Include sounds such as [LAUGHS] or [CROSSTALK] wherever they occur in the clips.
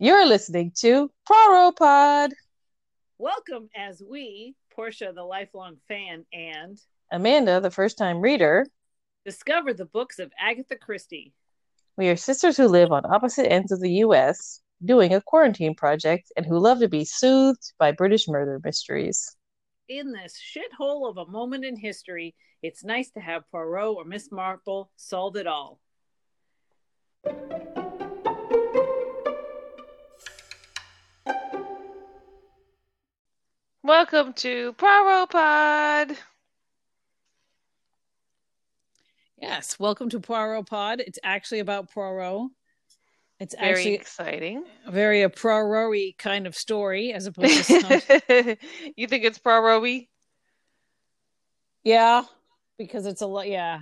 You're listening to Poirot Pod. Welcome as we, Portia, the lifelong fan, and Amanda, the first time reader. discover the books of Agatha Christie. We are sisters who live on opposite ends of the US, doing a quarantine project, and who love to be soothed by British murder mysteries. In this shithole of a moment in history, it's nice to have Poirot or Miss Marple solve it all. Welcome to Poirot Pod. Yes, welcome to Poirot Pod. It's actually about Poirot. It's Very actually exciting. very a Poirot kind of story as opposed to [LAUGHS] you think it's Proro Yeah, because it's a lot. Yeah,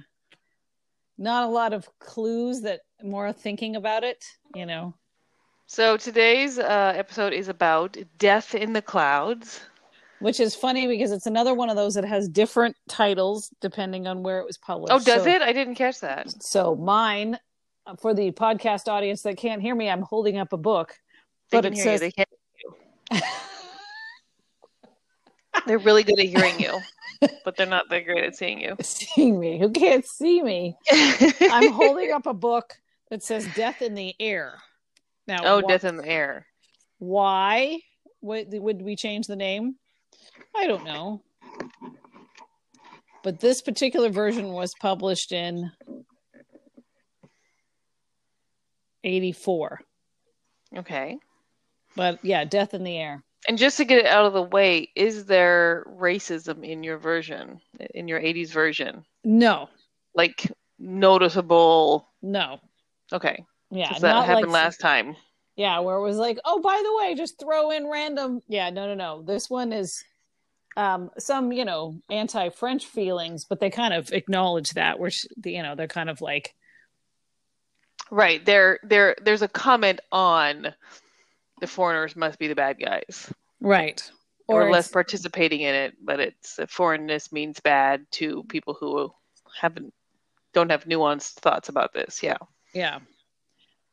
not a lot of clues that more thinking about it. You know. So today's uh, episode is about death in the clouds. Which is funny because it's another one of those that has different titles depending on where it was published. Oh, does So- it? I didn't catch that. So mine, uh, for the podcast audience that can't hear me, I'm holding up a book, They but it says you. They can't. [LAUGHS] They're really good at hearing you, but they're not that great at seeing you. [LAUGHS] "Seeing me." Who can't see me? [LAUGHS] I'm holding up a book that says "Death in the Air." Now, Oh, death in the air. why would, would we change the name? I don't know. But this particular version was published in 84. Okay. But yeah, Death in the Air. And just to get it out of the way, is there racism in your version, in your 80s version? No, Like noticeable? no. Okay. Yeah, that not happened like, last time. Yeah, where it was like, oh, by the way, just throw in random. Yeah, no, no, no. This one is um some, you know, anti-French feelings, but they kind of acknowledge that. which you know they're kind of like, Right. There there there's a comment on the foreigners must be the bad guys. right, Or, less participating in it, but it's foreignness means bad to people who haven't don't have nuanced thoughts about this. Yeah. yeah.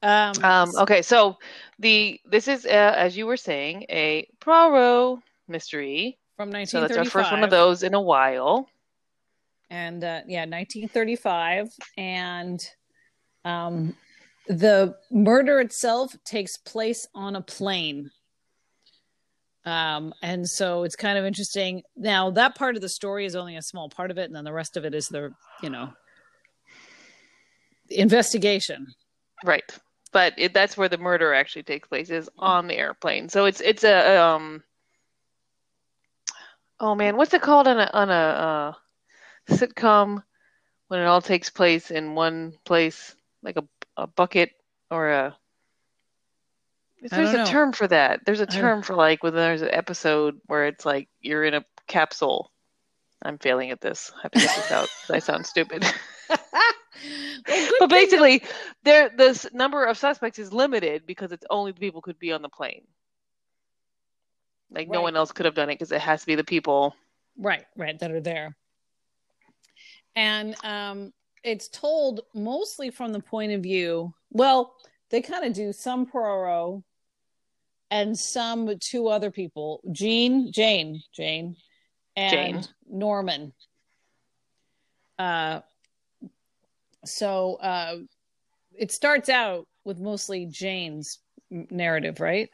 Um, Um okay, so the this is uh, as you were saying a Poirot mystery. From So 1935. that's our first one of those in a while. and uh, yeah 1935 and um the murder itself takes place on a plane um and so it's kind of interesting now that part of the story is only a small part of it and then the rest of it is the you know investigation Right. But it, that's where the murder actually takes place is on the airplane. So it's it's a um Oh man, what's it called on a on a uh, sitcom when it all takes place in one place like a a bucket or a There's a know. term for that. There's a term for like when there's an episode where it's like you're in a capsule. I'm failing at this. I have to get this out I sound stupid. [LAUGHS] [LAUGHS] Well, but basically there this number of suspects is limited because it's only the people could be on the plane like no one else could have done it because it has to be the people. Right right that are there. And um it's told mostly from the point of view well they kind of do some Poirot and some two other people Jean Jane Jane and Jane. Norman. Uh so uh it starts out with mostly Jane's narrative right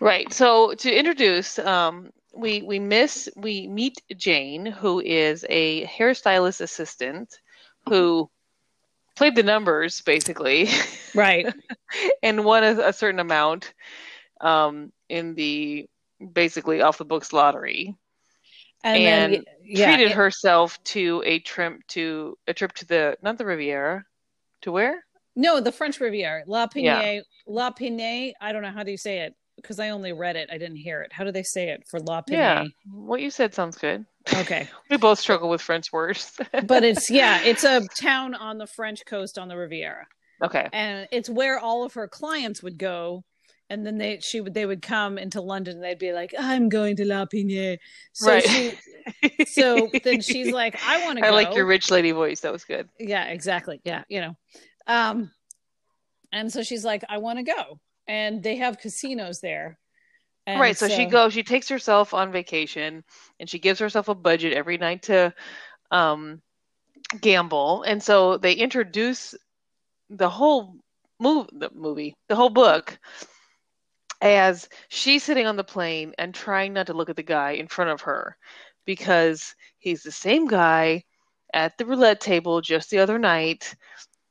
right so to introduce um we we miss we meet jane who is a hairstylist assistant who played the numbers basically right [LAUGHS] and won a, a certain amount um in the basically off the books lottery and, And then yeah treated it- herself to a trip to a trip to the not the Riviera, to where? No, the French Riviera, La Yeah. Pinet, La Pinet. I don't know how do you say it because I only read it. I didn't hear it. How do they say it for La Yeah, what you said sounds good. Okay, [LAUGHS] We both struggle with French words. [LAUGHS] but it's yeah, it's a town on the French coast on the Riviera, okay, and it's where all of her clients would go. And then they she would they would come into London and they'd be like, I'm going to La Pinet. So Right. she so [LAUGHS] then she's like, I want to go. I like your rich lady voice. That was good. yeah exactly yeah you know um and so she's like i want to go and they have casinos there. And right. So, she goes. She takes herself on vacation, and she gives herself a budget every night to um, gamble. And so they introduce the whole move, the movie, the whole book, as she's sitting on the plane and trying not to look at the guy in front of her, because he's the same guy at the roulette table just the other night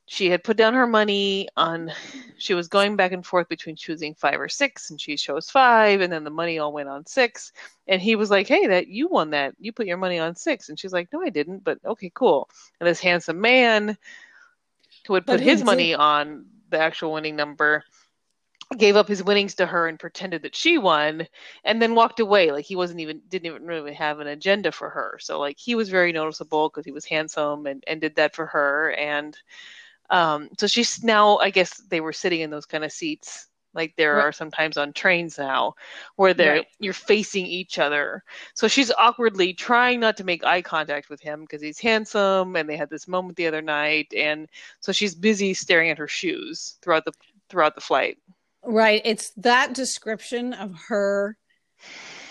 she had put down her money on she was going back and forth between choosing five or six and she chose five and then the money all went on six. And he was like hey that you won that. You put your money on six. And she's like no i didn't but okay cool. And this handsome man who had put his did. money on the actual winning number gave up his winnings to her and pretended that she won and then walked away. Like he wasn't even didn't even really have an agenda for her. So like he was very noticeable because he was handsome and, and did that for her. And um, so she's now, I guess they were sitting in those kind of seats like there right. are sometimes on trains now where they're right. you're facing each other. So she's awkwardly trying not to make eye contact with him because he's handsome and they had this moment the other night. And so she's busy staring at her shoes throughout the throughout the flight. Right. It's that description of her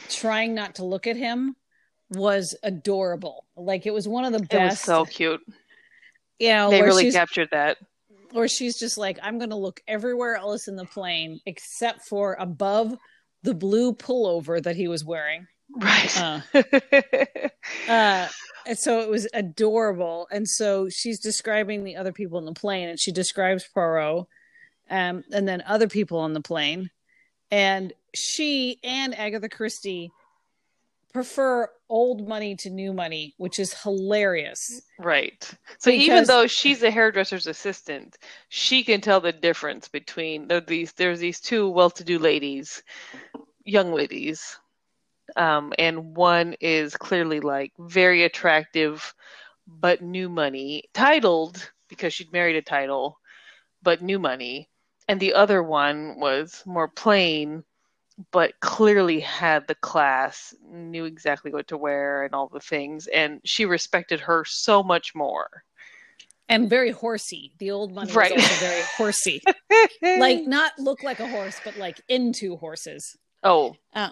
trying not to look at him was adorable. Like it was one of the best so cute you know, they really captured that. Or she's just like, I'm going to look everywhere else in the plane except for above the blue pullover that he was wearing. Right. Uh, [LAUGHS] uh, and so it was adorable. And so she's describing the other people in the plane, and she describes Poirot, um, and then other people on the plane. And she and Agatha Christie prefer old money to new money, which is hilarious. Right. So because... even though she's a hairdresser's assistant, she can tell the difference between these. There's these two well-to-do ladies, young ladies, um, and one is clearly like very attractive, but new money, titled because she'd married a title, but new money, and the other one was more plain but clearly had the class, knew exactly what to wear and all the things, and she respected her so much more. And very horsey. The old money right. was also very horsey. [LAUGHS] like not look like a horse, but like into horses. Oh. Uh,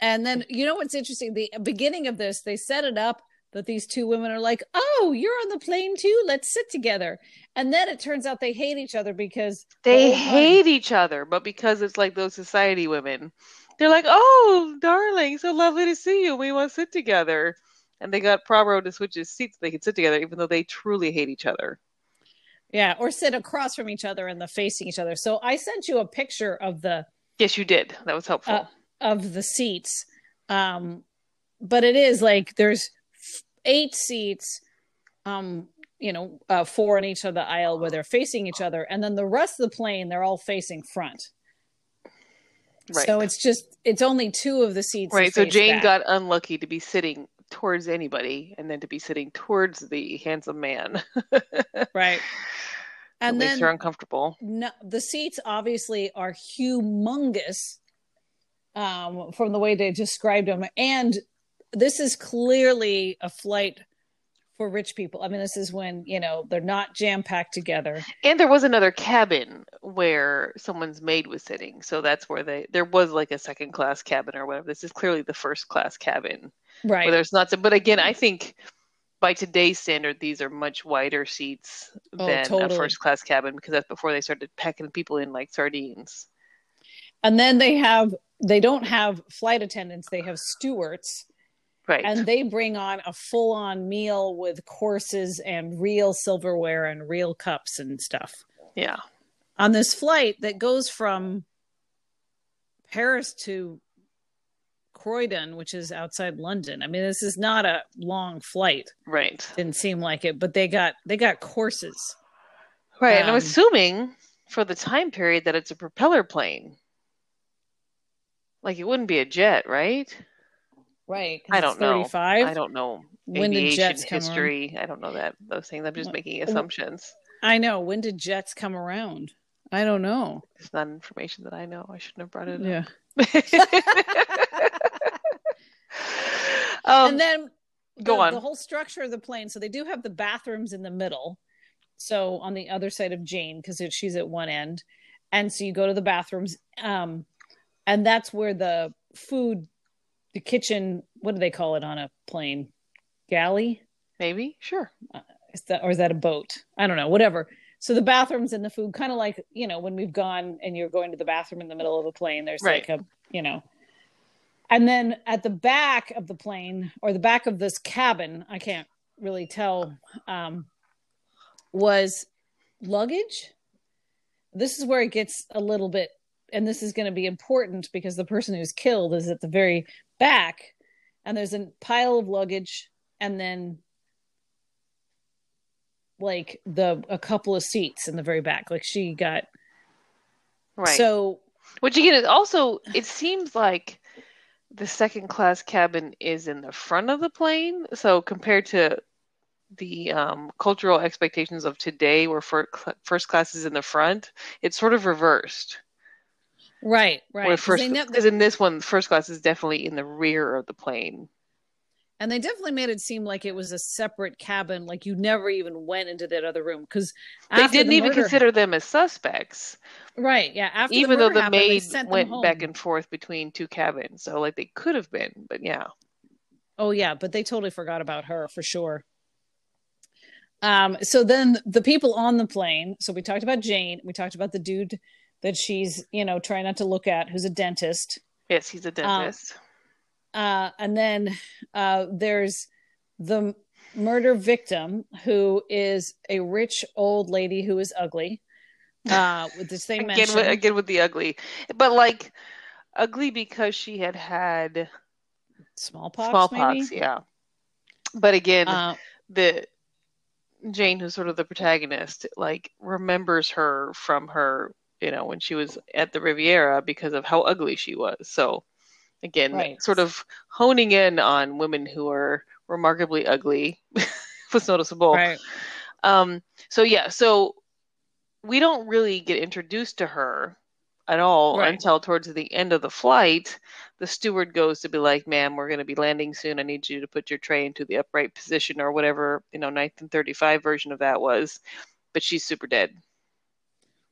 and then you know what's interesting? The beginning of this, they set it up that these two women are like, "Oh, you're on the plane too. Let's sit together." And then it turns out they hate each other because they hate each other, but because it's like those society women. They're like, "Oh, darling, so lovely to see you. We want to sit together." And they got Poirot to switch his seats so they could sit together, even though they truly hate each other. Yeah, or sit across from each other and the facing each other. So I sent you a picture of the. Yes, you did. That was helpful. Uh, of the seats, um, but it is like there's eight seats, um, you know, uh, four in each of the aisle where they're facing each other, and then the rest of the plane they're all facing front. Right. So it's just it's only two of the seats. Right. So Jane back. got unlucky to be sitting towards anybody, and then to be sitting towards the handsome man. [LAUGHS] right. And then makes her uncomfortable. No, the seats obviously are humongous um, from the way they described them, and this is clearly a flight for rich people. I mean, this is when, you know, they're not jam packed together. And there was another cabin where someone's maid was sitting. So that's where they, there was like a second class cabin or whatever. This is clearly the first class cabin. Right. Where there's not, to, but again, I think by today's standard, these are much wider seats oh, than totally. a first class cabin because that's before they started packing people in like sardines. And then they have, they don't have flight attendants, they have stewards Right. And they bring on a full on meal with courses and real silverware and real cups and stuff. Yeah. On this flight that goes from Paris to Croydon, which is outside London. I mean, this is not a long flight. Right. Didn't seem like it, but they got they got courses. Right. Um, and I'm um, assuming for the time period that it's a propeller plane. Like it wouldn't be a jet, right? Right. I don't know. I don't know when did jets history. I don't know that those things. I'm just making assumptions. I know. When did jets come around? I don't know. It's not information that I know. I shouldn't have brought it yeah. up. [LAUGHS] um, and then go the, on. The whole structure of the plane. So they do have the bathrooms in the middle. So on the other side of Jane, because she's at one end, and so you go to the bathrooms um and that's where the food the kitchen what do they call it on a plane? Galley? Maybe, sure. is that or is that a boat? I don't know whatever. So the bathrooms and the food kind of like you know when we've gone and you're going to the bathroom in the middle of a plane there's Right. like a you know. And then at the back of the plane or the back of this cabin i can't really tell um was luggage. This is where it gets a little bit and this is going to be important because the person who's killed is at the very back and there's a pile of luggage and then like the a couple of seats in the very back like she got Right. so Which again is also it seems like the second class cabin is in the front of the plane. So compared to the um, cultural expectations of today, where first class is in the front, it's sort of reversed. Right right Where 'Cause first, they because in this one, first class is definitely in the rear of the plane. and they definitely made it seem like it was a separate cabin like you never even went into that other room because They didn't even consider them as suspects, right yeah after even the though the happened, maid went back and forth between two cabins. So like they could have been, but yeah. Oh yeah, but they totally forgot about her for sure. Um, so then the people on the plane. So we talked about Jane. We talked about the dude that she's, you know, trying not to look at, who's a dentist. Yes, he's a dentist. Uh, and then uh, there's the murder victim, who is a rich old lady who is ugly. Uh, [LAUGHS] with the same again, with, again with the ugly, but like ugly because she had had smallpox, smallpox. maybe. Yeah, but again, Uh, the Jane, who's sort of the protagonist, like remembers her from her, you know, when she was at the Riviera because of how ugly she was. So again, Right. sort of honing in on women who are remarkably ugly [LAUGHS] was noticeable. right. Um, so yeah, so we don't really get introduced to her at all Right. until towards the end of the flight. The steward goes to be like, "Ma'am, we're going to be landing soon. I need you to put your tray into the upright position or whatever you know, 1935 version of that was." But she's super dead.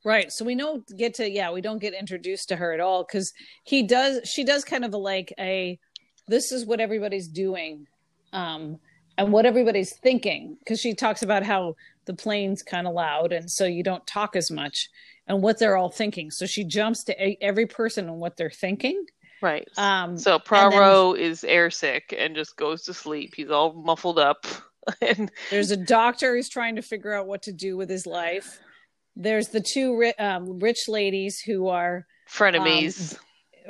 Right. So we don't get to yeah, we don't get introduced to her at all because he does she does kind of a, like a this is what everybody's doing um and what everybody's thinking because she talks about how the plane's kind of loud and so you don't talk as much and what they're all thinking. So she jumps to a- every person and what they're thinking. Right. Um so Poirot is airsick and just goes to sleep. He's all muffled up, [LAUGHS] and There's a doctor who's trying to figure out what to do with his life. There's the two ri- um, rich ladies who are frenemies.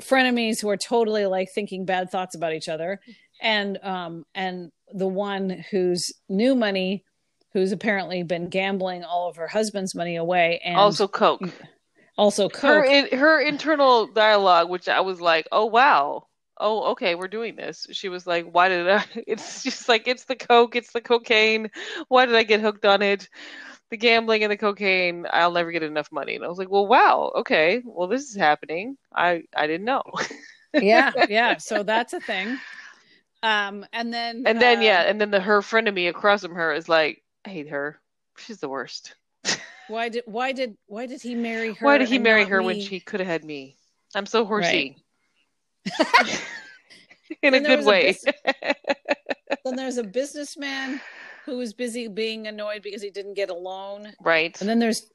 frenemies who are totally like thinking bad thoughts about each other, and um, and the one whose new money, who's apparently been gambling all of her husband's money away, and also Coke. also her coke. in, her internal dialogue, which I was like, oh wow, oh okay, we're doing this. She was like, why did I? [LAUGHS] It's just like it's the coke, it's the cocaine. Why did I get hooked on it? The gambling and the cocaine. I'll never get enough money. And I was like, well, wow, okay, well this is happening. I I didn't know. [LAUGHS] yeah, yeah. So that's a thing. Um, and then and then uh, yeah, and then the her friend of me across from her is like, I hate her. She's the worst. [LAUGHS] why did why did why did he marry her? Why did he marry her when she could have had me? I'm so horsey. Right. [LAUGHS] In a And there good was a way. then there's a businessman who was busy being annoyed because he didn't get a loan. right. And then there's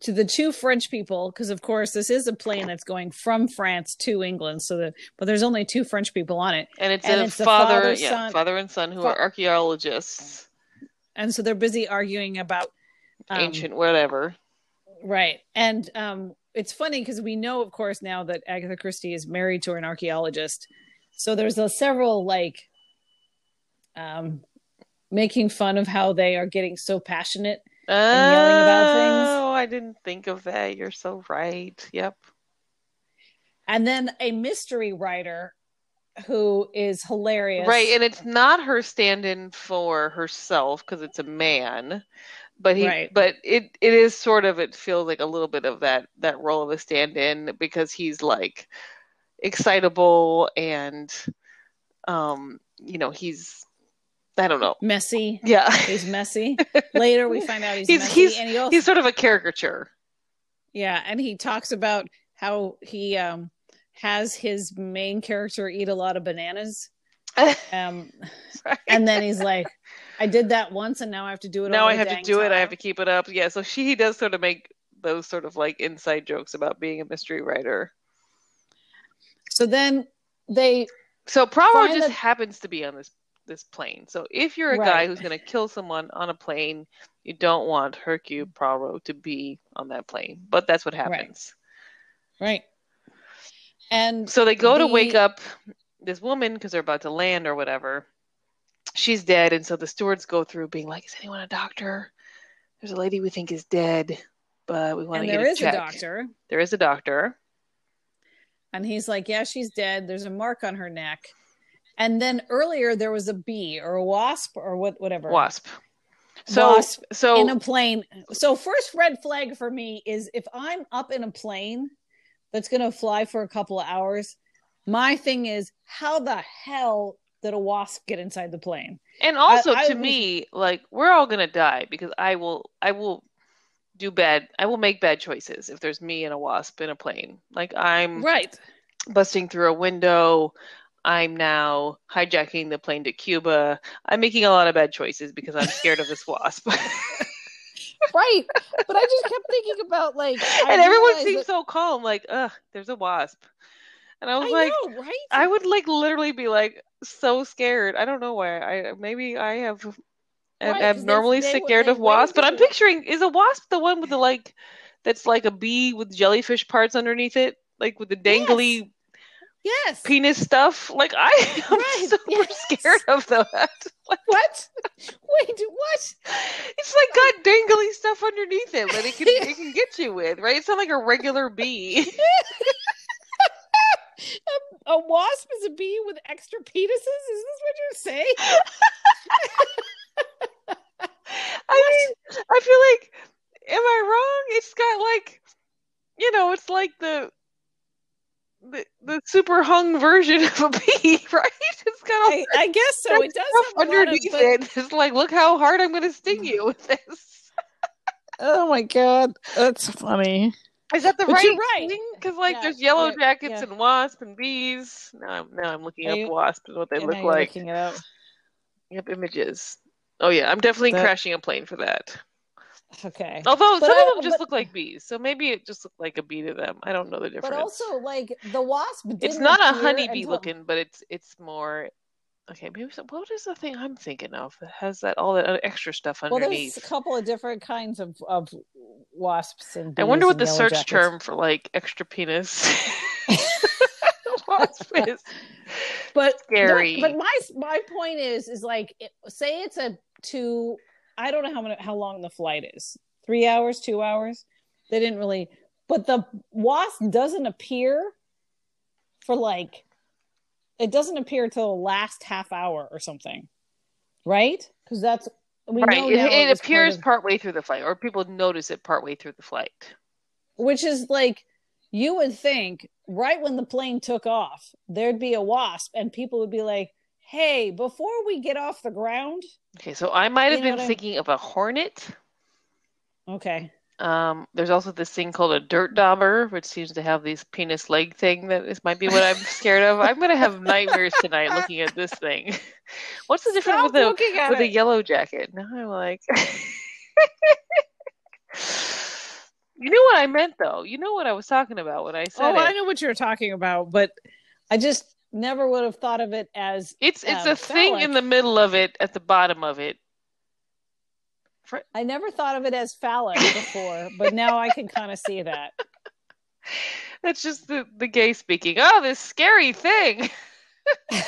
to the two French people, because of course this is a plane that's going from France to England. So that, but there's only two French people on it, And it's And a it's the father, father, yeah, son- father and son who fa- are archaeologists, and so they're busy arguing about um, ancient, whatever. right? And um, it's funny because we know, of course, now that Agatha Christie is married to an archaeologist. So there's a, several like um, making fun of how they are getting so passionate Oh, yelling about things. Oh, I didn't think of that. You're so right. Yep. and then a mystery writer who is hilarious Right, and it's not her stand-in for herself because it's a man, but he, Right. but it it is sort of it feels like a little bit of that that role of a stand-in because he's like excitable and um you know he's I don't know messy yeah he's messy [LAUGHS] later we find out he's, He's- messy he's- and he also he's sort of a caricature Yeah, and he talks about how he um has his main character eat a lot of bananas. [LAUGHS] Um Right. and then he's like, I did that once and now I have to do it now I have to do it. I have to keep it up. Yeah, so she he does sort of make those sort of like inside jokes about being a mystery writer. So then they So Poirot just the- happens to be on this this plane. So if you're a guy who's going to kill someone on a plane, you don't want Hercule Poirot to be on that plane. But that's what happens. right. And So they go to wake up this woman because they're about to land or whatever. She's dead, and so the stewards go through being like, "Is anyone a doctor? There's a lady we think is dead, but we want to get there a is check." a doctor. There is a doctor. And he's like, Yeah, she's dead. There's a mark on her neck. And then earlier there was a bee or a wasp or what whatever. Wasp. So Wasp so in a plane. So first red flag for me is if I'm up in a plane that's gonna fly for a couple of hours, my thing is how the hell did a wasp get inside the plane? and also I- I to was- me, like we're all gonna die because I will I will do bad I will make bad choices if there's me and a wasp in a plane. Like I'm Right. busting through a window. I'm now hijacking the plane to Cuba. I'm making a lot of bad choices because I'm scared of this wasp. [LAUGHS] Right. But I just kept thinking about like I and everyone seems that- so calm, like, ugh, there's a wasp. And I I was like, know, right? I would like literally be like so scared. I don't know why. I maybe I have Right, abnormally scared of wasps, but I'm picturing is a wasp the one with the like that's like a bee with jellyfish parts underneath it, like with the dangly yes. Penis stuff. Like I am [LAUGHS] Right, [LAUGHS] super yes. scared of that. [LAUGHS] Like, What? Wait, what? it's like got dangly stuff underneath it that it can it can get you with, right? It's not like a regular bee. A wasp is a bee with extra penises? Is this what you're saying? I mean, I feel like, am I wrong? It's got like, you know, it's like the the the super hung version of a bee, [LAUGHS] right? It's got all I, I guess so. It does stuff have a lot of, underneath but- it. It's like, look how hard I'm going to sting mm. you with this. Oh my god, that's funny. Is that the But right you're right. thing? Because like, Yeah, there's yellow yeah, jackets yeah. and wasp and bees. Now I'm now I'm looking Are up wasps and what they Yeah, look now you're like. looking it up. Yep, images. Oh yeah, I'm definitely That- crashing a plane for that. Okay. Although But some I- of them just but- look like bees, so maybe it just looked like a bee to them. I don't know the difference. But also, like the wasp, it's not a honeybee until- looking, but it's it's more. Okay, maybe some, what is the thing I'm thinking of that has that all that extra stuff underneath? Well, there's a couple of different kinds of, of wasps and. I wonder what the search jackets. term for like extra penis [LAUGHS] wasp [LAUGHS] is. but Scary. But, but my my point is is like it, say it's a two. I don't know how many, how long the flight is. Three hours, two hours. They didn't really, but the wasp doesn't appear for like. It doesn't appear till the last half hour or something, right? Because that's we right, know it, now it was part appears of- partway through the flight, or people notice it partway through the flight. which is like you would think right when the plane took off there'd be a wasp and people would be like hey before we get off the ground Okay, so I might have been what I- thinking of a hornet. okay Um, there's also this thing called a dirt dauber, which seems to have these penis leg thing That this might be what I'm [LAUGHS] scared of. I'm gonna have nightmares tonight looking at this thing. [LAUGHS] What's the difference Stop with at with a yellow jacket? Now I'm like, [LAUGHS] you know what I meant though. You know what I was talking about when I said oh it. i know what you're talking about but i just never would have thought of it as It's it's um, a thing in the middle of it, at the bottom of it. i never thought of it as phallic before but now i can kind of see that [LAUGHS] That's just the the gay speaking. Oh, this scary thing. [LAUGHS] [LAUGHS]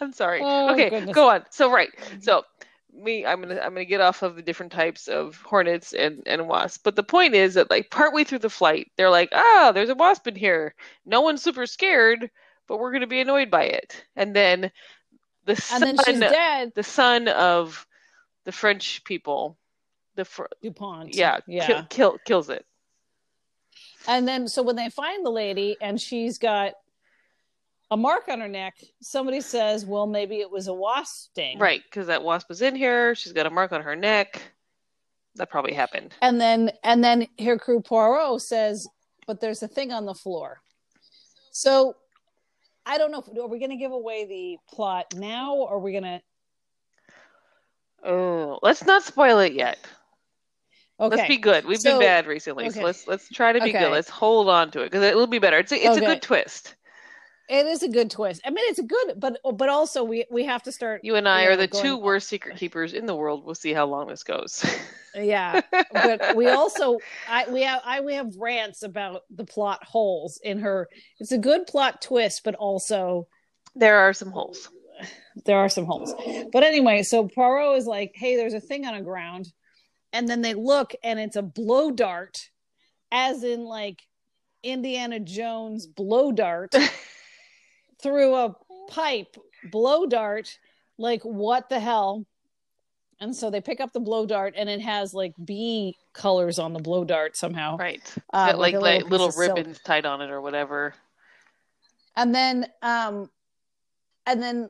I'm sorry. Oh, okay, goodness. go on. So right. So me I'm going to I'm to get off of the different types of hornets and and wasps. But the point is that like partway through the flight, they're like, "Ah, there's a wasp in here. No one's super scared, but we're going to be annoyed by it." And then the and son then she's dead the son of the French people, the fr- dupont yeah, yeah Kill, kill kills it. And then, so when they find the lady and she's got a mark on her neck, somebody says, well, maybe it was a wasp sting. Right, because that wasp was in here. She's got a mark on her neck. that probably happened. And then and then Hercule Poirot says, "But there's a thing on the floor." So I don't know. If, are we going to give away the plot now, or are we going to? Oh, let's not spoil it yet. Okay. Let's be good. We've So- been bad recently, so let's let's try to be Okay. good. Let's hold on to it because it'll be better. It's a, it's Okay. a good twist. It is a good twist. I mean, it's a good, but but also we we have to start. You and I you are the two worst secret keepers in the world. We'll see how long this goes. [LAUGHS] Yeah, but we also I we have I we have rants about the plot holes in her. It's a good plot twist, but also there are some holes. there are some holes. But anyway, so Poirot is like, "Hey, there's a thing on the ground," and then they look, and it's a blow dart, as in like Indiana Jones blow dart [LAUGHS] through a pipe. Blow dart, like what the hell? And so they pick up the blow dart, and it has like bee colors on the blow dart somehow. Right. Uh, like, like little little of silk. ribbons tied on it or whatever. and then um and then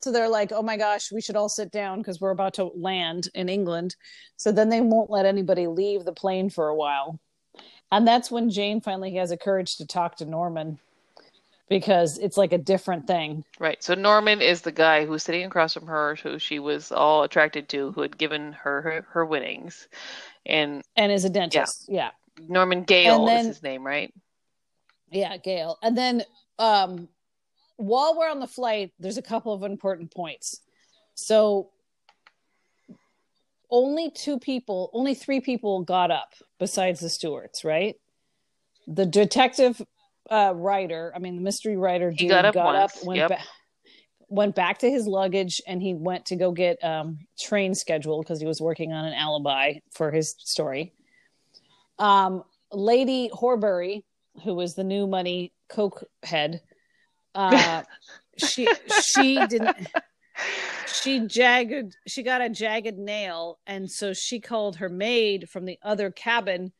so they're like oh my gosh we should all sit down because we're about to land in england so then they won't let anybody leave the plane for a while and that's when jane finally has the courage to talk to norman because it's like a different thing Right. So Norman is the guy who's sitting across from her, who she was all attracted to, who had given her her, her winnings, and and is a dentist yeah yeah. Norman Gale then- is his name, right? yeah Gale. and then um while we're on the flight there's a couple of important points so only two people only three people got up besides the stewards right the detective uh writer i mean the mystery writer He dude got up got up went yep. back went back to his luggage and he went to go get um train schedule because he was working on an alibi for his story um lady horbury who was the new money coke head uh [LAUGHS] she she didn't she jagged she got a jagged nail and so she called her maid from the other cabin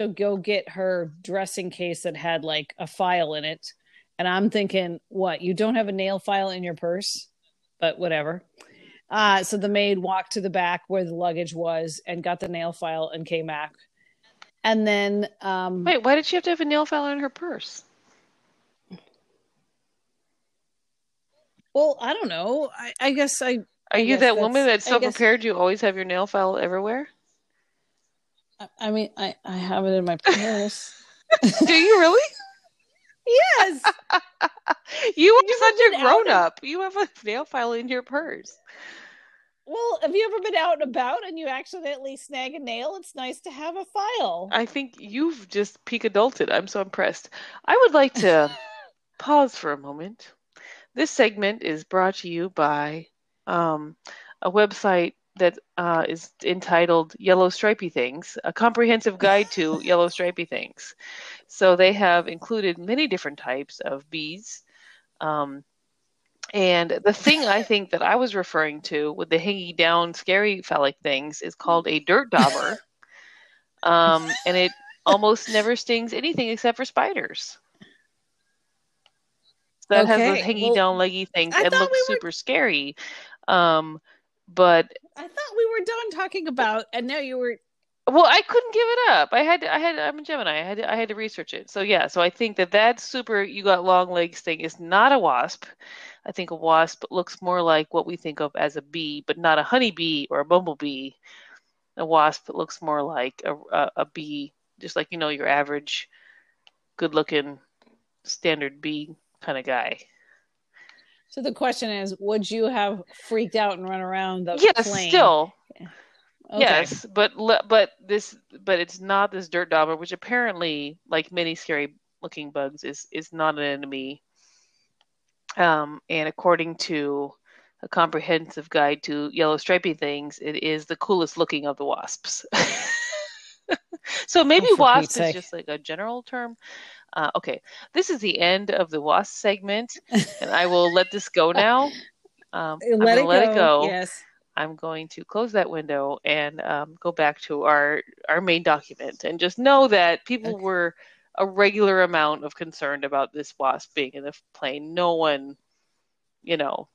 to go get her dressing case that had like a file in it. And i'm thinking what you don't have a nail file in your purse? But whatever. Uh so the maid walked to the back where the luggage was and got the nail file and came back. And then um Wait, why did she have to have a nail file in her purse? well i don't know. I, I guess i Are you that woman that's so prepared you always have your nail file everywhere? I- mean, I, I have it in my purse. [LAUGHS] [LAUGHS] Do you really? yes. [LAUGHS] You are such a grown and- up. You have a nail file in your purse. Well, have you ever been out and about and you accidentally snag a nail? It's nice to have a file. I think you've just peak adulted. I'm so impressed. I would like to pause for a moment. This segment is brought to you by um, a website that uh, is entitled Yellow Stripy Things, a comprehensive guide to [LAUGHS] yellow stripy things. So they have included many different types of bees. Um, and the thing I think that I was referring to with the hanging down, scary phallic things is called a dirt dauber. [LAUGHS] um, and it almost never stings anything except for spiders. That has Okay, those hanging well, down leggy things I and looks we were- super scary. Um, but I thought we were done talking about, and now you were. well, I couldn't give it up. I had, to, I had, I'm a Gemini. I had, to, I had to research it. So yeah, so I think that that super you got long legs thing is not a wasp. I think a wasp looks more like what we think of as a bee, but not a honeybee or a bumblebee. A wasp looks more like a, a, a bee, just like you know your average, good-looking, standard bee kind of guy. So the question is, would you have freaked out and run around the Yes, plane? still, Okay. Yes, but but this but it's not this dirt dauber, which apparently, like many scary looking bugs, is is not an enemy. Um, and according to a comprehensive guide to yellow stripy things, it is the coolest looking of the wasps. [LAUGHS] so maybe Oh, wasp is just like a general term. Uh, okay, this is the end of the wasp segment, and I will let this go [LAUGHS] now. Um, I'm Let, it, let go. it go. Yes. I'm going to close that window and um, go back to our our main document and just know that people Okay. were a regular amount of concerned about this wasp being in the plane. No one, you know,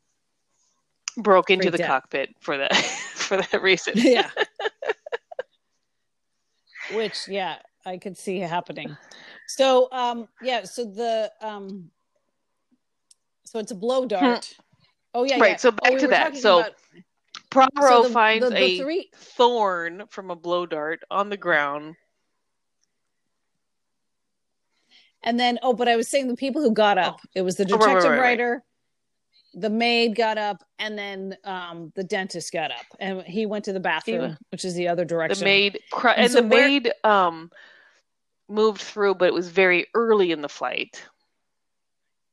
broke into Freaked the out. cockpit for that [LAUGHS] for that reason. yeah. [LAUGHS] which yeah, I could see happening. So um yeah, so the um so it's a blow dart. Oh yeah, Right, yeah. so back Oh, we to that. So- about- so finds the- the a three thorn from a blow dart on the ground. And then, oh, but I was saying the people who got up. It was the Oh, right, right, detective right, writer, the maid got up, and then um, the dentist got up, and he went to the bathroom, which is the other direction. The maid cr- And and, so the where- maid um moved through, but it was very early in the flight.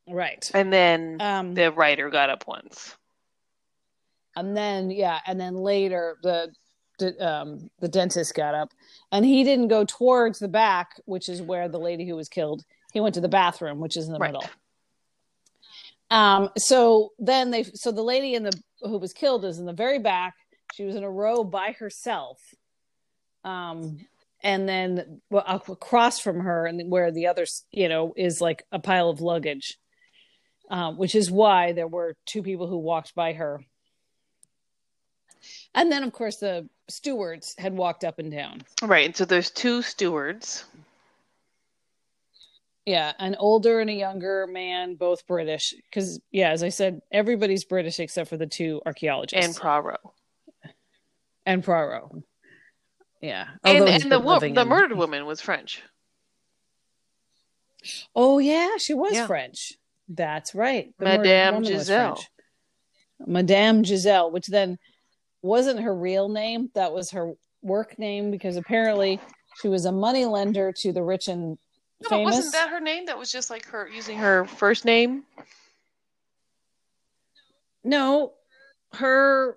right? And then Um, the writer got up once. and then yeah, and then later the the, um, the dentist got up, and he didn't go towards the back, which is where the lady who was killed. He went to the bathroom, which is in the Right. middle. Um, so then they, so the lady in the who was killed is in the very back. She was in a row by herself. Um, and then well, across from her, and where the other, you know, is like a pile of luggage, um, which is why there were two people who walked by her. And then, of course, the stewards had walked up and down. Right. And so there's two stewards. Yeah, an older and a younger man, both British. Because, yeah, as I said, everybody's British except for the two archaeologists and Poirot and Poirot. Yeah, And, although he's and the wo- the in- murdered woman was French. Oh yeah, she was Yeah. French. That's right. The Madame Giselle. Madame Giselle, which then wasn't her real name. That was her work name because apparently she was a money lender to the rich and No, but famous. wasn't that her name? That was just like her using her first name. No, her.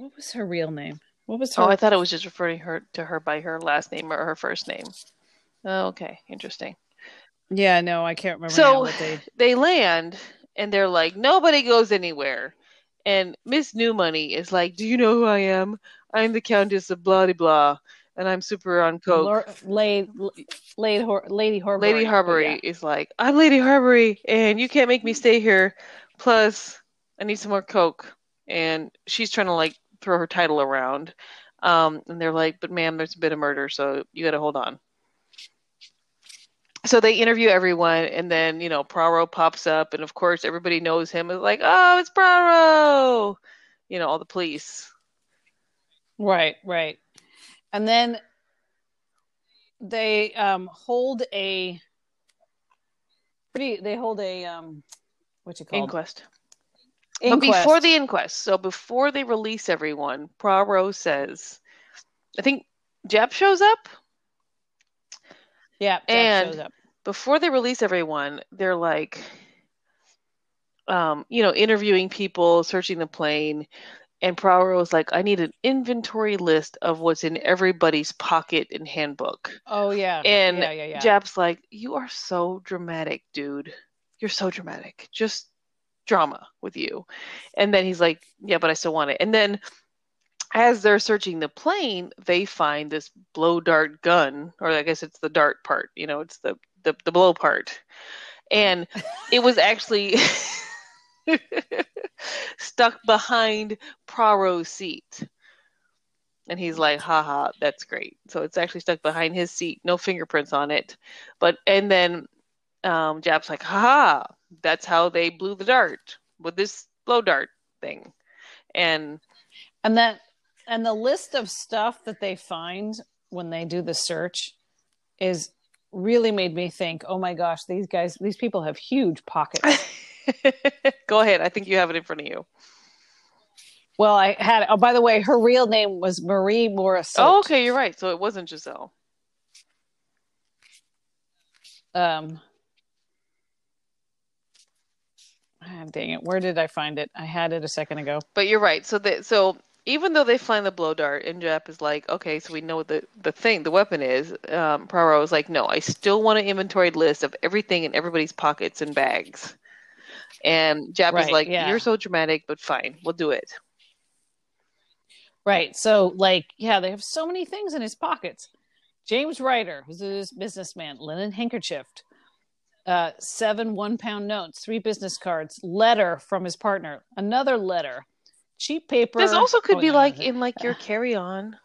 What was her real name? What was oh, her? Oh, I thought it was just referring her to her by her last name or her first name. Oh, okay, interesting. yeah, no, I can't remember. So- they. [LAUGHS] They land and they're like, nobody goes anywhere. And Miss New Money is like, Do you know who I am? I'm the Countess of blah de blah, and I'm super on coke. Lor- Lady, Lady, Horbury. Lady Horbury yeah. is like, I'm Lady Horbury, and you can't make me stay here. Plus, I need some more coke. And she's trying to like throw her title around. Um, and they're like, but ma'am, there's been a murder, so you got to hold on. So they interview everyone, and then you know Poirot pops up, and of course everybody knows him. Is like, oh, it's Poirot. You know, all the police. Right, right. And then they um hold a pretty they hold a um what's it called? Inquest. Inquest. But before the inquest, so before they release everyone, Poirot says, I think Japp shows up. yeah, Jack and- shows up. Before they release everyone, they're like, um, you know, interviewing people, searching the plane. And Poirot was like, I need an inventory list of what's in everybody's pocket and handbook. Oh yeah. And yeah, yeah, yeah. Japp's like, You are so dramatic, dude. You're so dramatic. Just drama with you. And then he's like, Yeah, but I still want it. And then as they're searching the plane, they find this blow dart gun, or I guess it's the dart part, you know, it's the the, the blow part. And [LAUGHS] it was actually [LAUGHS] stuck behind Poirot's seat. And he's like, haha, that's great. So it's actually stuck behind his seat, no fingerprints on it. But and then um Japp's like, haha, that's how they blew the dart with this blow dart thing. And And that and the list of stuff that they find when they do the search is really made me think, oh my gosh, these guys these people have huge pockets. [LAUGHS] [LAUGHS] go ahead. I think you have it in front of you. well, I had oh by the way, her real name was Marie Morris. Oh, okay, you're right. So it wasn't Giselle. um ah, dang it where did i find it i had it a second ago But you're right. So that so even though they find the blow dart, and Japp is like, okay, so we know what the the thing, the weapon is. Um, Poirot is like, no, I still want an inventory list of everything in everybody's pockets and bags. And Japp is like, yeah. you're so dramatic, but fine, we'll do it. right so like yeah they have so many things in his pockets james ryder who's this businessman linen handkerchief uh seven one pound notes three business cards letter from his partner another letter cheap paper. This also could Oh, be no, like in like your [SIGHS] carry-on.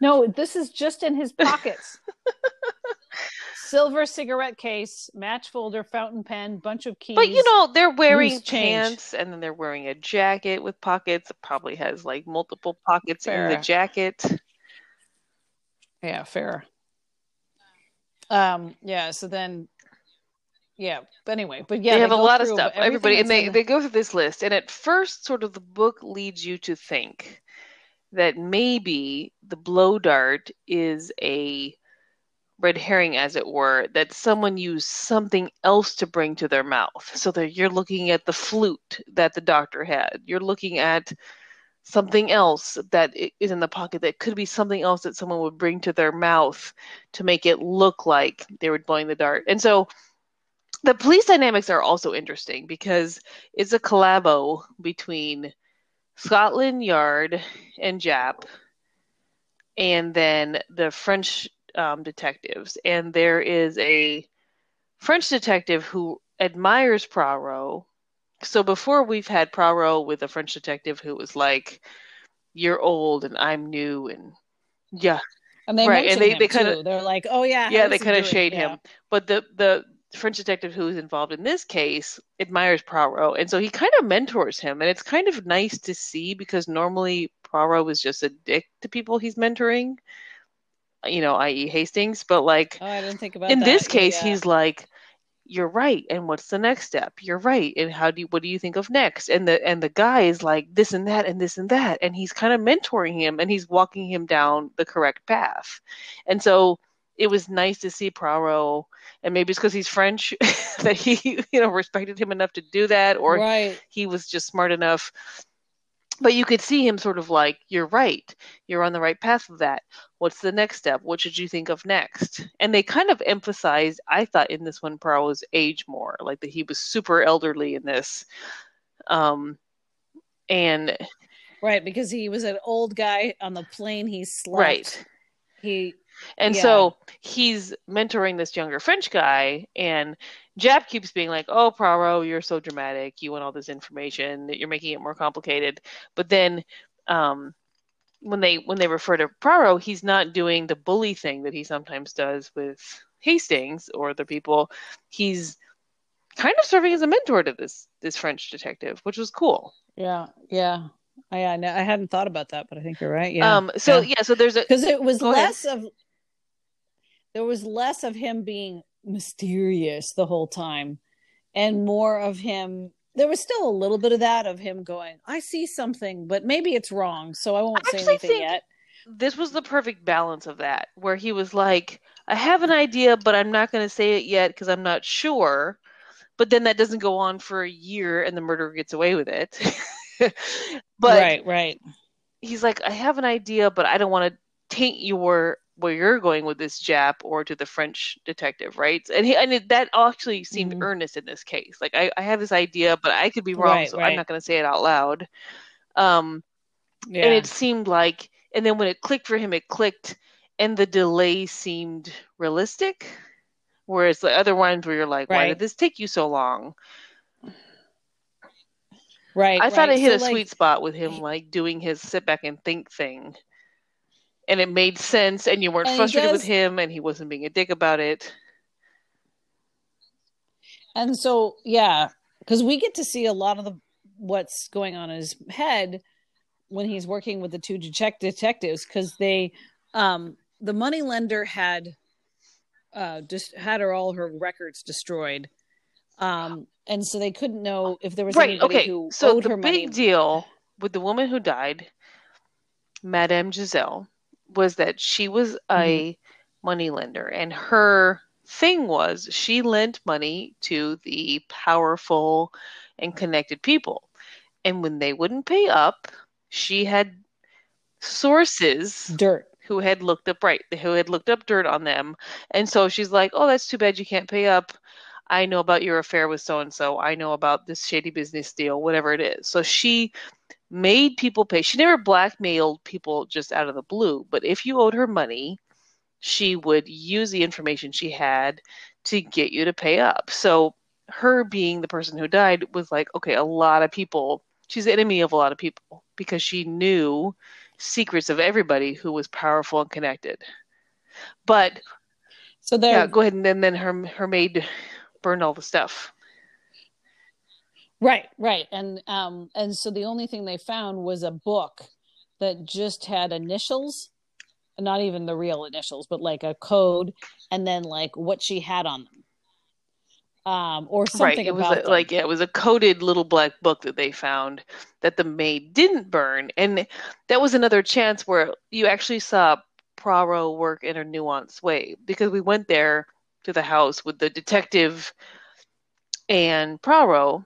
No, this is just in his pockets. [LAUGHS] Silver cigarette case, match folder, fountain pen, bunch of keys. But you know, they're wearing pants and then they're wearing a jacket with pockets. It probably has like multiple pockets in the jacket. Yeah, fair. Um, yeah, so then yeah, but anyway, but yeah, they have a lot of stuff. Everybody and they, in they go through this list and at first sort of the book leads you to think that maybe the blow dart is a red herring as it were that someone used something else to bring to their mouth. So that you're looking at the flute that the doctor had. You're looking at something else that is in the pocket that could be something else that someone would bring to their mouth to make it look like they were blowing the dart and so the police dynamics are also interesting because it's a collabo between Scotland Yard and Japp, and then the French um, detectives. And there is a French detective who admires Poirot. So before we've had Poirot with a French detective who was like, "You're old and I'm new," and yeah, and they right, and they- they kinda- too. They're like, "Oh yeah, yeah, they he kind of shade Yeah. him. But the the French detective who is involved in this case admires Poirot, and so he kind of mentors him, and it's kind of nice to see because normally Poirot was just a dick to people he's mentoring, you know, i.e. Hastings. But like Oh, I didn't think about in that. this case, Yeah. he's like, "You're right, and what's the next step? You're right, and how do you, what do you think of next?" And the and the guy is like this and that and this and that, and he's kind of mentoring him, and he's walking him down the correct path, and so it was nice to see Poirot, and maybe it's because he's French [LAUGHS] that he you know respected him enough to do that, or right. he was just smart enough. But you could see him sort of like, you're right. You're on the right path of that. What's the next step? What should you think of next? And they kind of emphasized, I thought in this one, Poirot's age more, like that he was super elderly in this. Um, and Right, because he was an old guy on the plane. He slept. right. He And Yeah. so he's mentoring this younger French guy, and Japp keeps being like, "Oh, Poirot, you're so dramatic. You want all this information. That you're making it more complicated." But then, um, when they when they refer to Poirot, he's not doing the bully thing that he sometimes does with Hastings or the people. He's kind of serving as a mentor to this this French detective, which was cool. yeah, yeah. I I, know, I hadn't thought about that, but I think you're right. Yeah. Um, so yeah. so there's a because it was Go ahead. less of there was less of him being mysterious the whole time and more of him there was still a little bit of that of him going i see something but maybe it's wrong so i won't I say anything yet this was the perfect balance of that, where he was like, I have an idea, but I'm not going to say it yet because I'm not sure. But then that doesn't go on for a year and the murderer gets away with it. [LAUGHS] but right right he's like, I have an idea, but I don't want to taint your where you're going with this Japp or to the French detective, right? And he and it, that actually seemed Mhm. earnest in this case. Like I, I have this idea, but I could be wrong, Right, so right. I'm not going to say it out loud. Um, yeah and it seemed like and then when it clicked for him it clicked and the delay seemed realistic whereas the other ones where you're like why did this take you so long right i thought right. it hit So, a like, sweet spot with him like doing his sit back and think thing and it made sense and you weren't And frustrated with him and he wasn't being a dick about it. And so yeah because we get to see a lot of the what's going on in his head when he's working with the two detec- detectives because they um the money lender had uh just had her all her records destroyed. Um and so they couldn't know if there was right anybody okay who so owed the her big money deal with the woman who died madame giselle was that she was a Mm-hmm. moneylender and her thing was she lent money to the powerful and connected people. And when they wouldn't pay up she had sources dirt. who had looked up right who had looked up dirt on them. And so she's like oh that's too bad you can't pay up. I know about your affair with so and so i know about this shady business deal whatever it is. So she made people pay she never blackmailed people just out of the blue but if you owed her money she would use the information she had to get you to pay up so her being the person who died was like okay a lot of people she's the enemy of a lot of people because she knew secrets of everybody who was powerful and connected. But So there, yeah, go ahead and then then her her maid burned all the stuff. Right, right, and um, and so the only thing they found was a book that just had initials, not even the real initials, but like a code, and then like what she had on them, um, or something right. It was about a, like yeah, it was a coded little black book that they found that the maid didn't burn, and that was another chance where you actually saw Poirot work in a nuanced way because we went there to the house with the detective and Poirot,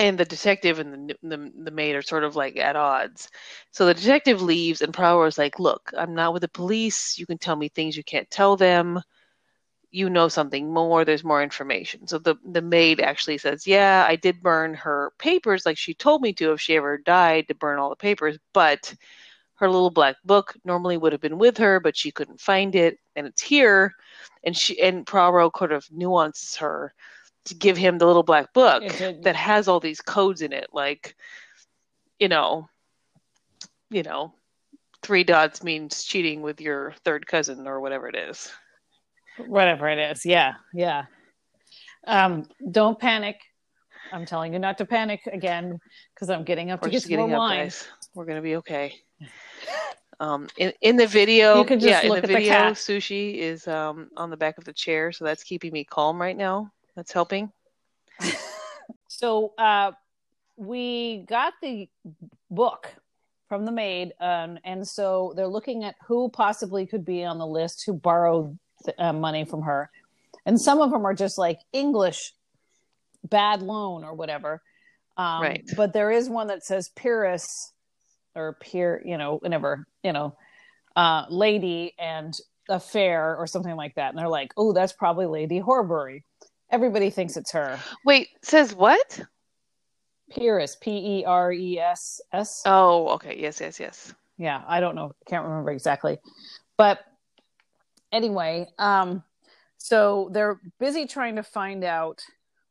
and the detective and the, the the maid are sort of like at odds. So the detective leaves, and Poirot is like, "Look, I'm not with the police. You can tell me things you can't tell them. You know something more. There's more information." So the the maid actually says, "Yeah, I did burn her papers, like she told me to if she ever died to burn all the papers, but." Her little black book normally would have been with her, but she couldn't find it, and it's here. And she and Poirot kind of nuances her to give him the little black book that has all these codes in it like you know you know three dots means cheating with your third cousin or whatever it is. Whatever it is. Yeah. Yeah. Um don't panic. I'm telling you not to panic again because i'm getting up we're to get more up wine. guys. We're gonna be okay. Um in, in the video You could just yeah in the the video cat. sushi is um on the back of the chair so that's keeping me calm right now that's helping? [LAUGHS] So uh we got the book from the maid um, and so they're looking at who possibly could be on the list who borrowed uh, money from her. And some of them are just like english bad loan or whatever. Um, Right. but there is one that says peeress or peer you know whatever you know uh lady and affair or something like that. And they're like oh that's probably lady horbury everybody thinks it's her wait says what Peeress, P E R E S S. oh okay yes yes yes Yeah, I don't know, can't remember exactly. But anyway, um, so they're busy trying to find out,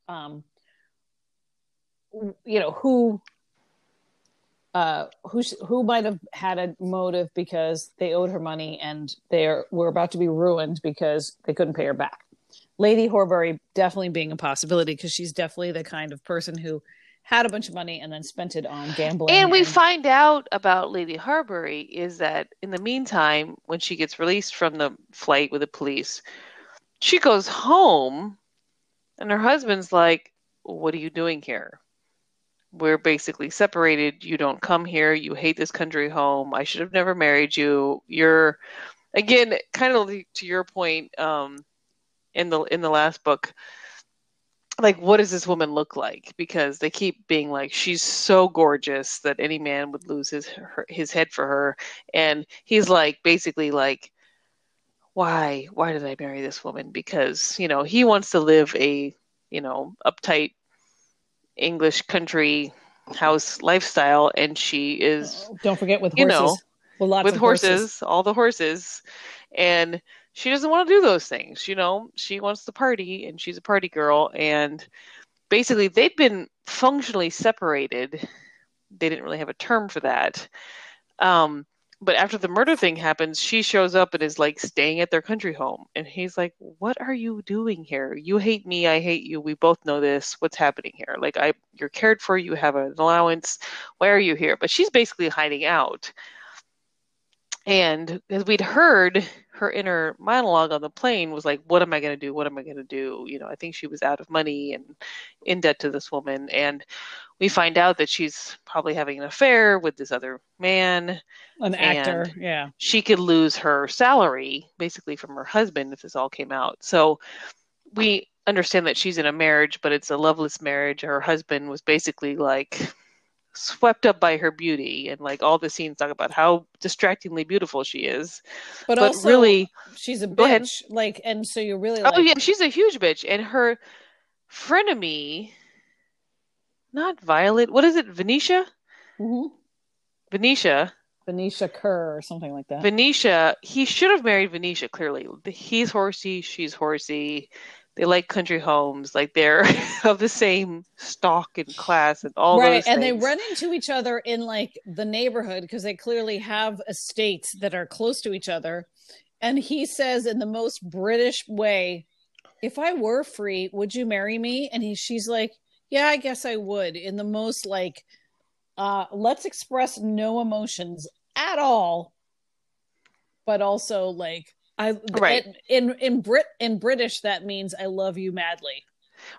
um, you know, who, uh, who who might have had a motive because they owed her money and they are, were about to be ruined because they couldn't pay her back. Lady Horbury definitely being a possibility because she's definitely the kind of person who had a bunch of money and then spent it on gambling. And we find out about Lady Horbury is that in the meantime, when she gets released from the flight with the police, she goes home and her husband's like, What are you doing here? We're basically separated. You don't come here. You hate this country home. I should have never married you. You're again kind of to your point um in the in the last book like what does this woman look like? Because they keep being like she's so gorgeous that any man would lose his her, his head for her. And he's like basically like why why did i marry this woman? Because you know he wants to live a you know uptight english country house lifestyle. And she is Don't forget with you horses. know, with of horses, all the horses. And she doesn't want to do those things you know? She wants to party and she's a party girl and basically they'd been functionally separated. They didn't really have a term for that. Um but after the murder thing happens she shows up and is like staying at their country home and he's like what are you doing here? You hate me i hate you we both know this what's happening here? Like i you're cared for you have an allowance why are you here? But she's basically hiding out and as we'd heard her inner monologue on the plane was like what am i going to do? What am i going to do? You know i think she was out of money and in debt to this woman. And we find out that she's probably having an affair with this other man. An actor. Yeah, she could lose her salary basically from her husband if this all came out. So we understand that she's in a marriage but it's a loveless marriage. Her husband was basically like swept up by her beauty and like all the scenes talk about how distractingly beautiful she is but, but also really she's a bitch. Like, and so you're really like, oh yeah she's a huge bitch and her frenemy not violet what is it venetia Mhm. venetia Venetia Kerr or something like that. venetia he should have married venetia clearly he's horsey she's horsey they like country homes, like they're [LAUGHS] of the same stock and class and all right those and they run into each other in like the neighborhood because they clearly have estates that are close to each other. And he says in the most british way if i were free would you marry me? And he she's like yeah i guess i would in the most like uh let's express no emotions at all but also like i Right. in in brit in british that means i love you madly.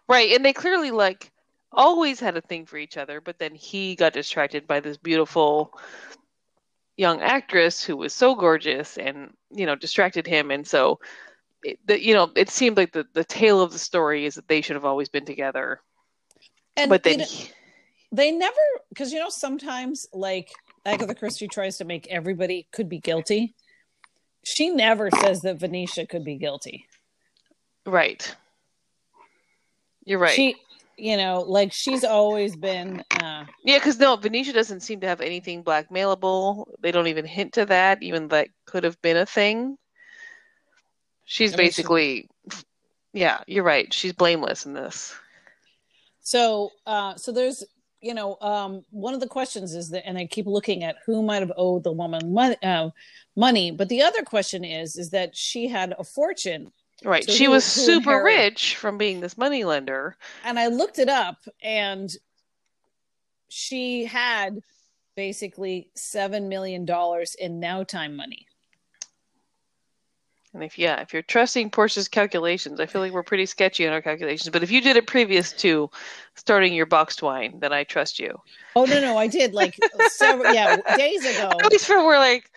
Right, and they clearly like always had a thing for each other, but then he got distracted by this beautiful young actress who was so gorgeous and you know distracted him and so it, the, you know it seemed like the the tale of the story is that they should have always been together. And but then know- he- they never because you know sometimes like agatha christie tries to make everybody could be guilty she never says that venetia could be guilty. Right. You're right. She you know like she's always been uh yeah because no venetia doesn't seem to have anything blackmailable. They don't even hint to that even that could have been a thing. She's I mean, she- basically yeah you're right. She's blameless in this. So uh so there's you know um one of the questions is that and i keep looking at who might have owed the woman money, uh, money but the other question is is that she had a fortune Right. So she who- was who super rich from being this money lender. and I looked it up, and she had basically seven million dollars in now time money. And if yeah, if you're trusting Portia's calculations, I feel like we're pretty sketchy on our calculations. But if you did it previous to starting your boxed wine, then I trust you. Oh no, no, I did like several yeah [LAUGHS] days ago. At least for we're like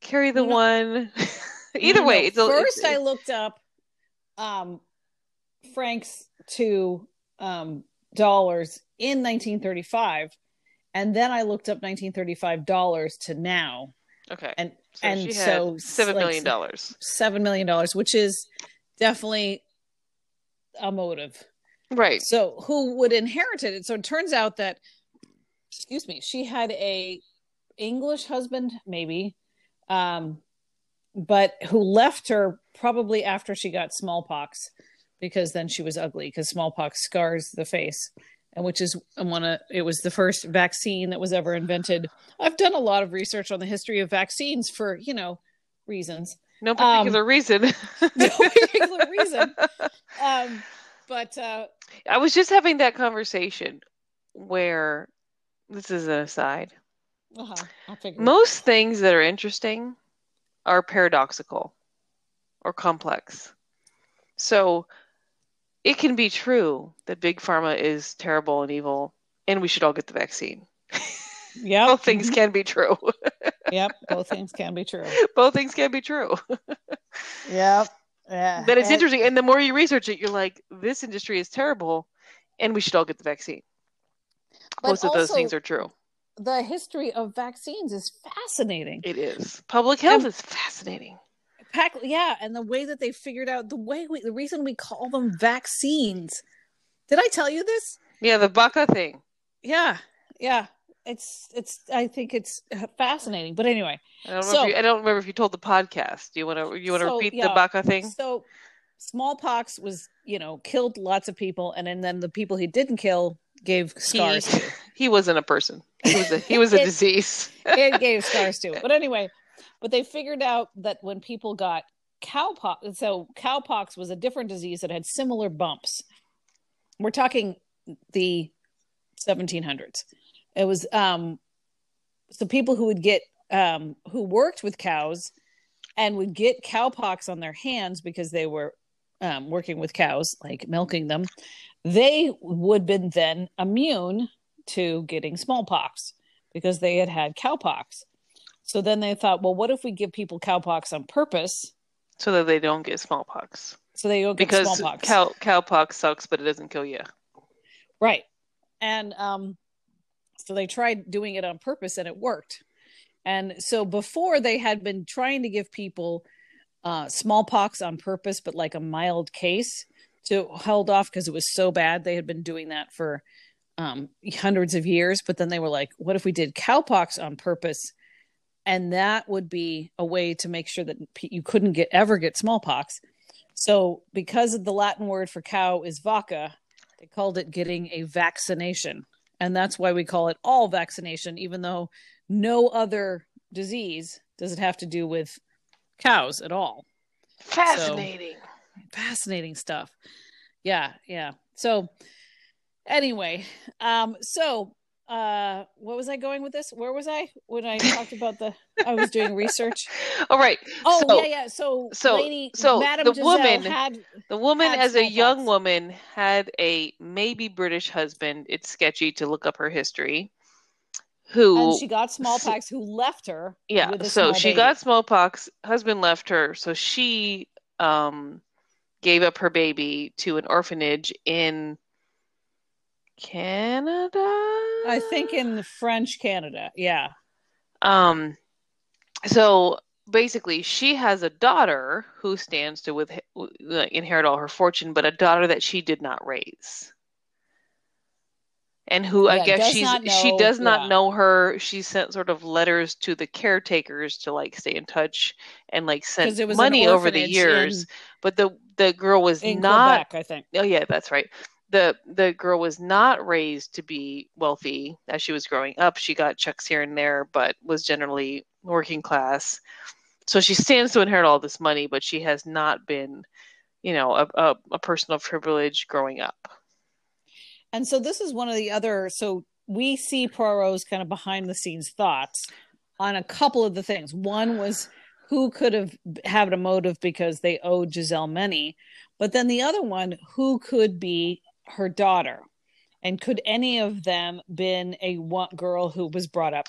carry the No, no. one. [LAUGHS] Either No, way, no. it's first it's, I looked up um francs to um dollars in 1935, and then I looked up 1935 dollars to now, okay. and So and so, seven like, million dollars. seven million dollars, which is definitely a motive. Right. So who would inherit it? So it turns out that, excuse me, she had a English husband, maybe, um, but who left her probably after she got smallpox, because then she was ugly because smallpox scars the face, and which is one of it was the first vaccine that was ever invented. I've done a lot of research on the history of vaccines for you know reasons, No um, particular reason. [LAUGHS] no particular reason. Um, but uh, I was just having that conversation where this is an aside. uh-huh. Most things that are interesting are paradoxical or complex. So it can be true that big pharma is terrible and evil and we should all get the vaccine. [LAUGHS] Yeah, Both things mm-hmm. can be true. [LAUGHS] Yep. Both [LAUGHS] things can be true. Both things can be true. Yep. Yeah. But it's And- interesting. And the more you research it, you're like, this industry is terrible and we should all get the vaccine. Both of those things are true. The history of vaccines is fascinating. It is. Public health And- is fascinating. Pack, yeah, and the way that they figured out the way we, the reason we call them vaccines. Did I tell you this? Yeah, the Baca thing. Yeah, yeah. It's it's. I think it's fascinating. But anyway, I don't, So- remember if you, I don't remember if you told the podcast. Do you want to you want to So, repeat yeah. the Baca thing? so smallpox was you know killed lots of people, and then, then the people he didn't kill gave scars. He, he wasn't a person. He was a he was a [LAUGHS] It- disease. it gave scars too. But anyway, but they figured out that when people got cowpox, so cowpox was a different disease that had similar bumps. We're talking the 1700s. It was um, so people who would get um, who worked with cows and would get cowpox on their hands because they were um, working with cows, like milking them. They would been then immune to getting smallpox because they had had cowpox. So then they thought, well, what if we give people cowpox on purpose so that they don't get smallpox. so they don't get Because smallpox? cow cowpox sucks, but it doesn't kill you. Right. And um, so they tried doing it on purpose and it worked. And so before they had been trying to give people uh, smallpox on purpose, but like a mild case to hold off because it was so bad. They had been doing that for um, hundreds of years. But then they were like, what if we did cowpox on purpose? And that would be a way to make sure that you couldn't get ever get smallpox. So, because of the Latin word for cow is vaca, they called it getting a vaccination. And that's why we call it all vaccination, even though no other disease does it have to do with cows at all. Fascinating. So, fascinating stuff. Yeah, yeah. So, anyway, um, so uh what was i going with this where was i when i talked about the i was doing research [LAUGHS] All right. oh So- yeah yeah so so- lady so Madame the Giselle woman- had The woman, as a young smallpox. woman, had a maybe British husband. It's sketchy to look up her history. Who, and she got smallpox who left her yeah, with so she baby. got smallpox. Husband left her, so she um, gave up her baby to an orphanage in Canada. i think in french canada yeah Um, so basically, she has a daughter who stands to with inherit all her fortune, but a daughter that she did not raise, and who I guess she's not she does not yeah. know her. She sent sort of letters to the caretakers to like stay in touch and like sent because it was an money over the years. in, but the the girl was not quebec i think Oh yeah, that's right. The the girl was not raised to be wealthy as she was growing up. She got checks here and there, but was generally working class. So she stands to inherit all this money, but she has not been, you know, a, a, a person of privilege growing up. And so this is one of the other. So we see Poirot's kind of behind the scenes thoughts on a couple of the things. One was who could have had a motive because they owed Giselle money, but then the other one, who could be her daughter, and could any of them been a one girl who was brought up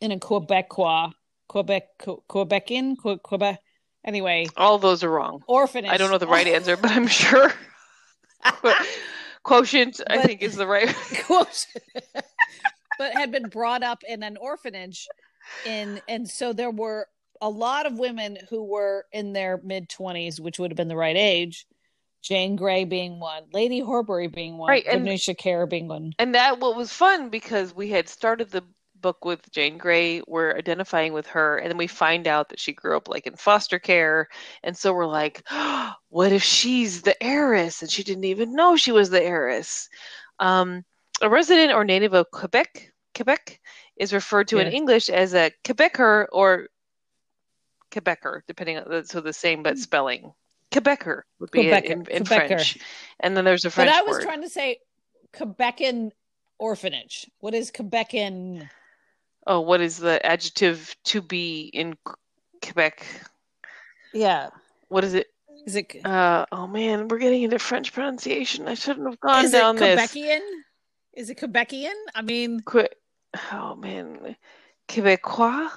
in a Quebecois, Quebec, Quebecian, Que- Quebec. Anyway, All those are wrong. orphanage. I don't know the right answer, but I'm sure Qu- [LAUGHS] quotient I think is the right. [LAUGHS] quote but had been brought up in an orphanage in and so there were a lot of women who were in their mid 20s which would have been the right age jane grey being one lady horbury being one Right, and- Venetia Kerr being one And that what was fun because we had started the book with Jane Grey, we're identifying with her, and then we find out that she grew up like in foster care, and so we're like, [GASPS] what if she's the heiress and she didn't even know she was the heiress? Um, a resident or native of Quebec, Quebec is referred to in English as a Quebecer or Quebecer, depending on the, so the same but spelling. Quebecer would be Quebecer, in, in Quebecer. French, and then there's a French. but i was word. trying to say quebecan orphanage what is quebecan Oh, what is the adjective to be in Quebec? yeah What is it? is it Uh, oh man, we're getting into French pronunciation. I shouldn't have gone is it down this. quebecian is it quebecian i mean Que- oh man, Quebecois.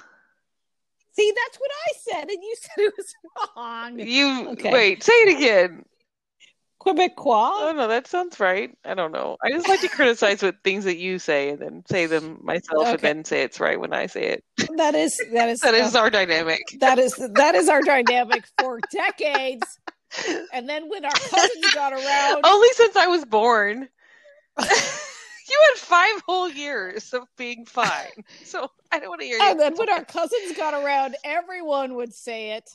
See, that's what I said, and you [LAUGHS] said it was wrong. You Okay. wait. Say it again. Quebecois? Oh no, that sounds right. I don't know. I just like to criticize what things that you say and then say them myself and then say it's right when I say it. That is that [LAUGHS] is That is uh, our dynamic. that is that is our dynamic for [LAUGHS] decades. And then when our cousins got around, Only since I was born. You had five whole years of being fine. So I don't want to hear you. and then when our cousins got around, everyone would say it.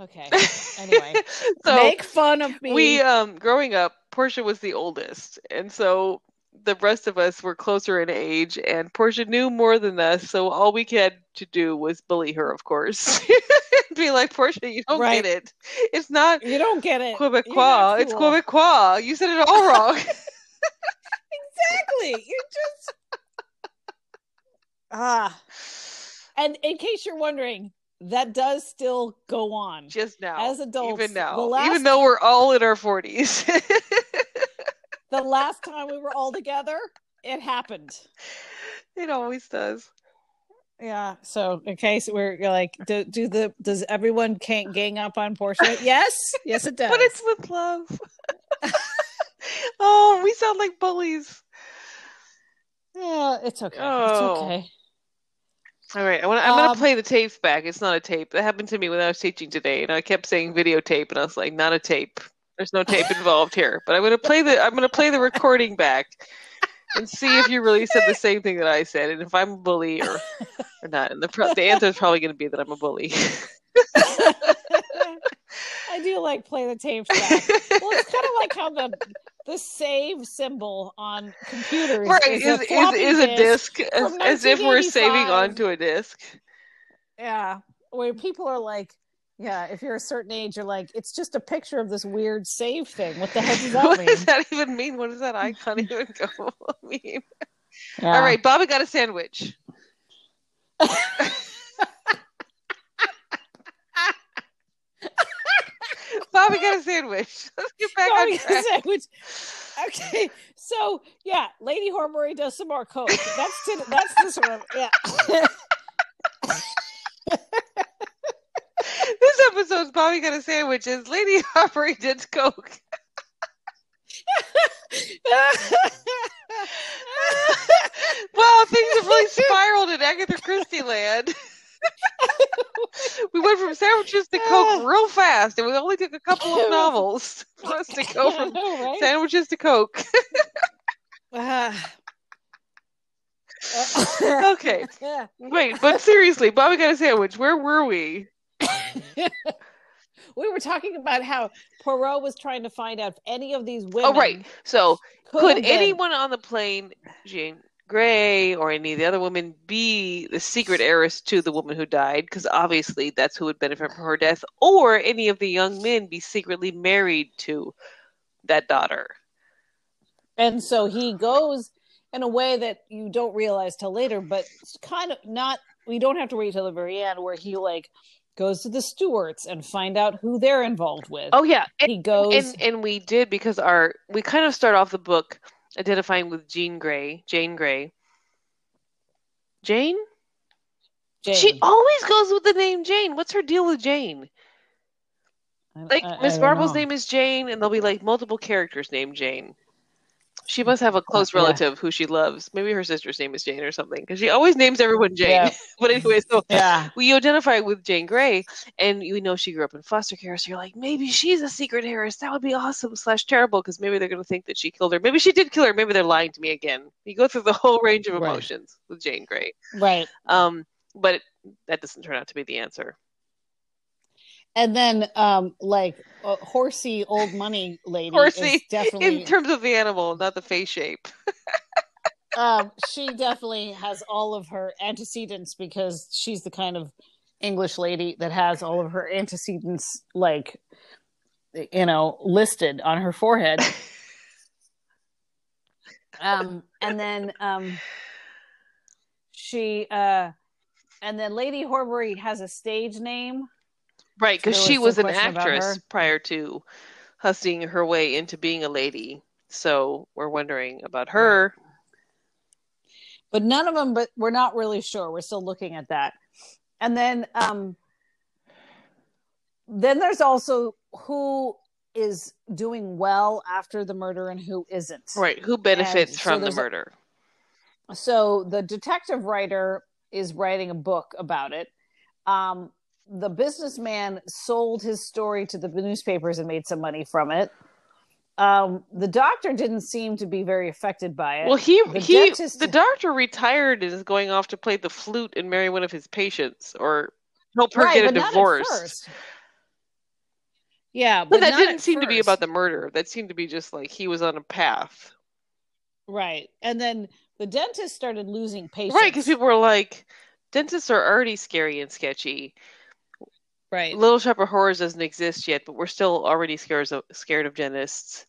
Okay. [LAUGHS] Anyway, so make fun of me. we um growing up, Portia was the oldest, and so the rest of us were closer in age, and Portia knew more than us. So all we had to do was bully her, of course, [LAUGHS] be like, Portia, you don't Right. get it. It's not you don't get it. Quebecois. not It's cool. Quebecois. You said it all wrong. [LAUGHS] Exactly. You just [LAUGHS] ah. And in case you're wondering, that does still go on. Just now, As adults, even now, last- even though we're all in our forties. [LAUGHS] The last [LAUGHS] time we were all together, it happened. it always does. Yeah. So in case we're like, do, do the does everyone can't gang up on Portia? Yes, yes, it does. But it's with love. oh, we sound like bullies. Yeah, it's okay. Oh. It's okay. All right, I wanna, I'm gonna Um, play the tapes back. It's not a tape. That happened to me when I was teaching today, and I kept saying videotape, and I was like, not a tape. There's no tape involved here. But I'm gonna play the. I'm gonna play the recording back, and see if you really said the same thing that I said, and if I'm a bully or or not. And the pro- the answer is probably gonna be that I'm a bully. I [LAUGHS] I do like play the tape back. well, it's kind of like how the the save symbol on computers right is, is, a, is, is a disk disc as, as if we're saving onto a disc Yeah, where people are like, yeah, if you're a certain age, you're like, it's just a picture of this weird save thing. What the heck does that [LAUGHS] what mean? does that even mean what does that icon [LAUGHS] even go [LAUGHS] mean Yeah. all right bobby got a sandwich bobby got a sandwich [LAUGHS] let's get back Bobby on got a track sandwich. Okay, so yeah, Lady Horbury does some more coke. That's to, that's this one. Yeah. [LAUGHS] this episode's bobby got a sandwich is lady Horbury did coke [LAUGHS] well things have really spiraled in agatha christie land [LAUGHS] we went from sandwiches to coke real fast and we only took a couple of [LAUGHS] novels [LAUGHS] for us to go from right? sandwiches to coke [SIGHS] Ah. okay wait but seriously bobby got a sandwich where were we we were talking about how Poirot was trying to find out if any of these women. oh right so could could anyone on the plane jane grey or any of the other women be the secret heiress to the woman who died because obviously that's who would benefit from her death or any of the young men be secretly married to that daughter And so he goes in a way that you don't realize till later, but kind of not. We don't have to wait till the very end where he like goes to the Stewarts and find out who they're involved with. oh yeah and, he goes. and and we did because our we kind of start off the book identifying with jean gray jane grey jane Jane. she always goes with the name jane what's her deal with jane I- like Miss Marple's know. name is Jane, and there'll be like multiple characters named Jane. She must have a close yeah. relative who she loves. Maybe her sister's name is Jane or something, because she always names everyone Jane. Yeah. [LAUGHS] but anyway, so Yeah. we identify with Jane Grey, and you know she grew up in foster care, so you're like, maybe she's a secret heiress. That would be awesome slash terrible, because maybe they're going to think that she killed her. Maybe she did kill her. Maybe they're lying to me again. You go through the whole range of Right. emotions with Jane Grey, Right. um, but it, that doesn't turn out to be the answer. And then, um, like a horsey old money lady Horsey, is definitely In terms of the animal, not the face shape. [LAUGHS] um, she definitely has all of her antecedents because she's the kind of English lady that has all of her antecedents, like, you know, listed on her forehead. um, and then um, she, uh, and then Lady Horbury has a stage name. Right, because she was an actress prior to hustling her way into being a lady. So we're wondering about her. but none of them but we're not really sure we're still looking at that and then um then there's also who is doing well after the murder and who isn't Right, who benefits And so from the a- murder? so the detective writer is writing a book about it um the businessman sold his story to the newspapers and made some money from it um the doctor didn't seem to be very affected by it Well, he The he dentist- the doctor retired and is going off to play the flute and marry one of his patients or help her Right, get a but not at divorce. Yeah, But but that didn't seem to be about the murder. That seemed to be just like he was on a path. right. And then the dentist started losing patients. Right, because people were like, dentists are already scary and sketchy. Right, Little Shop of Horrors doesn't exist yet, but we're still already scared of scared of dentists.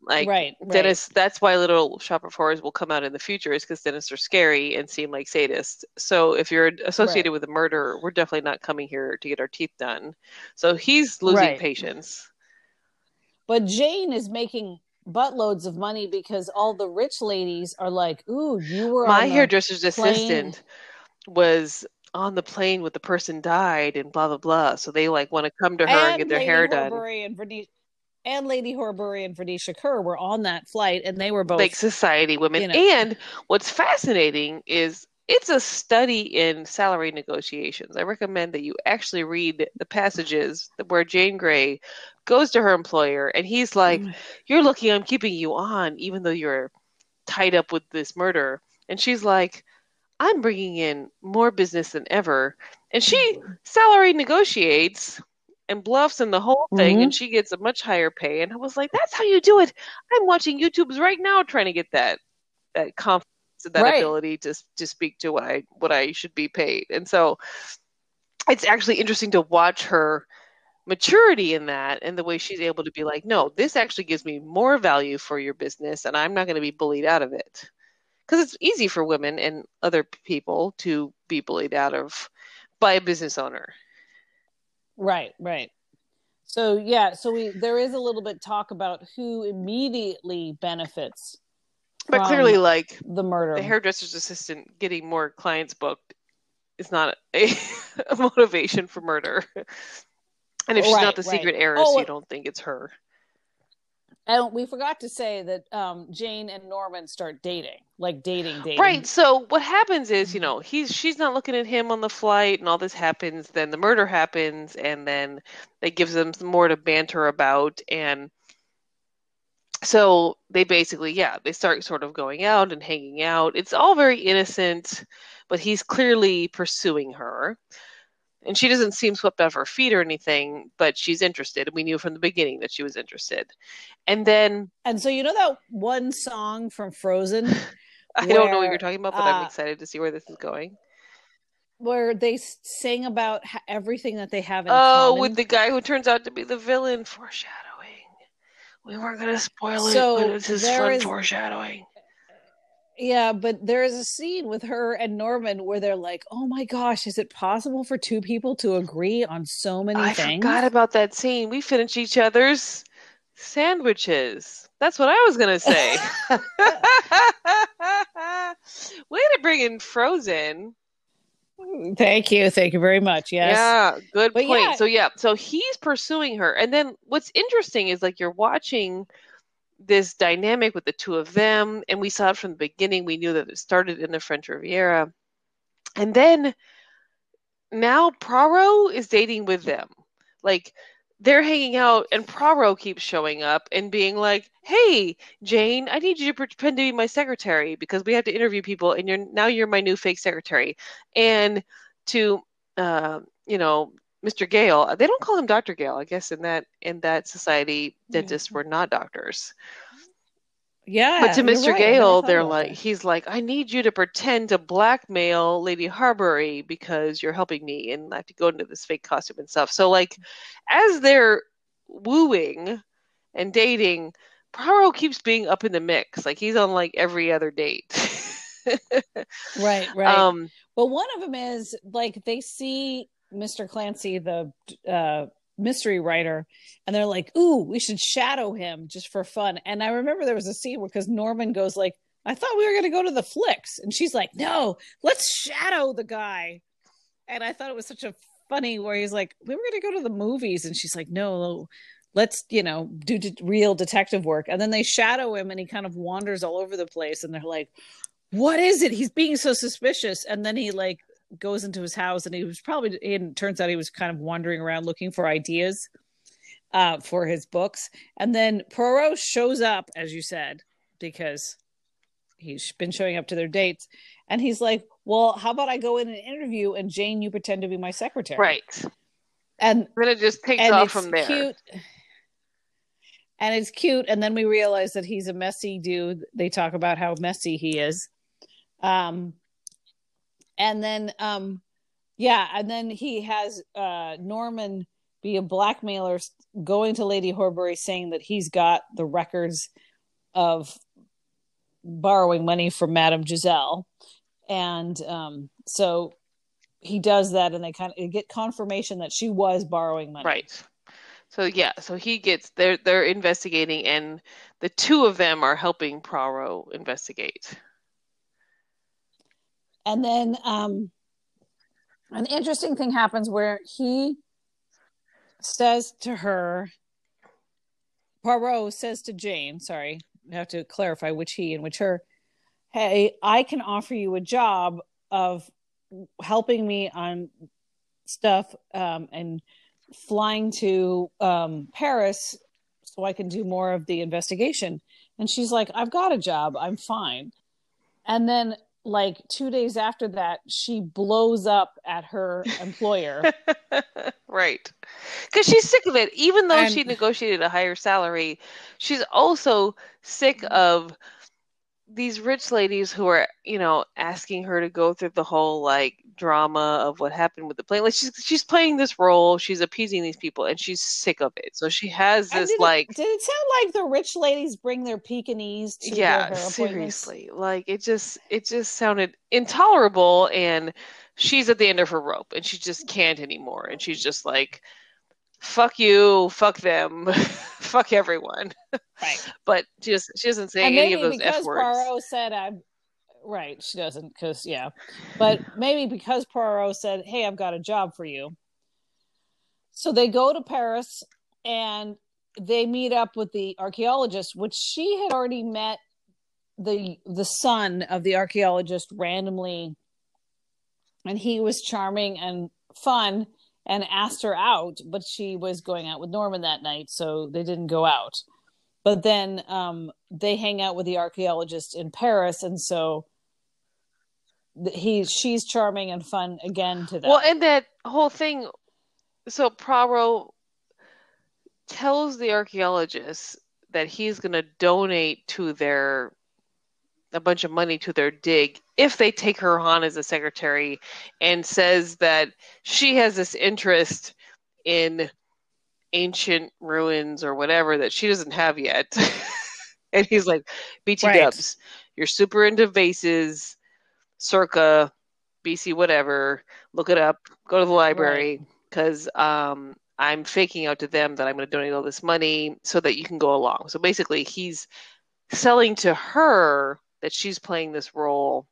Like right, right. dentists, that's why Little Shop of Horrors will come out in the future, is because dentists are scary and seem like sadists. So if you're associated with a murder, we're definitely not coming here to get our teeth done. So he's losing Right. patients. But Jane is making buttloads of money because all the rich ladies are like, "Ooh, you were My hairdresser's plane. assistant was on the plane with the person died and blah blah blah. So they like want to come to her and, and get their Lady hair done. Horbury and Vernice, and Lady Horbury and Venetia Kerr were on that flight, and they were both like society women. you know. And what's fascinating is it's a study in salary negotiations. I recommend that you actually read the passages where Jane Grey goes to her employer and he's like, Mm. You're lucky I'm keeping you on, even though you're tied up with this murder. And she's like, I'm bringing in more business than ever. And she salary negotiates and bluffs and the whole thing, Mhm. and she gets a much higher pay. And I was like, "That's how you do it." I'm watching YouTubes right now, trying to get that that confidence, and that Right. ability to to speak to what I what I should be paid. And so, it's actually interesting to watch her maturity in that and the way she's able to be like, "No, this actually gives me more value for your business, and I'm not going to be bullied out of it." Because it's easy for women and other people to be bullied out of by a business owner. Right, right. So yeah, so we there is a little bit talk about who immediately benefits But clearly, like the murder. the hairdresser's assistant getting more clients booked is not a, [LAUGHS] a motivation for murder. And if she's Right, not the right. secret heiress, Oh, you don't think it's her. And we forgot to say that um, Jane and Norman start dating, like dating, dating. Right. So what happens is, you know, he's she's not looking at him on the flight, and all this happens. Then the murder happens, and then that gives them more to banter about, and so they basically, yeah, they start sort of going out and hanging out. It's all very innocent, but he's clearly pursuing her. And she doesn't seem swept off her feet or anything, but she's interested. And we knew from the beginning that she was interested. And then And so you know that one song from Frozen [LAUGHS] I don't know what you're talking about, but I'm uh, excited to see where this is going. where they sing about everything that they have in Oh, common. with the guy who turns out to be the villain. Foreshadowing. We weren't going to spoil it, So, but it's just fun is- foreshadowing. Yeah, but there is a scene with her and Norman where they're like, "Oh my gosh, is it possible for two people to agree on so many I things?" forgot about that scene. We finish each other's sandwiches. That's what I was going to say. [LAUGHS] [LAUGHS] Way to bring in Frozen. Mm, thank you, thank you very much. Yes. Yeah, good But point. yeah. So yeah, so he's pursuing her, and then what's interesting is like you're watching this dynamic with the two of them, and we saw it from the beginning. We knew that it started in the French Riviera, and then now Poirot is dating with them. Like they're hanging out, and Poirot keeps showing up and being like, "Hey, Jane, I need you to pretend to be my secretary because we have to interview people, and you're now you're my new fake secretary." And to uh, you know, Mr. Gale, they don't call him Dr. Gale. I guess in that in that society, dentists were not doctors. Yeah. But to Mr. right. Gale, they're like, he's like, I need you to pretend to blackmail Lady Horbury because you're helping me, and I have to go into this fake costume and stuff. So like, as they're wooing and dating, Poirot keeps being up in the mix. Like he's on like every other date. [LAUGHS] Right, right. Um, Well, one of them is like they see Mr. Clancy, the uh, mystery writer, and they're like, "Ooh, we should shadow him just for fun." And I remember there was a scene where because Norman goes like, "I thought we were going to go to the flicks," and she's like, "No, let's shadow the guy." And I thought it was such a funny where he's like, "We were going to go to the movies," and she's like, "No." Let's, you know, do de- real detective work. And then they shadow him and he kind of wanders all over the place. And they're like, what is it? He's being so suspicious. And then he like goes into his house and he was probably and it turns out he was kind of wandering around looking for ideas uh for his books. And then Poirot shows up, as you said, because he's been showing up to their dates. And he's like, Well, how about I go in an interview and Jane, you pretend to be my secretary. right. And Then it just takes off from there. cute. And it's cute. And then we realize that he's a messy dude. They talk about how messy he is. Um, and then, um, yeah, and then he has uh, Norman be a blackmailer going to Lady Horbury saying that he's got the records of borrowing money from Madame Giselle. And um, so he does that, and they kind of get confirmation that she was borrowing money. Right. So yeah, so he gets they're they're investigating and the two of them are helping Poirot investigate. And then um, an interesting thing happens where he says to her, Poirot says to Jane, sorry, I have to clarify which he and which her, hey, I can offer you a job of helping me on stuff um, and flying to um, Paris so I can do more of the investigation. And she's like, I've got a job. I'm fine. And then like two days after that, she blows up at her [LAUGHS] employer. [LAUGHS] right. Because she's sick of it. Even though And- she negotiated a higher salary, she's also sick of these rich ladies who are, you know, asking her to go through the whole like drama of what happened with the plane. Like she's she's playing this role, she's appeasing these people, and she's sick of it. So she has this did it- like did it sound like the rich ladies bring their Pekingese to yeah seriously like it just it just sounded intolerable and she's at the end of her rope and she just can't anymore and she's just like fuck you fuck them [LAUGHS] fuck everyone. Right. [LAUGHS] but she just she doesn't say and any of those f words. Poirot said I'm right, she doesn't because yeah, but maybe because Poirot said, "Hey, I've got a job for you," so they go to Paris and they meet up with the archaeologist, which she had already met the the son of the archaeologist randomly, and he was charming and fun and asked her out, but she was going out with Norman that night, so they didn't go out but then um, they hang out with the archaeologist in Paris, and so he she's charming and fun again to them. well and that whole thing so Poirot tells the archaeologist that he's going to donate to their a bunch of money to their dig if they take her on as a secretary and says that she has this interest in ancient ruins or whatever that she doesn't have yet. [LAUGHS] and he's like, BT Right. dubs, you're super into vases, circa BC whatever. Look it up, go to the library, because um, I'm faking out to them that I'm going to donate all this money so that you can go along. So basically, he's selling to her that she's playing this role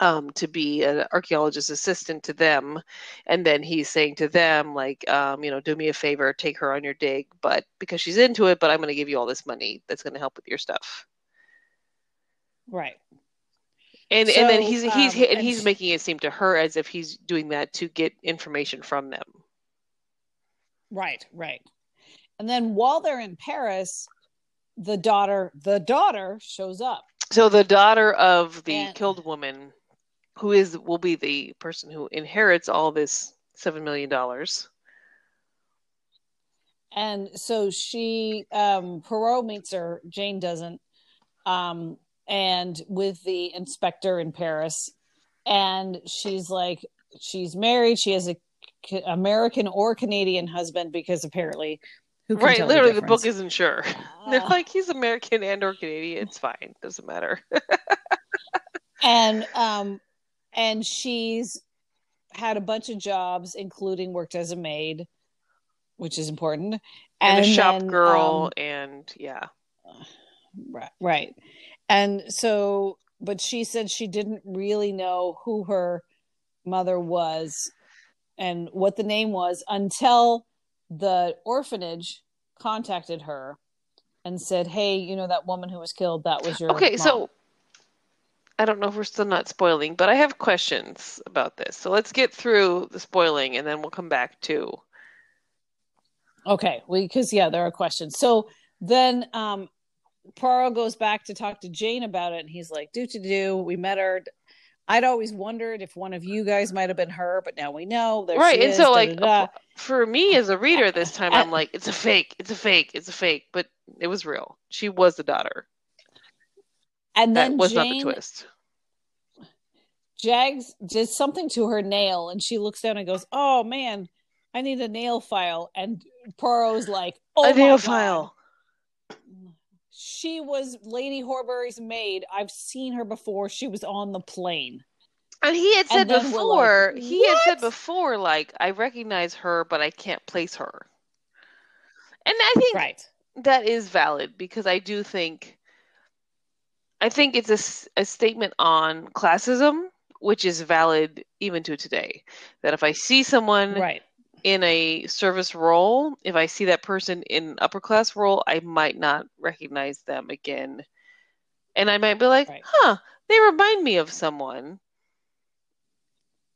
um, to be an archaeologist assistant to them, and then he's saying to them like, um, you know, do me a favor, take her on your dig, but because she's into it, but I'm going to give you all this money that's going to help with your stuff. right. And and then he's he's um, and and he's sh- making it seem to her as if he's doing that to get information from them. Right, right. And then while they're in Paris, the daughter, the daughter shows up. So the daughter of the killed woman, who is will be the person who inherits all this seven million dollars. And so she um Poirot meets her, Jane doesn't. Um and with the inspector in Paris and she's like she's married, she has a American or Canadian husband because apparently Right, tell literally, the difference? book isn't sure. [LAUGHS] They're Uh, like he's American and or Canadian. It's fine, doesn't matter. [LAUGHS] and um and she's had a bunch of jobs including worked as a maid which is important And, a shop then, girl, um, and yeah, right, right and so but she said she didn't really know who her mother was and what the name was until the orphanage contacted her and said hey you know that woman who was killed that was your okay. mom." So I don't know if we're still not spoiling, but I have questions about this. So let's get through the spoiling, and then we'll come back to Okay, we because yeah, there are questions. So then um Poirot goes back to talk to Jane about it, and he's like, "Do to do." We met her. I'd always wondered if one of you guys might have been her, but now we know. Right. And is, so, like, da, da. for me as a reader this time, I'm like, it's a fake, it's a fake, it's a fake, but it was real. She was the daughter. and That then was not the twist. Jags did something to her nail, and she looks down and goes, "Oh man, I need a nail file." And Poirot's like, "Oh a nail God. file. She was Lady Horbury's maid. I've seen her before. She was on the plane." And he had said And then we're before, like, he had said before, like, I recognize her, but I can't place her. And I think Right. that is valid because I do think, I think it's a, a statement on classism, which is valid even to today. That if I see someone Right. In a service role, if I see that person in upper class role, I might not recognize them again. And I might be like, Right. huh, they remind me of someone.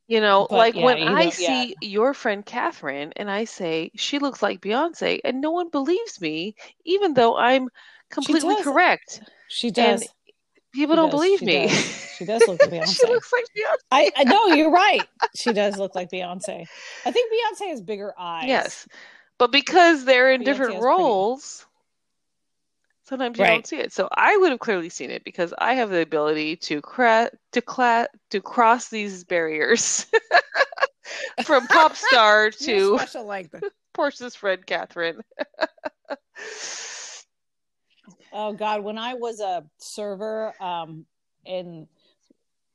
You know, But, like yeah, when I yeah. see your friend Catherine and I say she looks like Beyonce, and no one believes me, even though I'm completely does. correct. She does. People She don't does, believe she me. does. She does look like [LAUGHS] Beyonce. she looks like Beyonce. I, I know you're right. [LAUGHS] She does look like Beyonce. I think Beyonce has bigger eyes. Yes, but because they're in Beyonce different has pretty- roles, sometimes you Right. don't see it. So I would have clearly seen it because I have the ability to cra- to cla- to cross these barriers [LAUGHS] from pop star to special like. Portia's friend Catherine. Oh God, when I was a server um in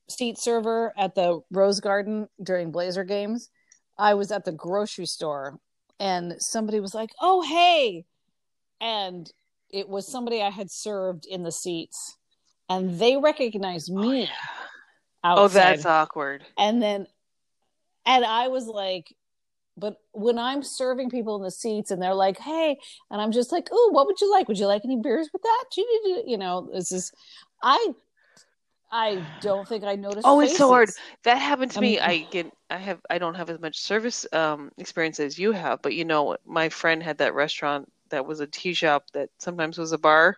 seat server at the Rose Garden during Blazer games, I was at the grocery store and somebody was like, "Oh, hey." And it was somebody I had served in the seats and they recognized me Oh, outside. that's awkward. and then and i was like but when i'm serving people in the seats and they're like hey and i'm just like oh what would you like would you like any beers with that you know this is i i don't think i noticed Oh, it's so hard. That happened to me. Um, I get I have I don't have as much service um experience as you have, but you know, my friend had that restaurant that was a tea shop that sometimes was a bar.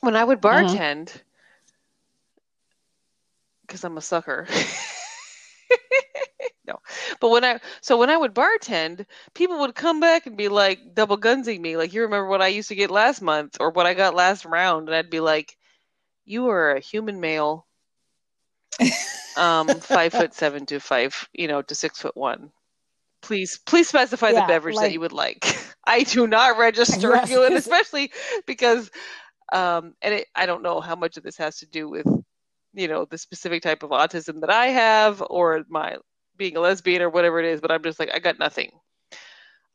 When I would Uh-huh. bartend, because I'm a sucker. [LAUGHS] no, but when I so when I would bartend, people would come back and be like double gunsing me, like you remember what I used to get last month or what I got last round, and I'd be like, "You are a human male." [LAUGHS] um five foot seven to five you know to six foot one. Please please specify Yeah, the beverage that you would like. [LAUGHS] I do not register Yes, you and especially because um and it, i don't know how much of this has to do with you know the specific type of autism that i have or my being a lesbian or whatever it is but i'm just like i got nothing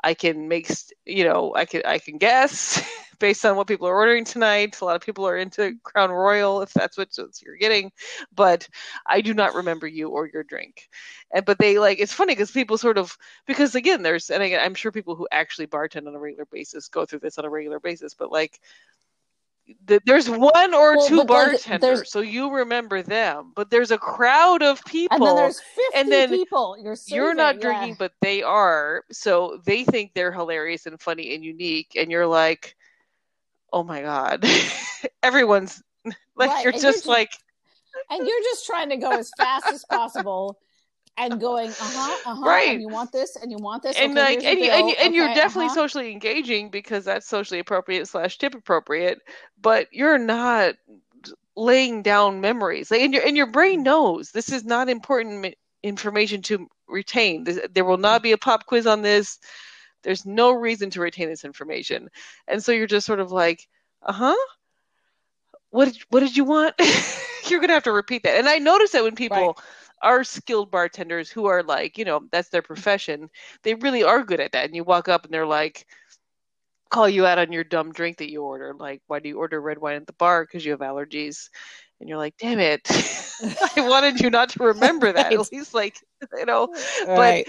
i can make you know i can i can guess [LAUGHS] based on what people are ordering tonight a lot of people are into crown royal if that's what you're getting but I do not remember you or your drink. And but they like it's funny because people sort of because again there's and again I'm sure people who actually bartend on a regular basis go through this on a regular basis, but like the, there's one or Well, two bartenders, there's- so you remember them. But there's a crowd of people. and then there's 50 and then people you're you're serving, not yeah. drinking, but they are. So they think they're hilarious and funny and unique, and you're like, oh my god, [LAUGHS] everyone's [LAUGHS] like Right, you're and you're just just- like [LAUGHS] and you're just trying to go as fast as possible and going uh-huh uh-huh Right. and you want this and you want this? And okay, like and, you, and, you, and you're definitely uh-huh. socially engaging because that's socially appropriate slash tip appropriate but you're not laying down memories. Like and your and your brain knows this is not important information to retain. There will not be a pop quiz on this. There's no reason to retain this information. And so you're just sort of like uh-huh? What did, what did you want? [LAUGHS] You're gonna have to repeat that. And i notice that when people Right. Are skilled bartenders who are like you know that's their profession they really are good at that. And you walk up and they're like call you out on your dumb drink that you order. Like why do you order red wine at the bar? Because you have allergies. And you're like damn it. [LAUGHS] I wanted you not to remember that Right. at least like you know right.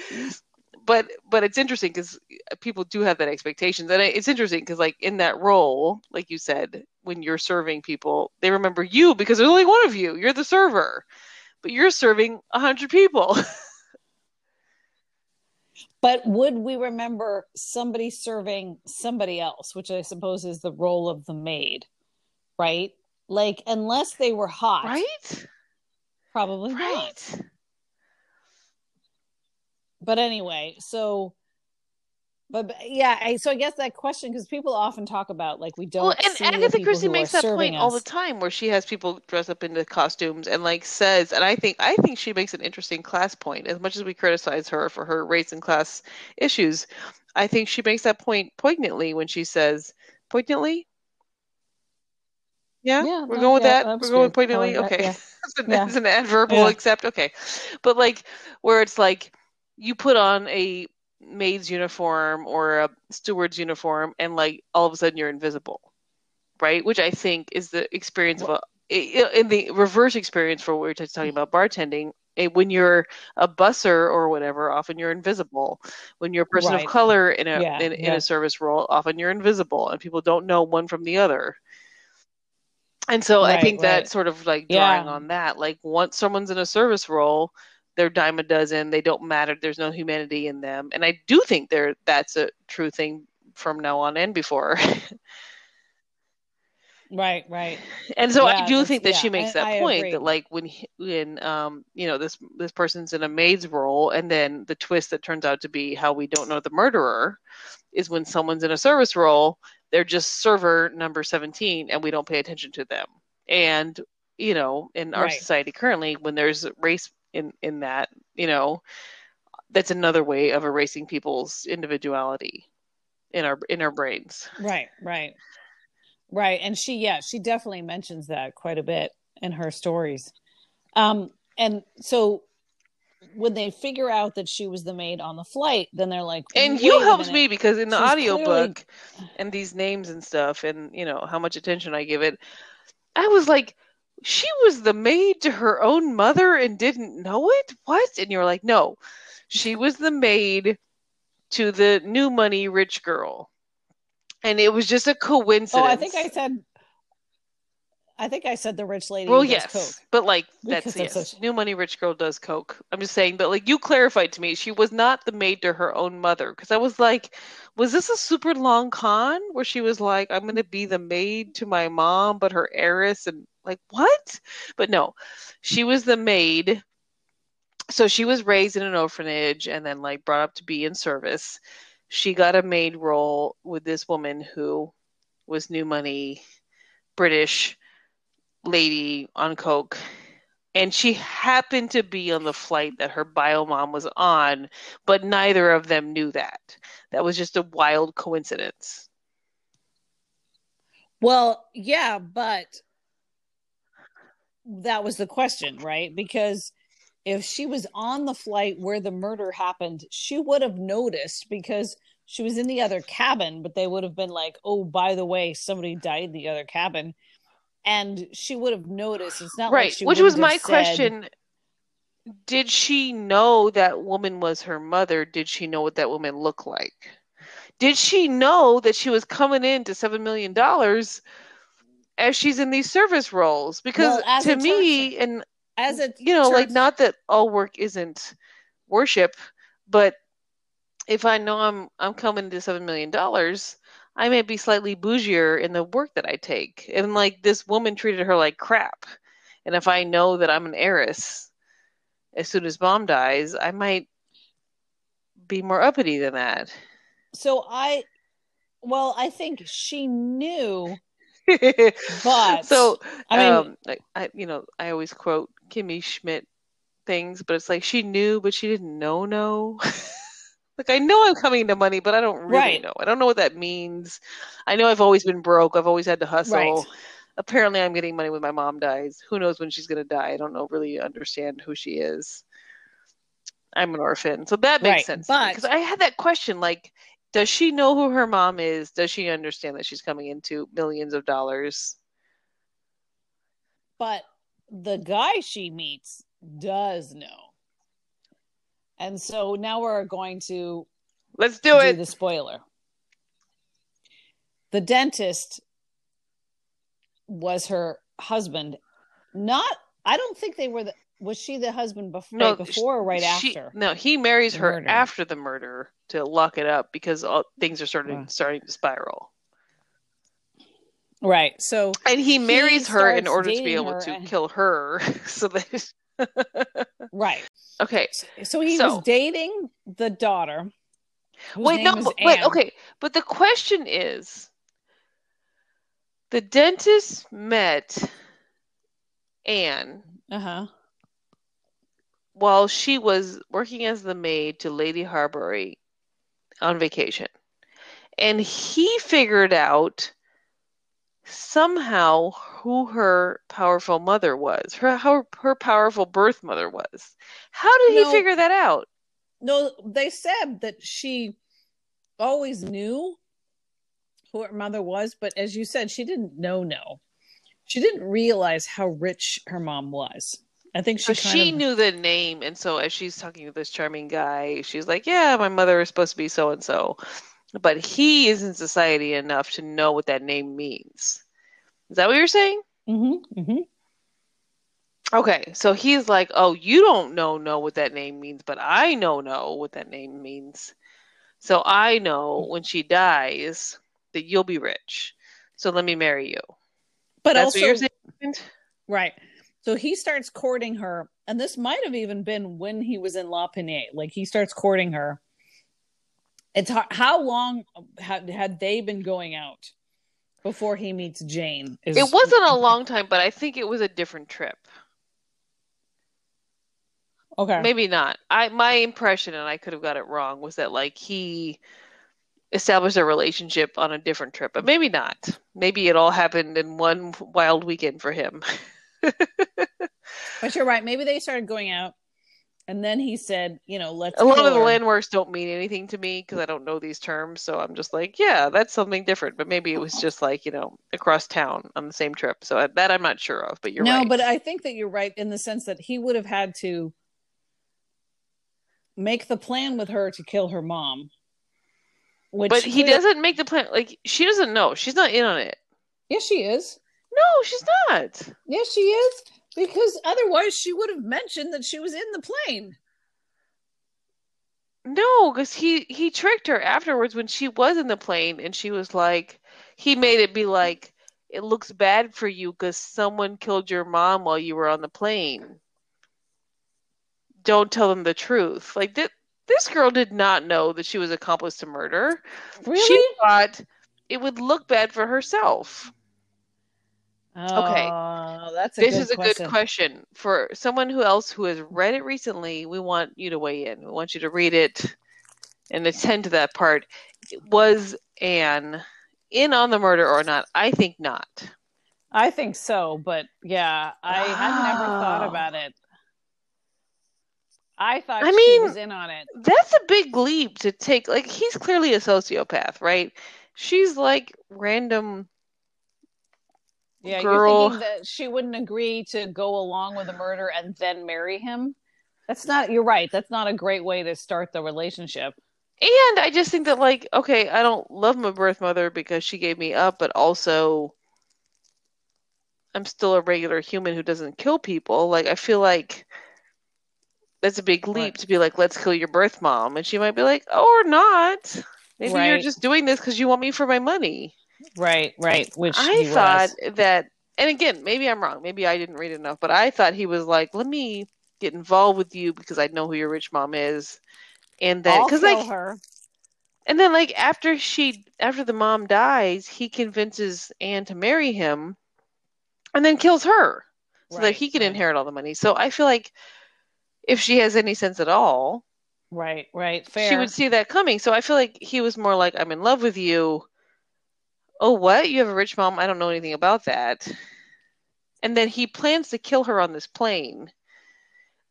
but but it's interesting because people do have that expectations. And it's interesting because like in that role like you said when you're serving people they remember you because there's only one of you. You're the server but you're serving a hundred people [LAUGHS] But would we remember somebody serving somebody else, which I suppose is the role of the maid, right? Like, unless they were hot, right Probably not. right But anyway, so, but, but yeah, I, so I guess that question because people often talk about like we don't well and agatha christie makes that point all the time where she has people dress up into costumes and like says and i think i think she makes an interesting class point as much as we criticize her for her race and class issues i think she makes that point poignantly when she says poignantly yeah, Yeah, we're no, going with yeah, that. that We're going. I poignantly. like that, okay, yeah. [LAUGHS] an, Yeah. an adverbial Yeah. accept. Okay, but like where it's like you put on a maid's uniform or a steward's uniform, and like all of a sudden you're invisible, right? Which I think is the experience of a in the reverse experience for what we we're talking about bartending. When you're a busser or whatever, often you're invisible. When you're a person Right. of color in a Yeah, in, in a service role, often you're invisible, and people don't know one from the other. And so I think right. that's sort of like drawing Yeah. on that. Like once someone's in a service role, they're dime a dozen. They don't matter. There's no humanity in them. And I do think there that's a true thing from now on and before. [LAUGHS] Right, right. And so Yeah, I do think that yeah, she makes that I point that like when when um you know this this person's in a maid's role and then the twist that turns out to be how we don't know the murderer is when someone's in a service role they're just server number 17 and we don't pay attention to them. And you know, in our Right. society currently when there's race in in that, you know, that's another way of erasing people's individuality in our in our brains. Right, right. Right. And she yeah, she definitely mentions that quite a bit in her stories. Um and so when they figure out that she was the maid on the flight, then they're like And you a helps me because in the She's audiobook and these names and stuff and you know how much attention I give it, I was like, she was the maid to her own mother and didn't know it? What? And you're like, no, she was the maid to the new money rich girl. And it was just a coincidence. Oh, I think I said I think I said the rich lady Well, does yes, coke. but like that's yes. such- New money rich girl does coke. I'm just saying, but like you clarified to me, she was not the maid to her own mother because I was like, was this a super long con where she was like, I'm gonna be the maid to my mom, but her heiress, and like what? But no, she was the maid. So she was raised in an orphanage and then like brought up to be in service. She got a maid role with this woman who was new money, British lady on coke and she happened to be on the flight that her bio mom was on but neither of them knew that that was just a wild coincidence Well, yeah, but that was the question, right? Because if she was on the flight where the murder happened, she would have noticed because she was in the other cabin, but they would have been like, oh, by the way, somebody died in the other cabin. And she would have noticed. It's not right like she which was my said- question did she know that woman was her mother did she know what that woman looked like did she know that she was coming in to seven million dollars as she's in these service roles because Well, to me and as a you know like not that all work isn't worship but if i know i'm i'm coming to seven million dollars i may be slightly bougier in the work that i take and like this woman treated her like crap and if i know that i'm an heiress as soon as mom dies i might be more uppity than that so I, well, I think she knew. [LAUGHS] But, so I mean, um, I, I, you know, I always quote Kimmy Schmidt things, but it's like she knew, but she didn't know. No, [LAUGHS] like I know I'm coming to money, but I don't really Right. know. I don't know what that means. I know I've always been broke. I've always had to hustle. Right. Apparently, I'm getting money when my mom dies. Who knows when she's gonna die? I don't know really understand who she is. I'm an orphan, so that makes Right, sense. but- because I had that question, like. Does she know who her mom is? Does she understand that she's coming into millions of dollars? but the guy she meets does know. And so now we're going to Let's do it. the spoiler. The dentist was her husband. Not, I don't think they were the. Was she the husband before, No, before or right She- after? No, he marries her murder? after the murder to lock it up because all, things are starting Wow. starting to spiral. Right. So And he marries her in order to be able to and- kill her. [LAUGHS] so that [LAUGHS] right. okay. So he So- was dating the daughter. Wait, no, but, but okay. But the question is, the dentist met Anne Uh huh. While she was working as the maid to Lady Horbury on vacation. And he figured out somehow who her powerful mother was, her how her powerful birth mother was. How did No. he figure that out? No, they said that she always knew who her mother was, but as you said, she didn't know. No, she didn't realize how rich her mom was. I think she So she of, knew the name, and so as she's talking to this charming guy, she's like, "Yeah, my mother is supposed to be so and so," but he is in society enough to know what that name means. Is that what you're saying? Mm-hmm, mm-hmm. Okay, so he's like, "Oh, you don't know know what that name means, but I know know what that name means. So I know when she dies that you'll be rich. So let me marry you." But That's also, what you're saying. right. So he starts courting her, and this might have even been when he was in Le Pinet. Like he starts courting her. It's har- how long had had they been going out before he meets Jane? Is- It wasn't a long time, but I think it was a different trip. okay. Maybe not. I my impression, and I could have got it wrong, was that like he established a relationship on a different trip, but maybe not. Maybe it all happened in one wild weekend for him. [LAUGHS] [LAUGHS] But you're right. Maybe they started going out, and then he said, "You know, let's." a lot of the landmarks don't mean anything to me because I don't know these terms, so I'm just like, yeah, that's something different. But maybe it was just like you know across town on the same trip. So that I'm not sure of. But you're no, right. but I think that you're right in the sense that he would have had to make the plan with her to kill her mom. Which but he doesn't make the plan. Like she doesn't know. She's not in on it. Yes, she is. No, she's not. Yes, she is. Because otherwise, she would have mentioned that she was in the plane. No, because he he tricked her afterwards when she was in the plane, and she was like, he made it be like, it looks bad for you because someone killed your mom while you were on the plane. Don't tell them the truth. Like th- this girl did not know that she was accomplice to murder. Really? She thought it would look bad for herself. Oh, that's a this is a question. good question for someone who else who has read it recently. We want you to weigh in. We want you to read it and attend to that part. Was Anne in on the murder or not? I think not. I think so, but yeah, I had never thought ah. about it. I thought I she mean- was in on it. That's a big leap to take. Like he's clearly a sociopath, right? She's like random. Yeah, girl. you're thinking that she wouldn't agree to go along with the murder and then marry him. That's not. You're right. That's not a great way to start the relationship. And I just think that like, okay, I don't love my birth mother because she gave me up, but also I'm still a regular human who doesn't kill people. Like I feel like that's a big leap Right. to be like, let's kill your birth mom, and she might be like, oh, or not. Maybe you're just doing this because you want me for my money. Right. Right. Which I he thought was. that, and again, maybe I'm wrong. Maybe I didn't read enough, but I thought he was like, let me get involved with you because I know who your rich mom is, and then because kill like, her. and then like after she, after the mom dies, he convinces Anne to marry him, and then kills her so that he can right. inherit all the money. So I feel like if she has any sense at all, Right. Right. Fair. she would see that coming. So I feel like he was more like, I'm in love with you. Oh, what? You have a rich mom? I don't know anything about that. And then he plans to kill her on this plane.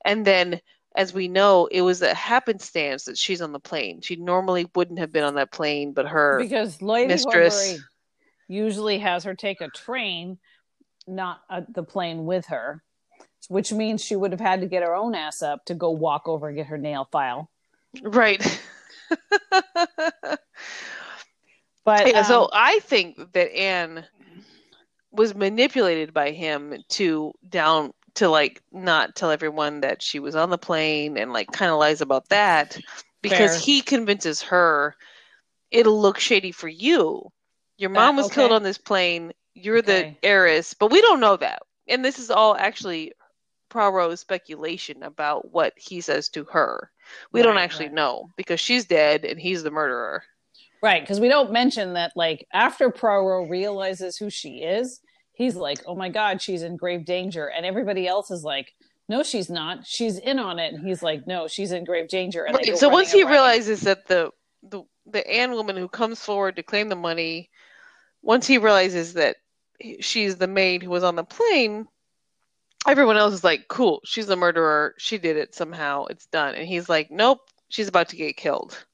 And then, as we know, it was a happenstance that she's on the plane. She normally wouldn't have been on that plane, but her. because Lady mistress- Horbury usually has her take a train, not uh the plane with her, which means she would have had to get her own ass up to go walk over and get her nail file. Right. [LAUGHS] But yeah, so um, I think that Anne was manipulated by him to down to like not tell everyone that she was on the plane and like kind of lies about that because Fair. he convinces her it'll look shady for you. Your mom That- was killed on this plane. You're the heiress, but we don't know that. And this is all actually Poirot's speculation about what he says to her. We don't actually right. know because she's dead and he's the murderer. Right, because we don't mention that like after Poirot realizes who she is, he's like, "Oh my god, she's in grave danger," and everybody else is like, "No, she's not. She's in on it." And he's like, "No, she's in grave danger." And Right, so once he realizes that the the the Anne woman who comes forward to claim the money, once he realizes that she's the maid who was on the plane, everyone else is like, "Cool, she's the murderer. She did it somehow. It's done." And he's like, "Nope, she's about to get killed."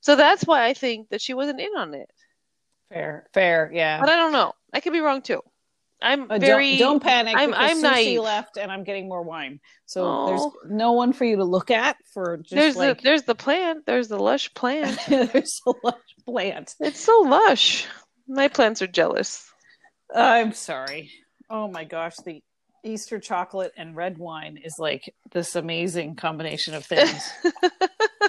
So that's why I think that she wasn't in on it. fair, fair, yeah. But I don't know. I could be wrong too. I'm Uh, very don't, don't panic I'm- I'm naive. left and I'm getting more wine. So Oh. there's no one for you to look at for just there's like the there's the plant. There's the lush plant. [LAUGHS] there's a lush plant. it's so lush. My plants are jealous. I'm sorry. Oh my gosh, the Easter chocolate and red wine is like this amazing combination of things. [LAUGHS]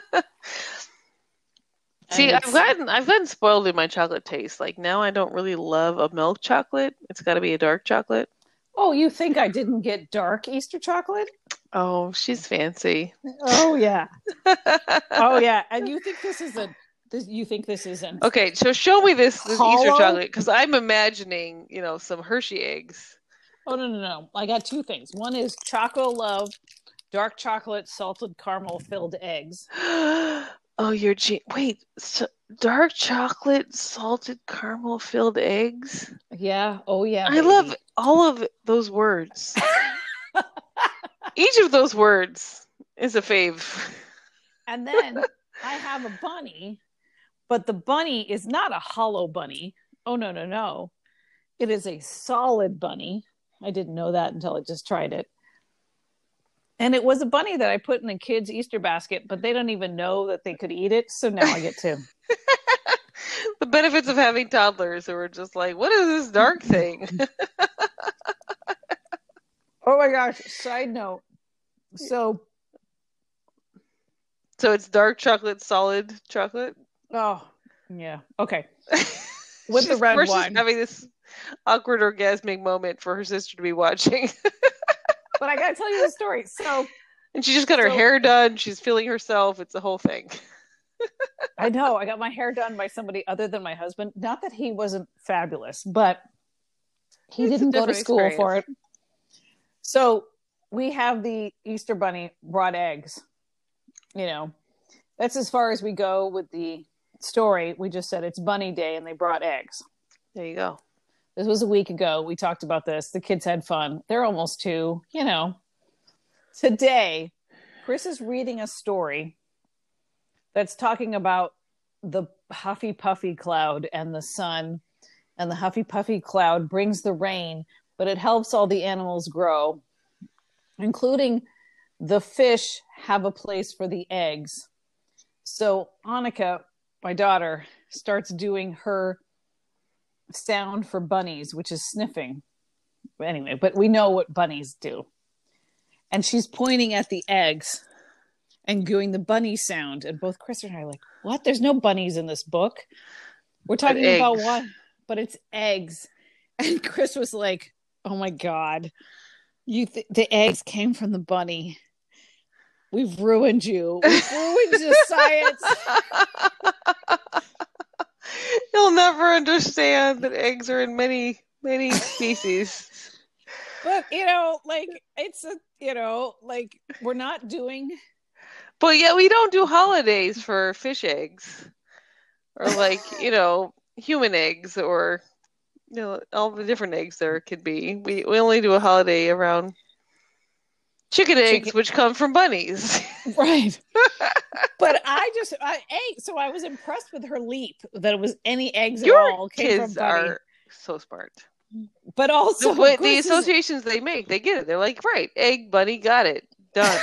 See, I've gotten I've gotten spoiled in my chocolate taste. Like now, I don't really love a milk chocolate. It's got to be a dark chocolate. Oh, you think I didn't get dark Easter chocolate? Oh, she's fancy. Oh yeah. [LAUGHS] Oh yeah. And you think this is a this you think this isn't okay, so show me this, this Easter chocolate because I'm imagining, you know, some Hershey eggs. Oh no no no! I got two things. One is Chocolove, dark chocolate salted caramel filled eggs. [GASPS] [GASPS] [GASPS] oh, you're wait, so dark chocolate salted caramel filled eggs. Yeah. Oh yeah. I baby. love all of those words. Each of those words is a fave. And then I have a bunny, but the bunny is not a hollow bunny. Oh no no no! It is a solid bunny. I didn't know that until I just tried it. And it was a bunny that I put in the kids' Easter basket, but they don't even know that they could eat it. So now I get to. [LAUGHS] the benefits of having toddlers who are just like, what is this dark thing? [LAUGHS] Oh my gosh! Side note. So so it's dark chocolate, solid chocolate. Oh, yeah. Okay. [LAUGHS] With the red she's wine. having this awkward orgasmic moment for her sister to be watching. But I got to tell you the story. So and she just got her hair done. She's feeling herself. It's a whole thing. [LAUGHS] I know I got my hair done by somebody other than my husband. Not that he wasn't fabulous, but he It's didn't go to school for it. So we have the Easter bunny brought eggs. You know, that's as far as we go with the story. We just said it's bunny day and they brought eggs. There you go. This was a week ago. We talked about this. The kids had fun. They're almost two, you know. Today, Chris is reading a story that's talking about the huffy puffy cloud and the sun. And the huffy puffy cloud brings the rain, but it helps all the animals grow, including the fish have a place for the eggs. So Annika, my daughter, starts doing her sound for bunnies, which is sniffing. Anyway, but we know what bunnies do. And she's pointing at the eggs and doing the bunny sound. And both Chris and I are like, what? There's no bunnies in this book. We're talking about eggs. what? But it's eggs. [LAUGHS] And Chris was like, oh my God. You th- the eggs came from the bunny. We've ruined you. We've ruined [LAUGHS] the science. [LAUGHS] You'll never understand that eggs are in many, many species. But you know, like it's a you know, like we're not doing But yet we don't do holidays for fish eggs. Or like, [LAUGHS] you know, human eggs or you know, all the different eggs there could be. We we only do a holiday around chicken eggs, Chicken- which come from bunnies. [LAUGHS] right. but I just I ate, so I was impressed with her leap that it was any eggs at all Your came from kids bunny. are so smart. But also the, the associations they make, they get it. They're like, right, egg, bunny, got it, done.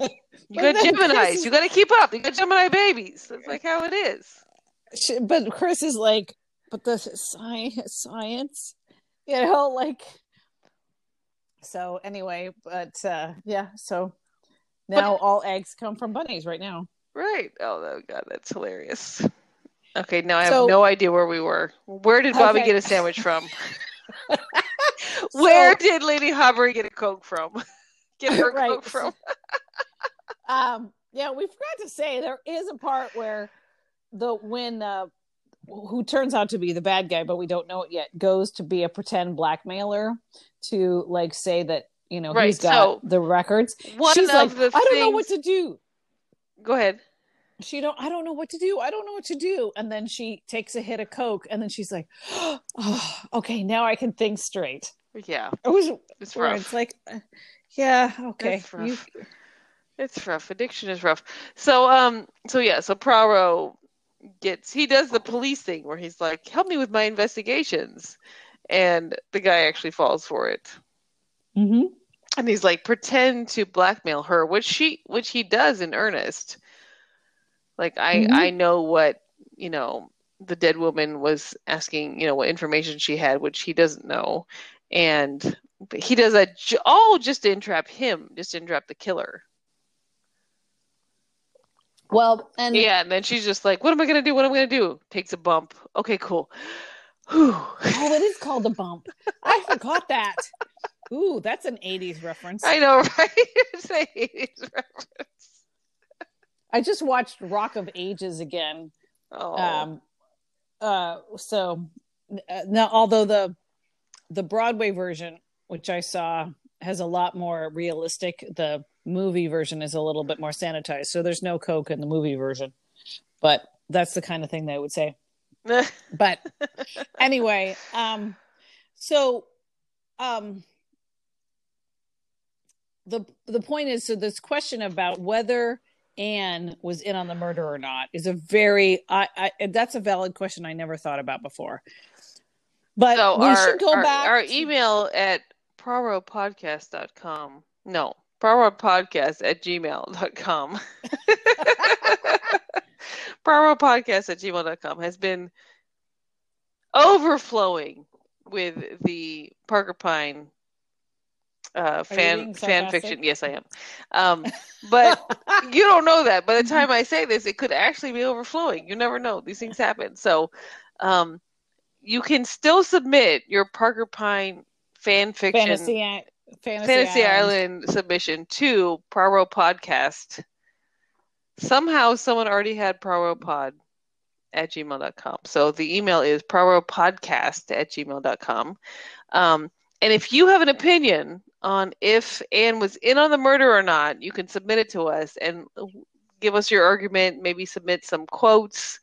[LAUGHS] You got Gemini's. Is- You got to keep up. You got Gemini babies. That's like how it is. but Chris is like, but the science, science, you know, like. So anyway, but uh yeah, so now all eggs come from bunnies right now. Right. Oh, God, that's hilarious. Okay, now I have So- no idea where we were. Where did Bobby Okay. get a sandwich from? [LAUGHS] [LAUGHS] where So- did Lady Horbury get a Coke from? [LAUGHS] Get her Right. Coke from? um yeah we forgot to say there is a part where the when uh who turns out to be the bad guy but we don't know it yet goes to be a pretend blackmailer to like say that you know Right, he's got so- the records One she's of like the i don't know what to do Go ahead. she don't i don't know what to do i don't know what to do and then she takes a hit of coke and then she's like [GASPS] oh okay now i can think straight Yeah, it was it's rough. it's like uh, yeah okay It's rough. you It's rough. Addiction is rough. So um so yeah, so Poirot gets he does the police thing where he's like, Help me with my investigations and the guy actually falls for it. Mhm. And he's like, pretend to blackmail her, which she which he does in earnest. Like I Mhm. I know what, you know, the dead woman was asking, you know, what information she had, which he doesn't know. And he does that j- all just to entrap him, just to entrap the killer. Well, and Yeah, and then she's just like, "What am I gonna do? What am I gonna do?" Takes a bump. Okay, cool. Whew. oh, it is called a bump. [LAUGHS] I forgot that. Ooh, that's an '80s reference. I know, [LAUGHS] right? It's a 80s reference. I just watched Rock of Ages again. Oh, Um, uh, so uh, now, although the the Broadway version, which I saw, has a lot more realistic. The movie version is a little bit more sanitized, so there's no coke in the movie version. But that's the kind of thing they would say. [LAUGHS] But anyway, um, so um, the the point is, so this question about whether Anne was in on the murder or not is a very I, I that's a valid question I never thought about before. But so we our, should go our, back. our to- email at praropodcast.com. No, praropodcast at gmail.com. [LAUGHS] praropodcast at gmail.com has been overflowing with the Parker Pyne uh, fan fan fiction. Yes, I am. Um, but [LAUGHS] you don't know that. By the time I say this, it could actually be overflowing. You never know. These things happen. So um, you can still submit your Parker Pyne fan fiction fantasy, fantasy, Fantasy Island. Island submission to Poirot Podcast. Somehow someone already had praropod at gmail.com. So the email is praropodcast at gmail.com. Um, and if you have an opinion on if Anne was in on the murder or not, you can submit it to us and give us your argument, maybe submit some quotes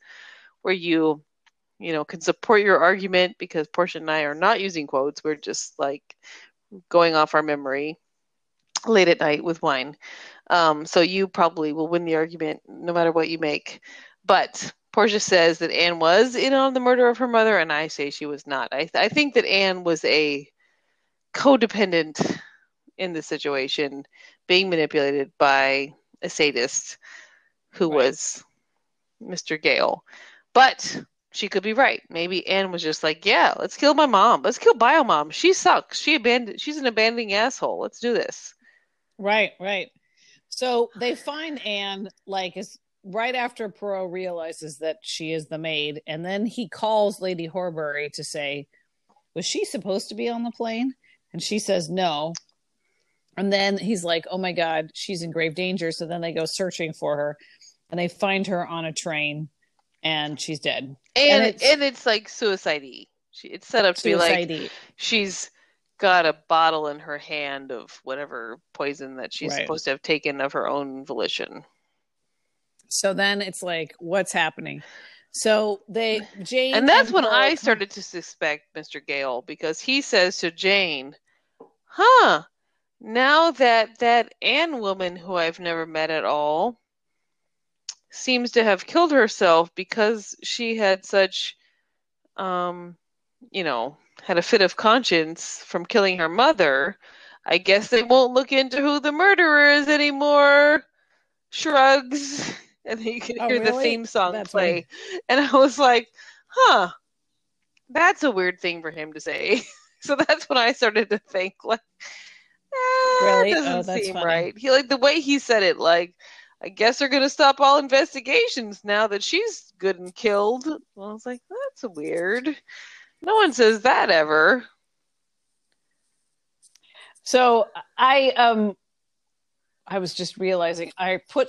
where you you know can support your argument because Portia and I are not using quotes. We're just like going off our memory late at night with wine. Um, so you probably will win the argument no matter what you make. But Portia says that Anne was in on the murder of her mother, and I say she was not. I, I think that Anne was a codependent in the situation, being manipulated by a sadist who Right. was Mr. Gale. But she could be right. Maybe Anne was just like, "Yeah, let's kill my mom. Let's kill Bio Mom. She sucks. She abandoned. She's an abandoning asshole. Let's do this." Right, right. So they find Anne like is right after Poirot realizes that she is the maid, and then he calls Lady Horbury to say, "Was she supposed to be on the plane?" And she says no. And then he's like, "Oh my God, she's in grave danger." So then they go searching for her, and they find her on a train, and she's dead. And And it's, and it's like suicide She it's set up to be like she's got a bottle in her hand of whatever poison that she's Right. supposed to have taken of her own volition. So then it's like, what's happening? So they Jane And that's when Pearl I started to suspect Mr. Gale because he says to Jane, "Huh, now that that Anne woman who I've never met at all seems to have killed herself because she had such um you know, had a fit of conscience from killing her mother, I guess they won't look into who the murderer is anymore." Shrugs. [LAUGHS] And then you can Oh, hear the theme song That's play. And I was like, huh, that's a weird thing for him to say. [LAUGHS] so that's when I started to think, like, eh, Really? that Oh, doesn't that's seem funny. right. He like the way he said it, like, I guess they're gonna stop all investigations now that she's good and killed. Well, I was like, that's weird. No one says that ever. So I um I was just realizing I put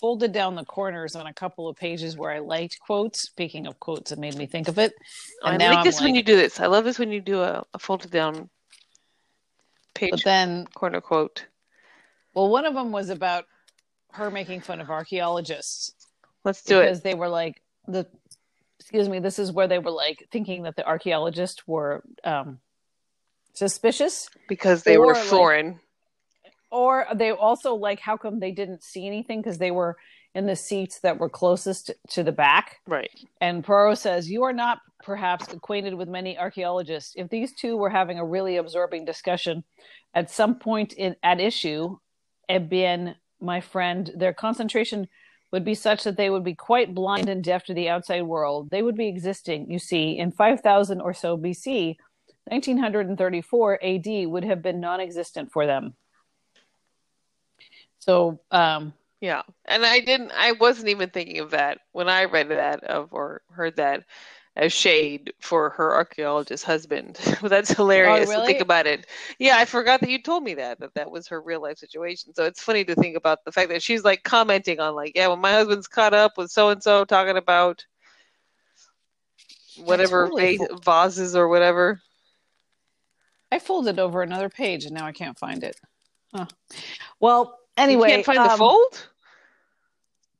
folded down the corners on a couple of pages where I liked quotes. Speaking of quotes, it made me think of it. And I like this when you do this. I love this when you do a, a folded down page But then, corner quote. well, one of them was about her making fun of archaeologists Let's do because it. Because they were like the. Excuse me. This is where they were like thinking that the archaeologists were um, suspicious, Because they were like- foreign. or they also like how come they didn't see anything because they were in the seats that were closest to the back. right. And Poirot says, You are not perhaps acquainted with many archaeologists. If these two were having a really absorbing discussion at some point in, at issue, eh bien, my friend, their concentration would be such that they would be quite blind and deaf to the outside world. They would be existing, you see, in 5000 or so BC. 1934 AD would have been non existent for them. So, um, Yeah. And I didn't I wasn't even thinking of that when I read that of or heard that as shade for her archaeologist husband. [LAUGHS] but that's hilarious Oh, to think about it. Yeah, I forgot that you told me that that that was her real life situation. So it's funny to think about the fact that she's like commenting on like, yeah, when my husband's caught up with so and so talking about whatever totally va- vases or whatever. I folded over another page and now I can't find it. Huh. Well, anyway, you can't find the um, fold?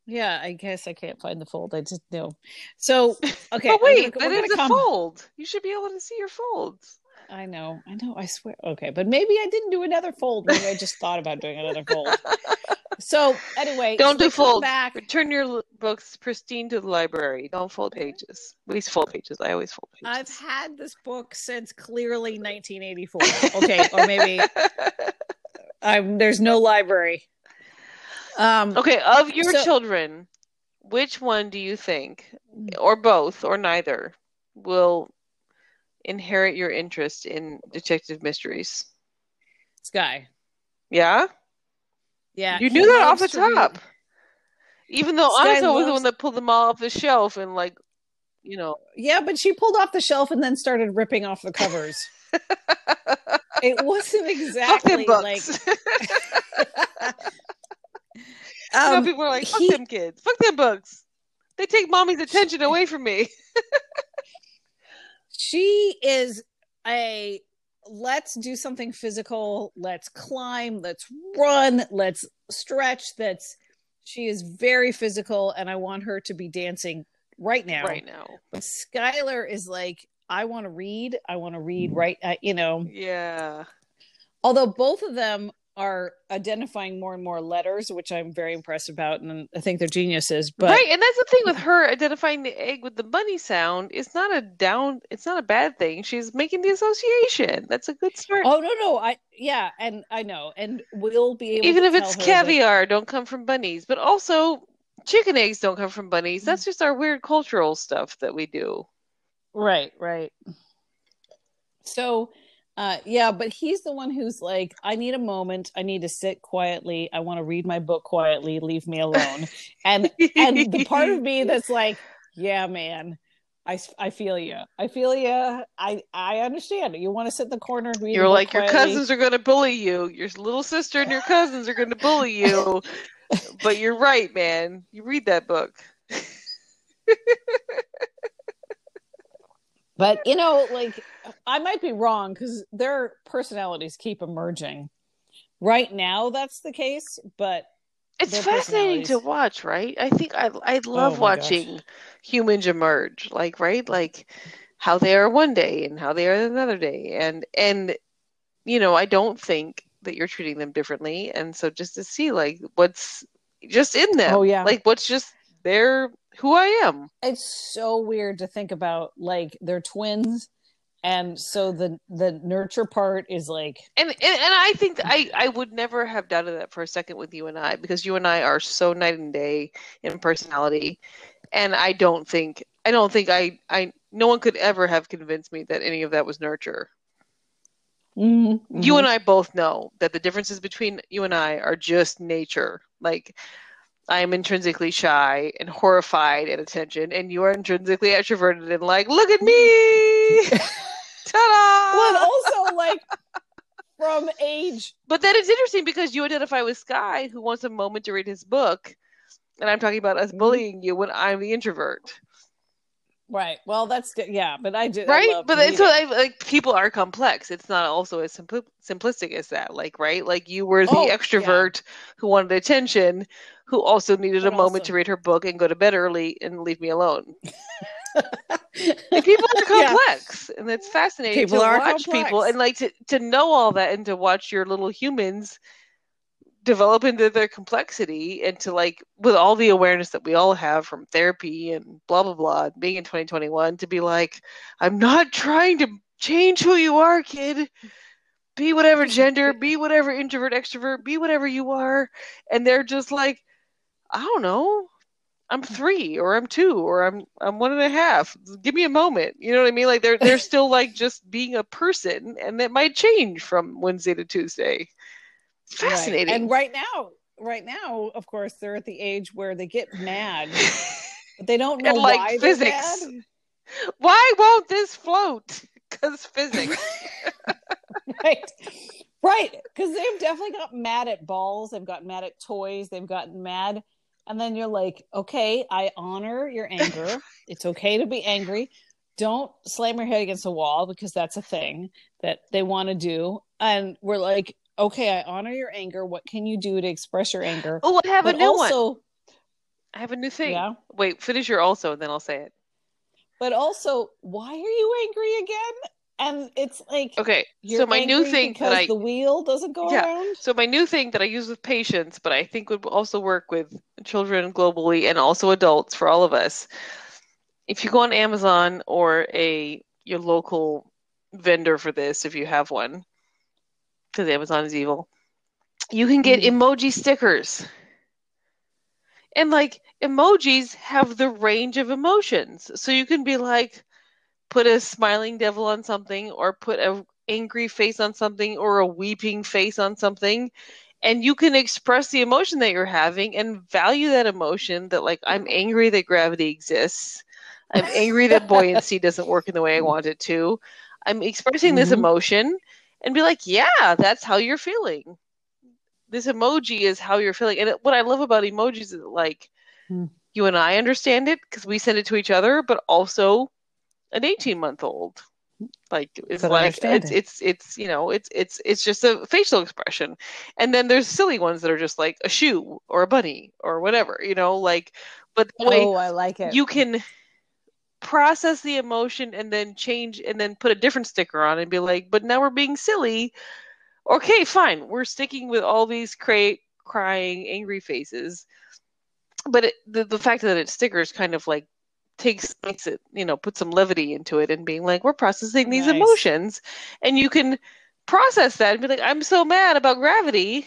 Yeah, I guess I can't find the fold. I just know. So [LAUGHS] okay, but wait, gonna- that is a fold. You should be able to see your folds. I know, I know, I swear. Okay, but maybe I didn't do another fold. Maybe I just thought about doing another fold. [LAUGHS] So anyway, Don't so do fold. Back. Return your books pristine to the library. Don't fold pages. At least fold pages. I always fold pages. I've had this book since clearly 1984. Okay, or maybe [LAUGHS] I'm, there's no library. Um, okay, of your So- children, which one do you think, or both, or neither, will inherit your interest in detective mysteries? Sky. Yeah? Yeah, You knew that off the to read- top. Even though Sky Annika was the one that pulled them all off the shelf and like, you know, Yeah, but she pulled off the shelf and then started ripping off the covers. [LAUGHS] it wasn't exactly like [LAUGHS] books. You know, um, people are like, fuck he- them kids. Fuck them books. They take mommy's attention away from me. [LAUGHS] she is a let's do something physical let's climb let's run let's stretch that's she is very physical and i want her to be dancing right now Right now. but skylar is like i want to read i want to read right uh, you know Yeah. although both of them are identifying more and more letters which i'm very impressed about and i think they're geniuses but right, and that's the thing with her identifying the egg with the bunny sound. It's not a down. It's not a bad thing. She's making the association. That's a good start. oh no no i yeah and i know and we'll be able Even if it's her that- caviar, don't come from bunnies. But also, chicken eggs don't come from bunnies. That's just our weird cultural stuff that we do. Right, right. So, uh, yeah, but he's the one who's like, I need a moment. I need to sit quietly. I want to read my book quietly. Leave me alone. and and the part of me that's like, yeah, man, I, I feel you. I feel you. I I understand. You want to sit in the corner. and Read You're like your cousins are going to bully you. Your little sister and your cousins are going to bully you. but you're right, man. You read that book. [LAUGHS] But you know, like I might be wrong because their personalities keep emerging. Right now, that's the case, but It's fascinating to watch, right? I think I I oh love Oh my gosh. watching humans emerge, like right, like how they are one day and how they are another day, and and you know I don't think that you're treating them differently, and so just to see like what's just in them, Oh, yeah. like what's just there, who I am. it's so weird to think about like they're twins and so the the nurture part is like And, and and I think I I would never have doubted that for a second with you and I because you and I are so night and day in personality, and I don't think I don't think I I no one could ever have convinced me that any of that was nurture. Mm-hmm. You and I both know that the differences between you and I are just nature. Like I am intrinsically shy and horrified at attention, and you are intrinsically extroverted and like, look at me, [LAUGHS] ta-da! well also like from age But then it's interesting because you identify with Sky, who wants a moment to read his book, and I'm talking about us Mhm. bullying you when I'm the introvert, right well that's good. yeah but i do. right? I but so. I, like people are complex. It's not also as simpli- simplistic as that. Like right, like you were the Oh, yeah. extrovert who wanted attention, who also needed a But moment to read her book and go to bed early and leave me alone. [LAUGHS] Like people are Yeah. complex, and it's fascinating People to are watch people and like to to know all that and to watch your little humans develop into their complexity and to like with all the awareness that we all have from therapy and blah blah blah being in 2021 to be like i'm not trying to change who you are kid. Be whatever gender be whatever introvert extrovert be whatever you are. And they're just like i don't know. I'm three or i'm two or i'm i'm one and a half. Give me a moment. You know what i mean? Like they're they're [LAUGHS] still like just being a person and that might change from wednesday to tuesday Right. fascinating and right now right now, of course, they're at the age where they get mad, [LAUGHS] but they don't know And, like, why physics. Why won't this float? Because physics. [LAUGHS] right right because they've definitely got mad at balls they've gotten mad at toys they've gotten mad and then you're like okay i honor your anger [LAUGHS] it's okay to be angry don't slam your head against a wall because that's a thing that they want to do and we're like okay i honor your anger what can you do to express your anger oh, I have a but new one. I have a new thing. yeah Wait, finish your also, and then I'll say it. but also why are you angry again and it's like Okay, so my new thing because that I the wheel doesn't go Yeah. around So my new thing that I use with patients, but I think would also work with children globally and also adults for all of us. If you go on Amazon or a your local vendor for this, if you have one, because Amazon is evil, you can get Mhm. emoji stickers. And like emojis have the range of emotions. So you can be like, put a smiling devil on something or put a angry face on something or a weeping face on something and you can express the emotion that you're having and value that emotion that like i'm angry that gravity exists i'm angry that [LAUGHS] buoyancy doesn't work in the way i want it to i'm expressing this Mhm. emotion and be like yeah that's how you're feeling. This emoji is how you're feeling. And it, what i love about emojis is like Hmm. you and i understand it because we send it to each other but also an 18 month old like it's Could like it's, it. it's it's you know it's it's it's just a facial expression. And then there's silly ones that are just like a shoe or a bunny or whatever you know like but the way oh i like it. you can process the emotion and then change and then put a different sticker on and be like but now we're being silly. Okay fine. We're sticking with all these cra- crying angry faces. But it, the, the fact that it's stickers kind of like takes makes it you know put some levity into it and being like we're processing these Nice. emotions. And you can process that and be like i'm so mad about gravity.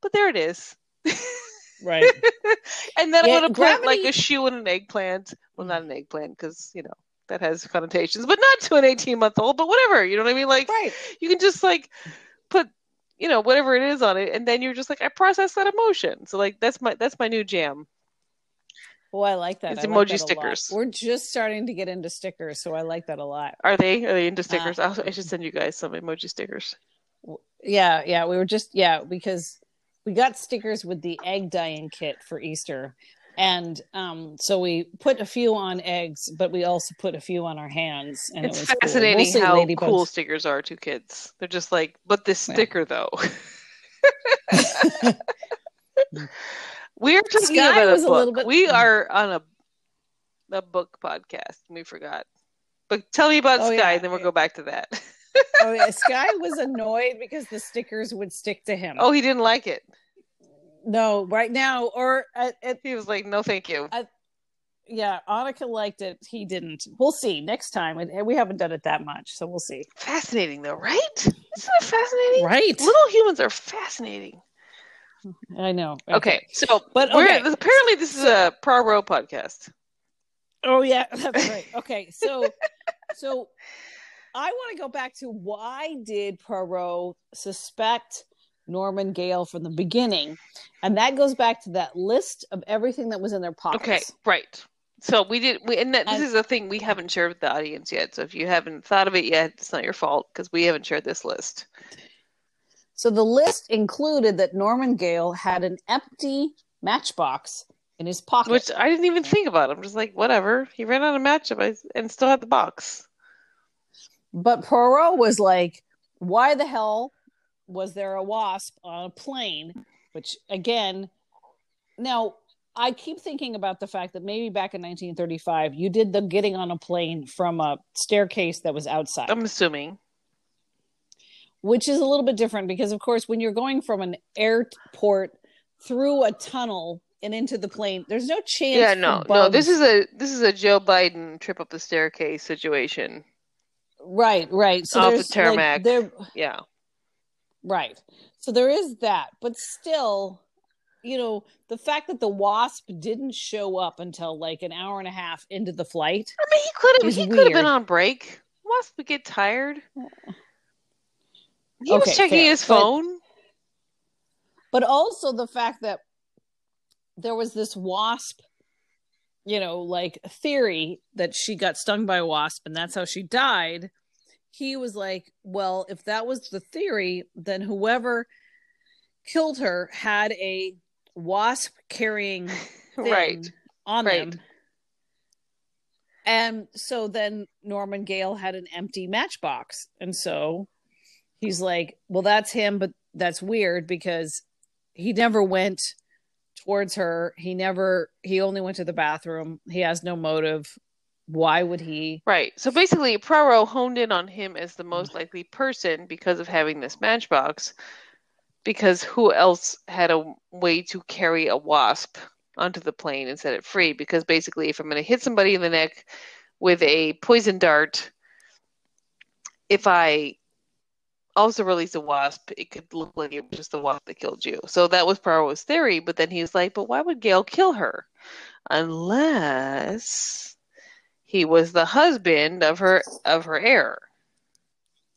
But there it is [LAUGHS] right [LAUGHS] and then Yeah, I'm gonna put like a shoe and an eggplant. Well, not an eggplant because you know that has connotations, but not to an 18 month old. But whatever, you know what I mean? Like right you can just like put you know whatever it is on it, and then you're just like I process that emotion. So like that's my that's my new jam. oh i like that It's I like emoji that stickers. we're just starting to get into stickers so i like that a lot Are they are they into stickers? Uh, I should send you guys some emoji stickers. yeah yeah we were just yeah because we got stickers with the egg dyeing kit for easter and um so we put a few on eggs but we also put a few on our hands and it's it was fascinating Mostly how ladybugs. cool stickers are to kids. They're just like, but this Yeah. sticker though. [LAUGHS] [LAUGHS] We're talking Sky about a a book. little bit- We are on a a book podcast. We forgot. But tell me about Oh, Sky, yeah. and then we'll go back to that. [LAUGHS] oh yeah sky was annoyed because the stickers would stick to him oh, he didn't like it. no right now or at, at He was like, "No, thank you." yeah annika liked it he didn't we'll see next time and we haven't done it that much so we'll see Fascinating, though, right? Isn't it fascinating? right Little humans are fascinating. i know Okay, so But, okay. apparently this is a Poirot podcast. Oh yeah, [LAUGHS] that's right. Okay, so so I want to go back to why did Poirot suspect Norman Gale from the beginning, and that goes back to that list of everything that was in their pockets. Okay, right. So we did, we, and that, this And- is a thing we haven't shared with the audience yet. So if you haven't thought of it yet, it's not your fault because we haven't shared this list. So the list included that Norman Gale had an empty matchbox in his pocket. Which I didn't even think about. I'm just like, whatever. He ran out of matchup and still had the box. But Poirot was like, why the hell was there a wasp on a plane? Which, again, now I keep thinking about the fact that maybe back in 1935, you did the getting on a plane from a staircase that was outside, I'm assuming. which is a little bit different because, of course, when you're going from an airport through a tunnel and into the plane, there's no chance. Yeah, no, no. This is a this is a Joe Biden trip up the staircase situation. Right, right. So Off the there's like, Yeah, Right. So there is that, but still, you know, the fact that the wasp didn't show up until like an hour and a half into the flight. I mean, he could have he could have been on break. Wasp would get tired. He Okay, was checking fair, his but- phone. but also the fact that there was this wasp you know like theory that she got stung by a wasp and that's how she died he was like well if that was the theory then whoever killed her had a wasp carrying [LAUGHS] right. on right. them. And so then norman gale had an empty matchbox. And so he's like well that's him but that's weird because he never went towards her he never he only went to the bathroom he has no motive why would he Right. So basically, Poirot honed in on him as the most likely person because of having this matchbox. Because who else had a way to carry a wasp onto the plane and set it free? Because basically, if I'm going to hit somebody in the neck with a poison dart, if I also release a wasp, it could look like it was just the wasp that killed you. So that was Poirot's theory. But then he was like, but why would Gale kill her? Unless he was the husband of her of her heir.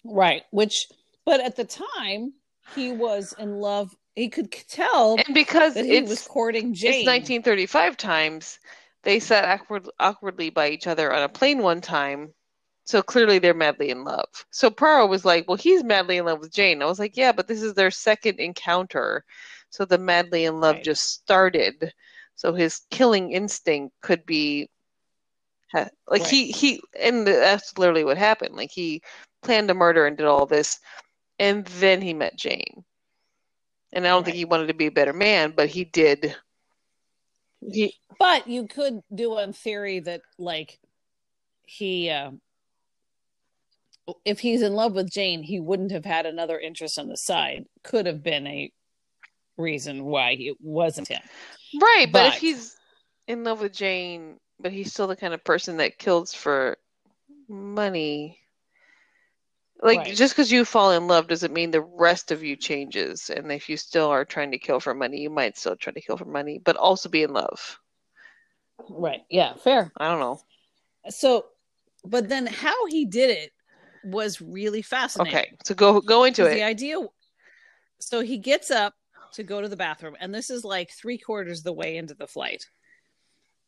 right which but at the time he was in love he could tell And because that he was courting Jane. it's 1935 times, they sat awkward, awkwardly by each other on a plane one time. So clearly they're madly in love. So Poirot was like, "Well, he's madly in love with Jane." I was like, "Yeah, but this is their second encounter." So the madly in love Right. just started. So his killing instinct could be like Right. he he and that's literally what happened. Like he planned a murder and did all this and then he met Jane. And I don't think he wanted to be a better man, but he did he but you could do on theory that like he uh, if he's in love with jane he wouldn't have had another interest on the side could have been a reason why it wasn't him Right, but, if he's in love with Jane, but he's still the kind of person that kills for money. Like Right. just because you fall in love doesn't mean the rest of you changes. And if you still are trying to kill for money, you might still try to kill for money, but also be in love. right yeah fair I don't know. so but then how he did it was really fascinating Okay, so go go into it. the idea so he gets up to go to the bathroom and this is like three quarters the way into the flight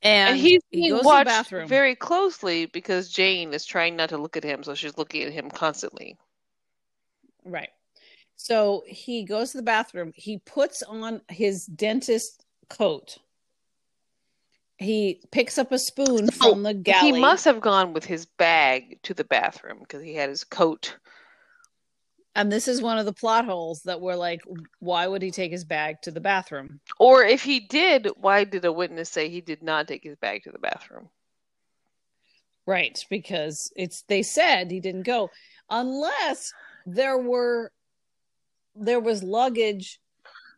and, and he's he goes to the watched bathroom very closely because Jane is trying not to look at him, so she's looking at him constantly. Right. So he goes to the bathroom. He puts on his dentist coat. He picks up a spoon from the galley. He must have gone with his bag to the bathroom because he had his coat. And this is one of the plot holes that we're like, why would he take his bag to the bathroom? Or if he did, why did a witness say he did not take his bag to the bathroom? Right, because it's they said he didn't go unless there were there was luggage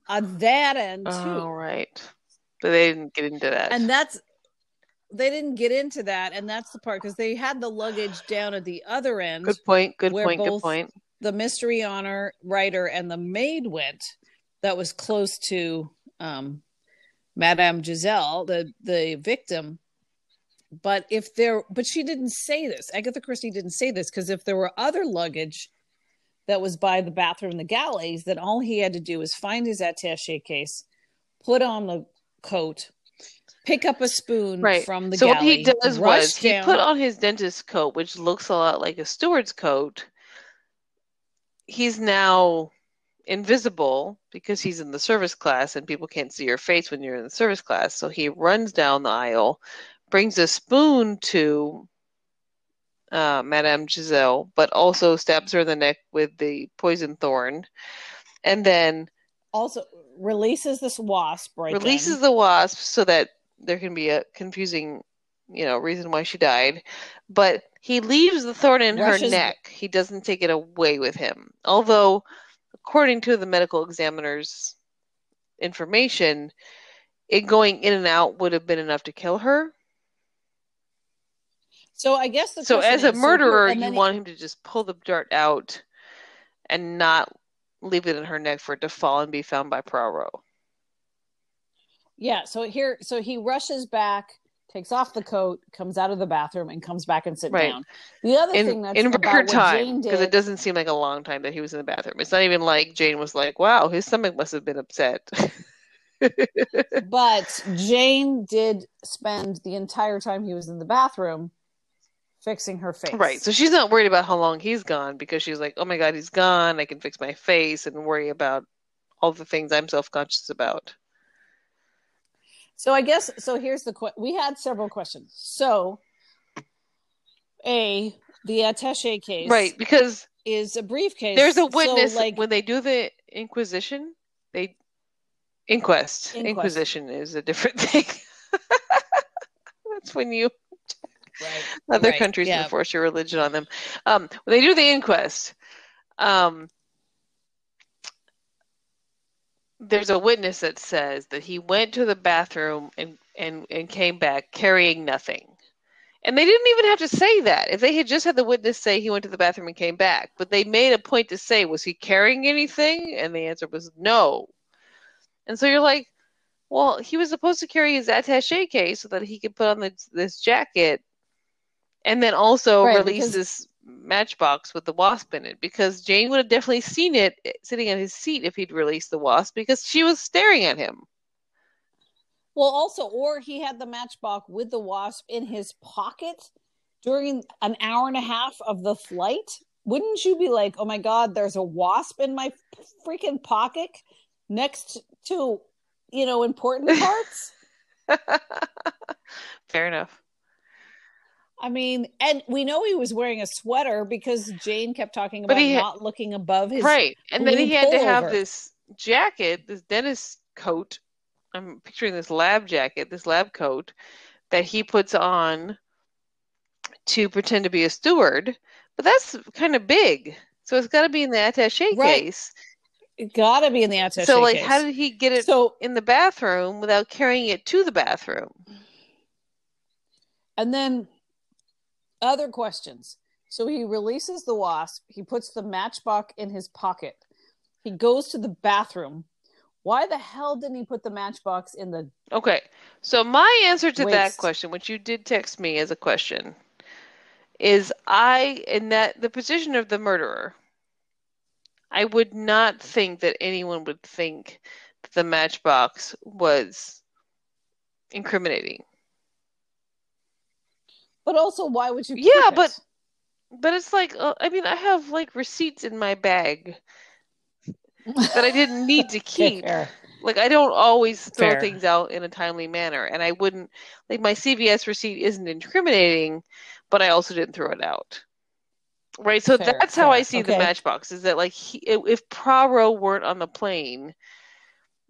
on that end too. Oh, right. But they didn't get into that. and that's they didn't get into that and that's the part because they had the luggage down at the other end good point. Good point. Good point. the mystery honor writer and the maid went that was close to um madame giselle the the victim but if there but she didn't say this agatha christie didn't say this because if there were other luggage that was by the bathroom and the galleys then all he had to do was find his attache case put on the coat pick up a spoon Right. from the so galley what he does was he down- put on his dentist coat, which looks a lot like a steward's coat. He's now invisible because he's in the service class and people can't see your face when you're in the service class. So he runs down the aisle, brings a spoon to uh, Madame Giselle, but also stabs her in the neck with the poison thorn, and then also releases this wasp right then. releases the wasp so that there can be a confusing, you know, reason why she died. But he leaves the thorn in her neck. He doesn't take it away with him. Although, according to the medical examiner's information, it going in and out would have been enough to kill her. So I guess the So, as a murderer, and you he- want him to just pull the dart out and not leave it in her neck for it to fall and be found by Poirot. yeah. So here, so he rushes back takes off the coat, comes out of the bathroom, and comes back and sits Right. down. The other thing that's in about record time, because it doesn't seem like a long time that he was in the bathroom. It's not even like Jane was like, "Wow, his stomach must have been upset." [LAUGHS] but Jane did spend the entire time he was in the bathroom fixing her face. Right. So she's not worried about how long he's gone because she's like, oh my God, he's gone. I can fix my face and worry about all the things I'm self conscious about. So I guess so. Here's the que- we had several questions. So, a the attaché case, Right. Because is a briefcase. there's a So, witness like when they do the Inquisition, they inquest. Inquest. Inquisition is a different [LAUGHS] thing. That's when you right, other Right, countries yeah. enforce your religion on them. Um, when they do the inquest, um, there's a witness that says that he went to the bathroom and, and, and came back carrying nothing. And they didn't even have to say that. If they had just had the witness say he went to the bathroom and came back, but they made a point to say, was he carrying anything? And the answer was no. And so you're like, well, he was supposed to carry his attache case so that he could put on this, this jacket and then also Right, release because- this matchbox with the wasp in it because Jane would have definitely seen it eh, sitting on his seat if he'd released the wasp because she was staring at him. Well, also, or he had the matchbox with the wasp in his pocket during an hour and a half of the flight. Wouldn't you be like, "Oh my god, there's a wasp in my freaking pocket next to, you know, important [LAUGHS] parts?" Fair enough. I mean, and we know he was wearing a sweater because Jane kept talking about he- not looking above his right. And then he had to have this jacket, this dentist coat. I'm picturing this lab jacket, this lab coat that he puts on to pretend to be a steward. But that's kind of big. So it's got to be in the attache Right. case. It gotta be in the attaché so like case. how did he get it so in the bathroom without carrying it to the bathroom? And then other questions. So he releases the wasp. He puts the matchbox in his pocket. He goes to the bathroom. Why the hell didn't he put the matchbox in the? Okay. So my answer to that question, which you did text me as a question, is I in that the position of the murderer, I would not think that anyone would think that the matchbox was incriminating. But also, why would you? Keep Yeah, it? but- But it's like uh, I mean, I have like receipts in my bag that I didn't need to [LAUGHS] keep. Fair. like I don't always throw Fair. things out in a timely manner, and I wouldn't like my CVS receipt isn't incriminating, but I also didn't throw it out. Right, so Fair, that's how I see the Okay. matchbox. Is that like he, if Poirot weren't on the plane,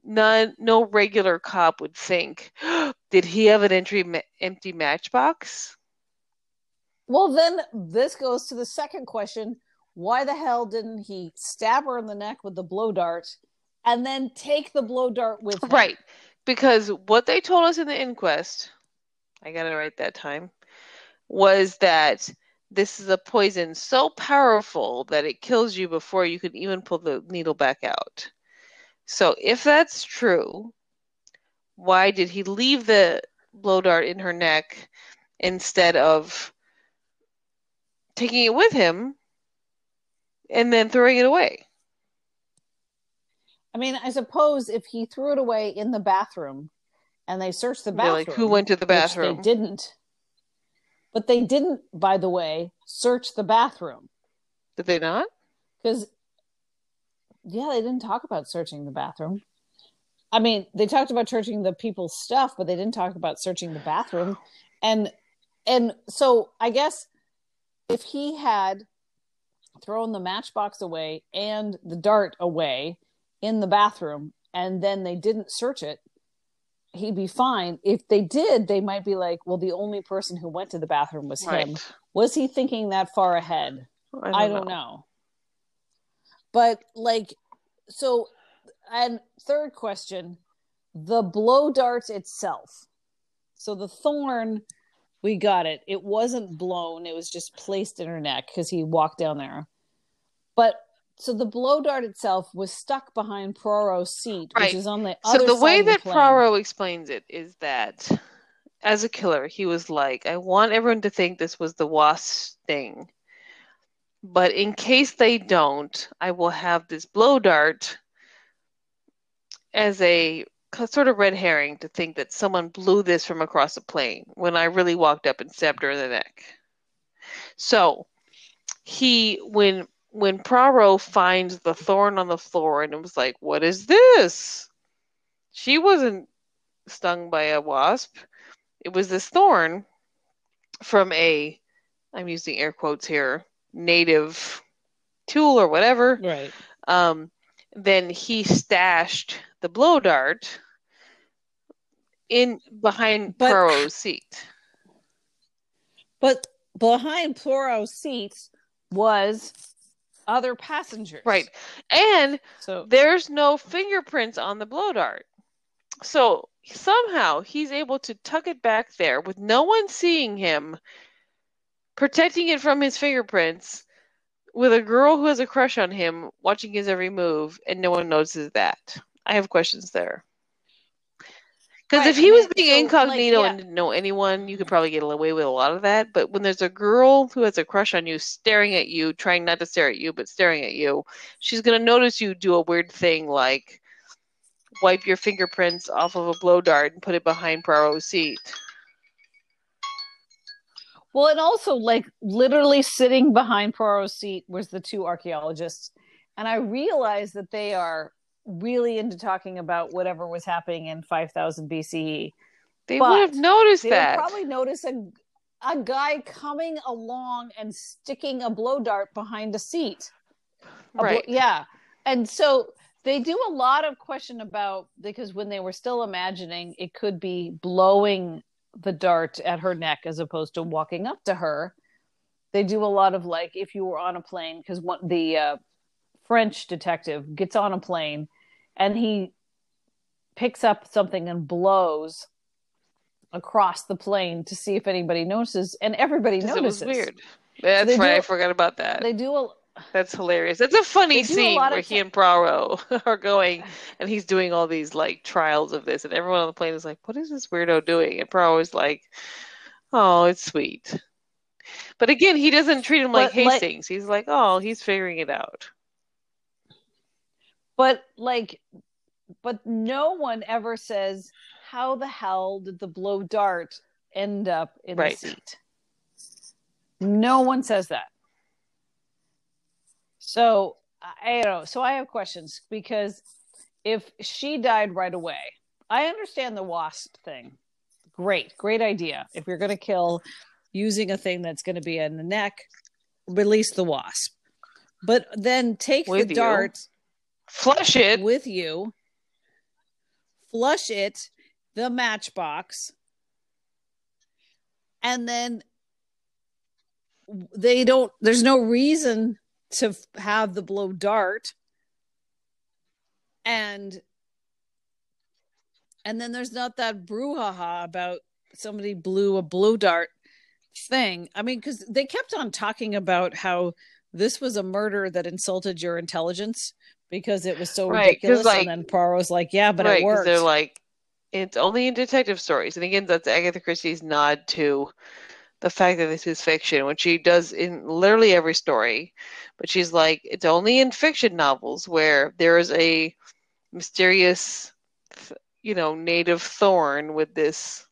none, no regular cop would think, [GASPS] did he have an entry empty matchbox? Well, then this goes to the second question: Why the hell didn't he stab her in the neck with the blow dart, and then take the blow dart with him? Right. Because what they told us in the inquest, I got it right that time, was that this is a poison so powerful that it kills you before you can even pull the needle back out. So if that's true, why did he leave the blow dart in her neck instead of taking it with him and then throwing it away? I mean, I suppose if he threw it away in the bathroom and they searched the bathroom, like, who went to the bathroom? they didn't. But they didn't, by the way, search the bathroom Did they not? because, yeah, they didn't talk about searching the bathroom. I mean, they talked about searching the people's stuff, but they didn't talk about searching the bathroom. And and so I guess if he had thrown the matchbox away and the dart away in the bathroom and then they didn't search it, he'd be fine. If they did, they might be like, well, the only person who went to the bathroom was him. Was he thinking that far ahead? I don't, I don't know. But like, so, and third question, the blow dart itself. So the thorn, we got it. It wasn't blown. It was just placed in her neck because he walked down there. But so the blow dart itself was stuck behind Poirot's seat, Right. which is on the So other the side way the that plane. Poirot explains it is that as a killer, he was like, I want everyone to think this was the wasp thing. But in case they don't, I will have this blow dart as a sort of red herring to think that someone blew this from across a plane when I really walked up and stabbed her in the neck. So he when when Poirot finds the thorn on the floor and it was like, What is this? She wasn't stung by a wasp. It was this thorn from a I'm using air quotes here, native tool or whatever. Right. Um, then he stashed the blow dart in behind But- seat. But behind Poirot's seats was other passengers. Right. And So there's no fingerprints on the blow dart. So somehow he's able to tuck it back there with no one seeing him, protecting it from his fingerprints, with a girl who has a crush on him watching his every move, and no one notices that. I have questions there. Because Right, if he was being so, like, incognito yeah. and didn't know anyone, you could probably get away with a lot of that. But when there's a girl who has a crush on you, staring at you, trying not to stare at you, but staring at you, she's gonna notice you do a weird thing like wipe your fingerprints off of a blow dart and put it behind Poirot's seat. well, and also like literally sitting behind Poirot's seat was the two archaeologists, and I realized that they are really into talking about whatever was happening in 5000 BCE. They But would have noticed They that. would probably notice a a guy coming along and sticking a blow dart behind a seat. A blo- right. yeah. And so they do a lot of question about because when they were still imagining it could be blowing the dart at her neck as opposed to walking up to her. They do a lot of like if you were on a plane because the uh, French detective gets on a plane and he picks up something and blows across the plane to see if anybody notices and everybody 'Cause it notices. was weird. That's they right. do- I forgot about that. They do a That's hilarious. That's a funny do a scene where he and Poirot [LAUGHS] are going, and he's doing all these like trials of this, and everyone on the plane is like, "What is this weirdo doing?" And Poirot is like, "Oh, it's sweet." But again, he doesn't treat him like like- Hastings. He's like, "Oh, he's figuring it out." But like but no one ever says how the hell did the blow dart end up in Right. the seat? No one says that. So i don't know. So i have questions because if she died right away i understand the wasp thing. Great great idea. If you're going to kill using a thing that's going to be in the neck release the wasp. But then take With the dart Flush it. with you, flush it, the matchbox, and then they don't, there's no reason to have the blow dart. And and then there's not that brouhaha about somebody blew a blow dart thing. I mean, because they kept on talking about how this was a murder that insulted your intelligence because it was so Right, ridiculous. like- and then Poirot's like, "Yeah, but right, it worked." they're like, it's only in detective stories, and again, that's Agatha Christie's nod to the fact that this is fiction, which she does in literally every story. But she's like, it's only in fiction novels where there is a mysterious, you know, native thorn with this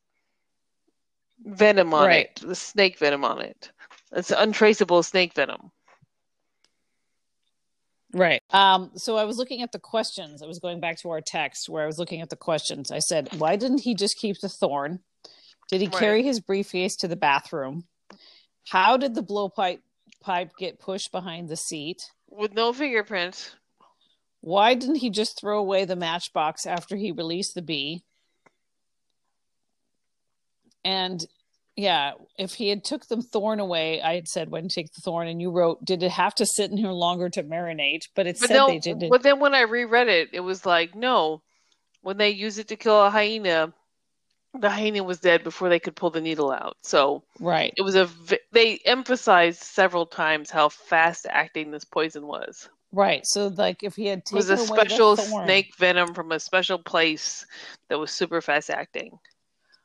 venom on Right. it, the snake venom on it. It's untraceable snake venom. Right. Um, so I was looking at the questions. I was going back to our text where I was looking at the questions. I said, why didn't he just keep the thorn? Did he Right. carry his briefcase to the bathroom? How did the blowpipe pipe get pushed behind the seat? With no fingerprints. Why didn't he just throw away the matchbox after he released the bee? And yeah, if he had took the thorn away, I had said when take the thorn, and you wrote, did it have to sit in here longer to marinate? But it But said they didn't. but then when I reread it, it was like, no, when they use it to kill a hyena, the hyena was dead before they could pull the needle out. So right. it was a. v- They emphasized several times how fast acting this poison was. Right. So, like, if he had It was a special snake venom from a special place that was super fast acting.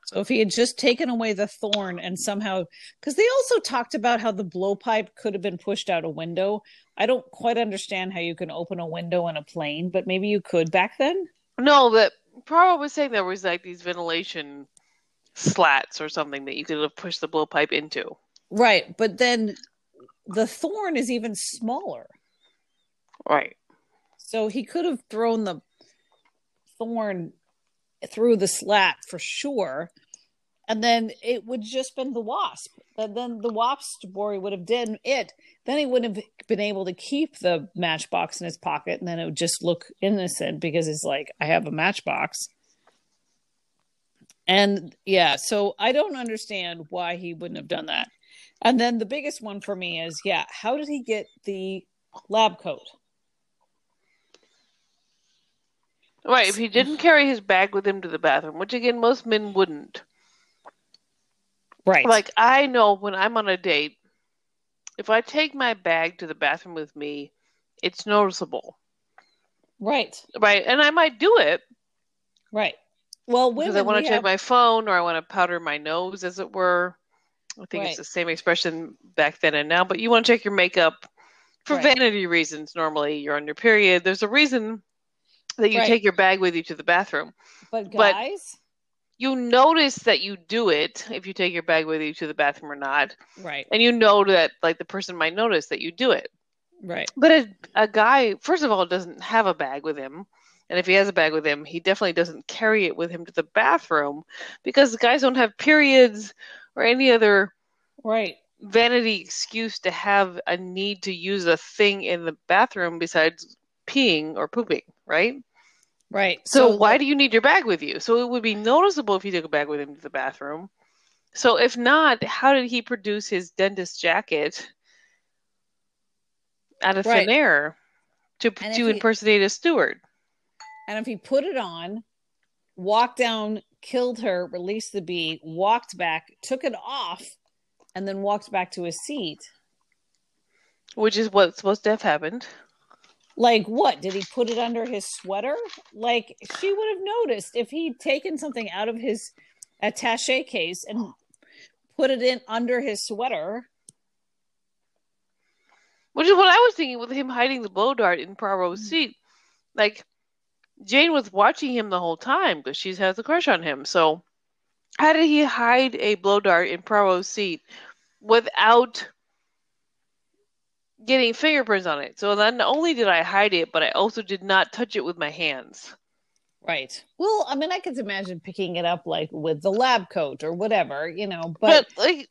So if he had just taken away the thorn and somehow, because they also talked about how the blowpipe could have been pushed out a window. I don't quite understand how you can open a window in a plane, but maybe you could back then. No, but Poirot was saying there was like these ventilation slats or something that you could have pushed the blowpipe into. Right, but then the thorn is even smaller. Right. So he could have thrown the thorn through the slat for sure. And then it would just been the wasp. And then the wasp story would have done it. Then he wouldn't have been able to keep the matchbox in his pocket, and then it would just look innocent because it's like I have a matchbox. And yeah, so I don't understand why he wouldn't have done that. And then the biggest one for me is yeah, how did he get the lab coat? Right. If he didn't carry his bag with him to the bathroom, which again most men wouldn't. Right. Like I know when I'm on a date, if I take my bag to the bathroom with me, it's noticeable. Right. Right. And I might do it. Right. Well, because I want to check have... my phone or I want to powder my nose, as it were. I think right. it's the same expression back then and now, but you want to check your makeup for right. vanity reasons. Normally, you're on your period. There's a reason that you right. take your bag with you to the bathroom. But guys, but you notice that you do it if you take your bag with you to the bathroom or not. Right. And you know that like the person might notice that you do it. Right. But a, a guy, first of all, doesn't have a bag with him. And if he has a bag with him, he definitely doesn't carry it with him to the bathroom because guys don't have periods or any other right vanity excuse to have a need to use a thing in the bathroom besides peeing or pooping, right? Right. So, so why do you need your bag with you? So it would be noticeable if you took a bag with him to the bathroom. So if not, how did he produce his dentist jacket out of right. thin air to to impersonate he, a steward? And if he put it on, walked down, killed her, released the bee, walked back, took it off, and then walked back to his seat. Which is what's supposed to have happened. Like what? Did he put it under his sweater? Like she would have noticed if he'd taken something out of his attache case and put it in under his sweater. Which is what I was thinking with him hiding the blow dart in Poirot's mm. seat. Like Jane was watching him the whole time because she has a crush on him. So how did he hide a blow dart in Poirot's seat without getting fingerprints on it. So not only did I hide it, but I also did not touch it with my hands. Right. Well, I mean, I could imagine picking it up like with the lab coat or whatever, you know, but, but like,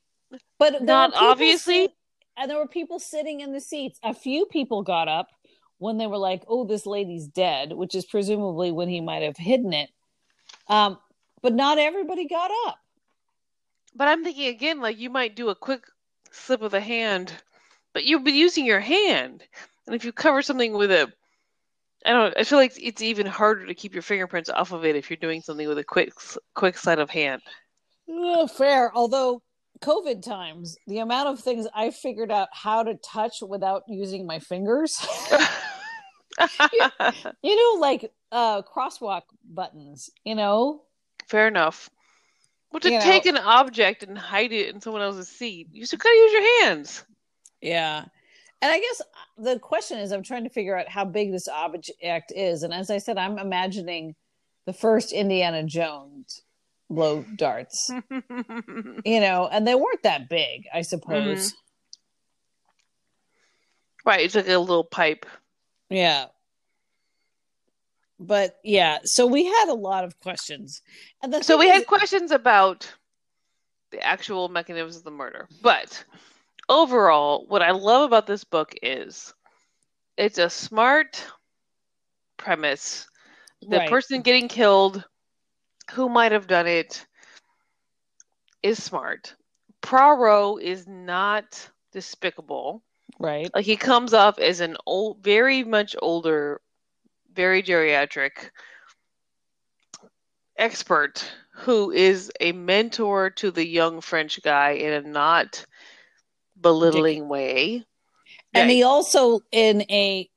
but not obviously. Sit- and there were people sitting in the seats. A few people got up when they were like, "Oh, this lady's dead," which is presumably when he might have hidden it. Um, but not everybody got up. But I'm thinking again, like you might do a quick slip of the hand but you'll be using your hand. And if you cover something with a I don't I feel like it's even harder to keep your fingerprints off of it if you're doing something with a quick quick sleight of hand. Oh, fair. Although COVID times, the amount of things I figured out how to touch without using my fingers. you, [LAUGHS] [LAUGHS] you, know, like uh crosswalk buttons, you know? Fair enough. But to you take know, an object and hide it in someone else's seat, you still gotta use your hands. Yeah. And I guess uh, the question is I'm trying to figure out how big this object is. And as I said, I'm imagining the first Indiana Jones blow darts. [LAUGHS] you know, and they weren't that big, I suppose. Mm-hmm. Right, it's like a little pipe. Yeah. But yeah, so we had a lot of questions. And so we is, had questions about the actual mechanisms of the murder. But overall, what I love about this book is it's a smart premise. The right. person getting killed, who might have done it, is smart. Poirot is not despicable. Right. Like he comes off as an old, very much older, very geriatric expert who is a mentor to the young French guy in a not belittling way. And he also, in a,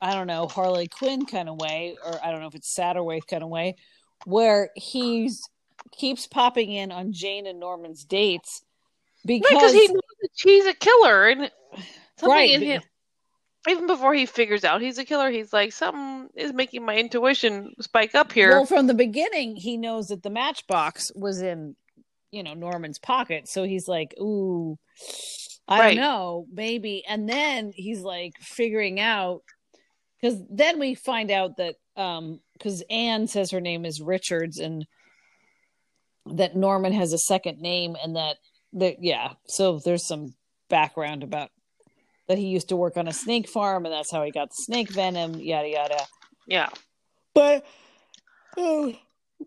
I don't know, Harley Quin kind of way, or I don't know if it's Satterthwaite kind of way, where he's keeps popping in on Jane and Norman's dates because because he knows that she's a killer and something Right, in him. Even before he figures out he's a killer, he's like, something is making my intuition spike up here. well from the beginning he knows that the matchbox was in you know Norman's pocket, so he's like, ooh, I Right. don't know, maybe. And then he's like figuring out because then we find out that um because Anne says her name is Richards and that Norman has a second name and that that yeah, so there's some background about that he used to work on a snake farm and that's how he got the snake venom, yada yada. yeah. But oh,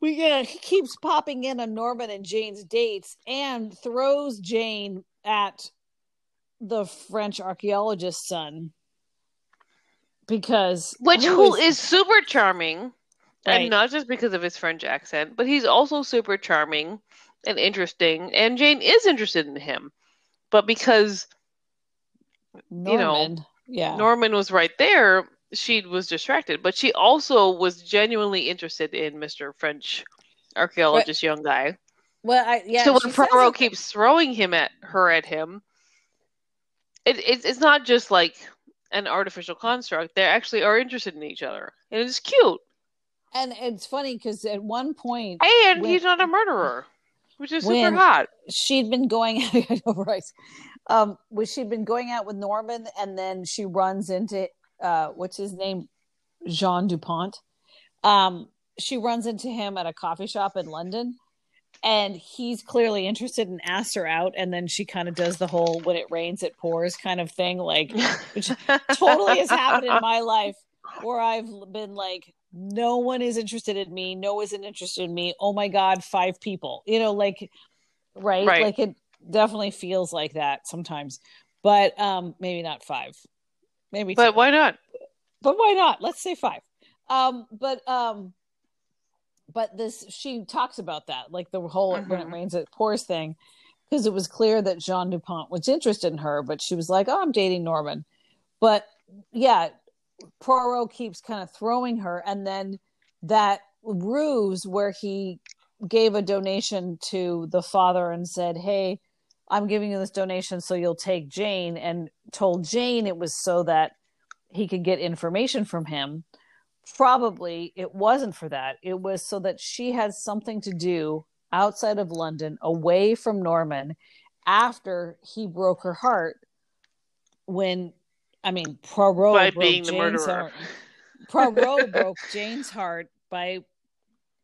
we yeah, he keeps popping in on Norman and Jane's dates and throws Jane at the French archaeologist's son because Which who who is super charming, Right. and not just because of his French accent, but he's also super charming and interesting. And Jane is interested in him, but because you know, Norman. yeah, Norman was right there, she was distracted. But she also was genuinely interested in Mister French archaeologist, young guy. well, I, yeah. so when Poirot keeps throwing him at her at him, it, it it's not just like an artificial construct. They actually are interested in each other, and it's cute. and it's funny because at one point And When- he's not a murderer, which is super hot. she'd been going [LAUGHS] right um was she'd been going out with norman and then she runs into uh what's his name jean dupont um she runs into him at a coffee shop in london and he's clearly interested and asks her out and then she kind of does the whole when it rains it pours kind of thing like which [LAUGHS] totally has happened in my life where I've been like, no one is interested in me. No one isn't interested in me. Oh my God, five people. You know, like, right? Right. Like it definitely feels like that sometimes, but um, maybe not five, maybe. But two. why not? but why not? Let's say five. Um, but um, but this she talks about that, like the whole when it Mhm. rains it pours thing, because it was clear that Jean Dupont was interested in her, but she was like, "Oh, I'm dating Norman." But yeah, Poirot keeps kind of throwing her, and then that ruse where he gave a donation to the father and said, "Hey, I'm giving you this donation so you'll take Jane," and told Jane it was so that he could get information from him. Probably it wasn't for that. It was so that she had something to do outside of London, away from Norman, after he broke her heart. When, I mean, Poirot By broke being the Jane's murderer. heart. Poirot broke Jane's heart by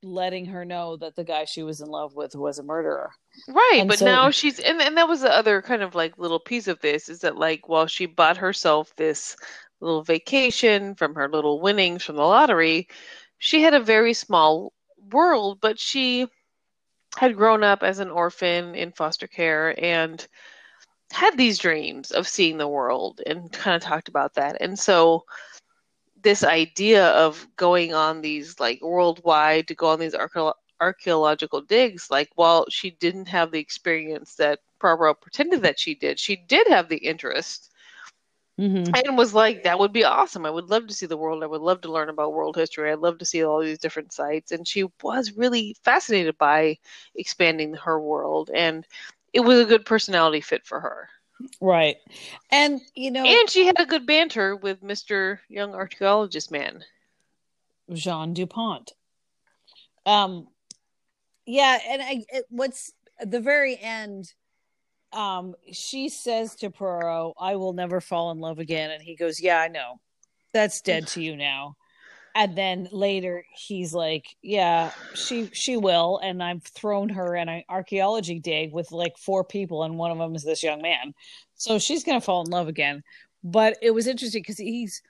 letting her know that the guy she was in love with was a murderer. Right, And but so- now she's and and that was the other kind of like little piece of this is that like while she bought herself this little vacation from her little winnings from the lottery, she had a very small world, but she had grown up as an orphan in foster care and had these dreams of seeing the world and kind of talked about that. And so this idea of going on these like worldwide to go on these archaeological digs like while she didn't have the experience that Poirot pretended that she did she did have the interest Mm-hmm. and was like that would be awesome i would love to see the world i would love to learn about world history i'd love to see all these different sites and she was really fascinated by expanding her world and it was a good personality fit for her Right. And, you know, and she had a good banter with mr young archaeologist man Jean Dupont. Um, yeah, and I, it, what's at the very end, um, she says to Poirot, "I will never fall in love again," and he goes, "Yeah, I know, that's dead to you now." And then later, he's like, "Yeah, she she will," and I've thrown her in an archaeology dig with like four people, and one of them is this young man, so she's gonna fall in love again. But it was interesting because he's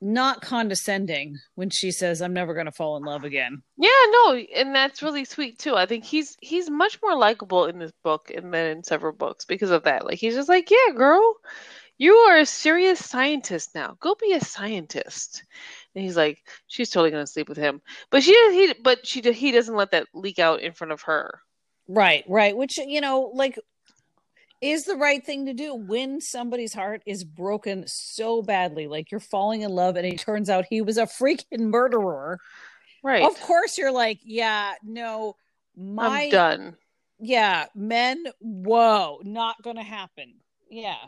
not condescending when she says i'm never going to fall in love again Yeah, no, and that's really sweet too. I think he's he's much more likable in this book and then in several books because of that. Like he's just like, yeah, girl, you are a serious scientist now. Go be a scientist. And he's like, she's totally gonna sleep with him, but she he but she he doesn't let that leak out in front of her. right right which you know like is the right thing to do when somebody's heart is broken so badly like you're falling in love and it turns out he was a freaking murderer Right. of course you're like yeah no my I'm done. yeah, men, whoa, not gonna happen. Yeah.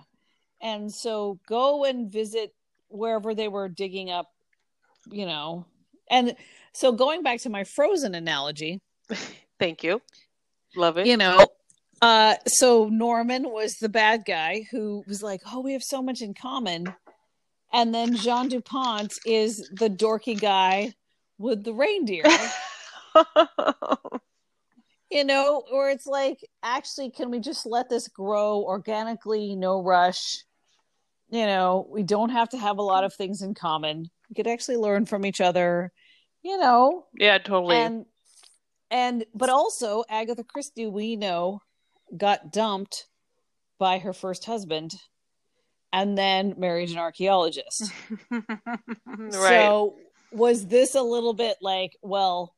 And so go and visit wherever they were digging up, you know. And so going back to my frozen analogy, [LAUGHS] Thank you. Love it. you know, uh so Norman was the bad guy who was like, "Oh, we have so much in common." And then Jean Dupont is the dorky guy with the reindeer. [LAUGHS] you know, or it's like, actually, can we just let this grow organically, no rush? You know, we don't have to have a lot of things in common. We could actually learn from each other, you know, yeah, totally. and and but also Agatha Christie, we know, got dumped by her first husband, and then married an archaeologist. [LAUGHS] right. So was this a little bit like, well,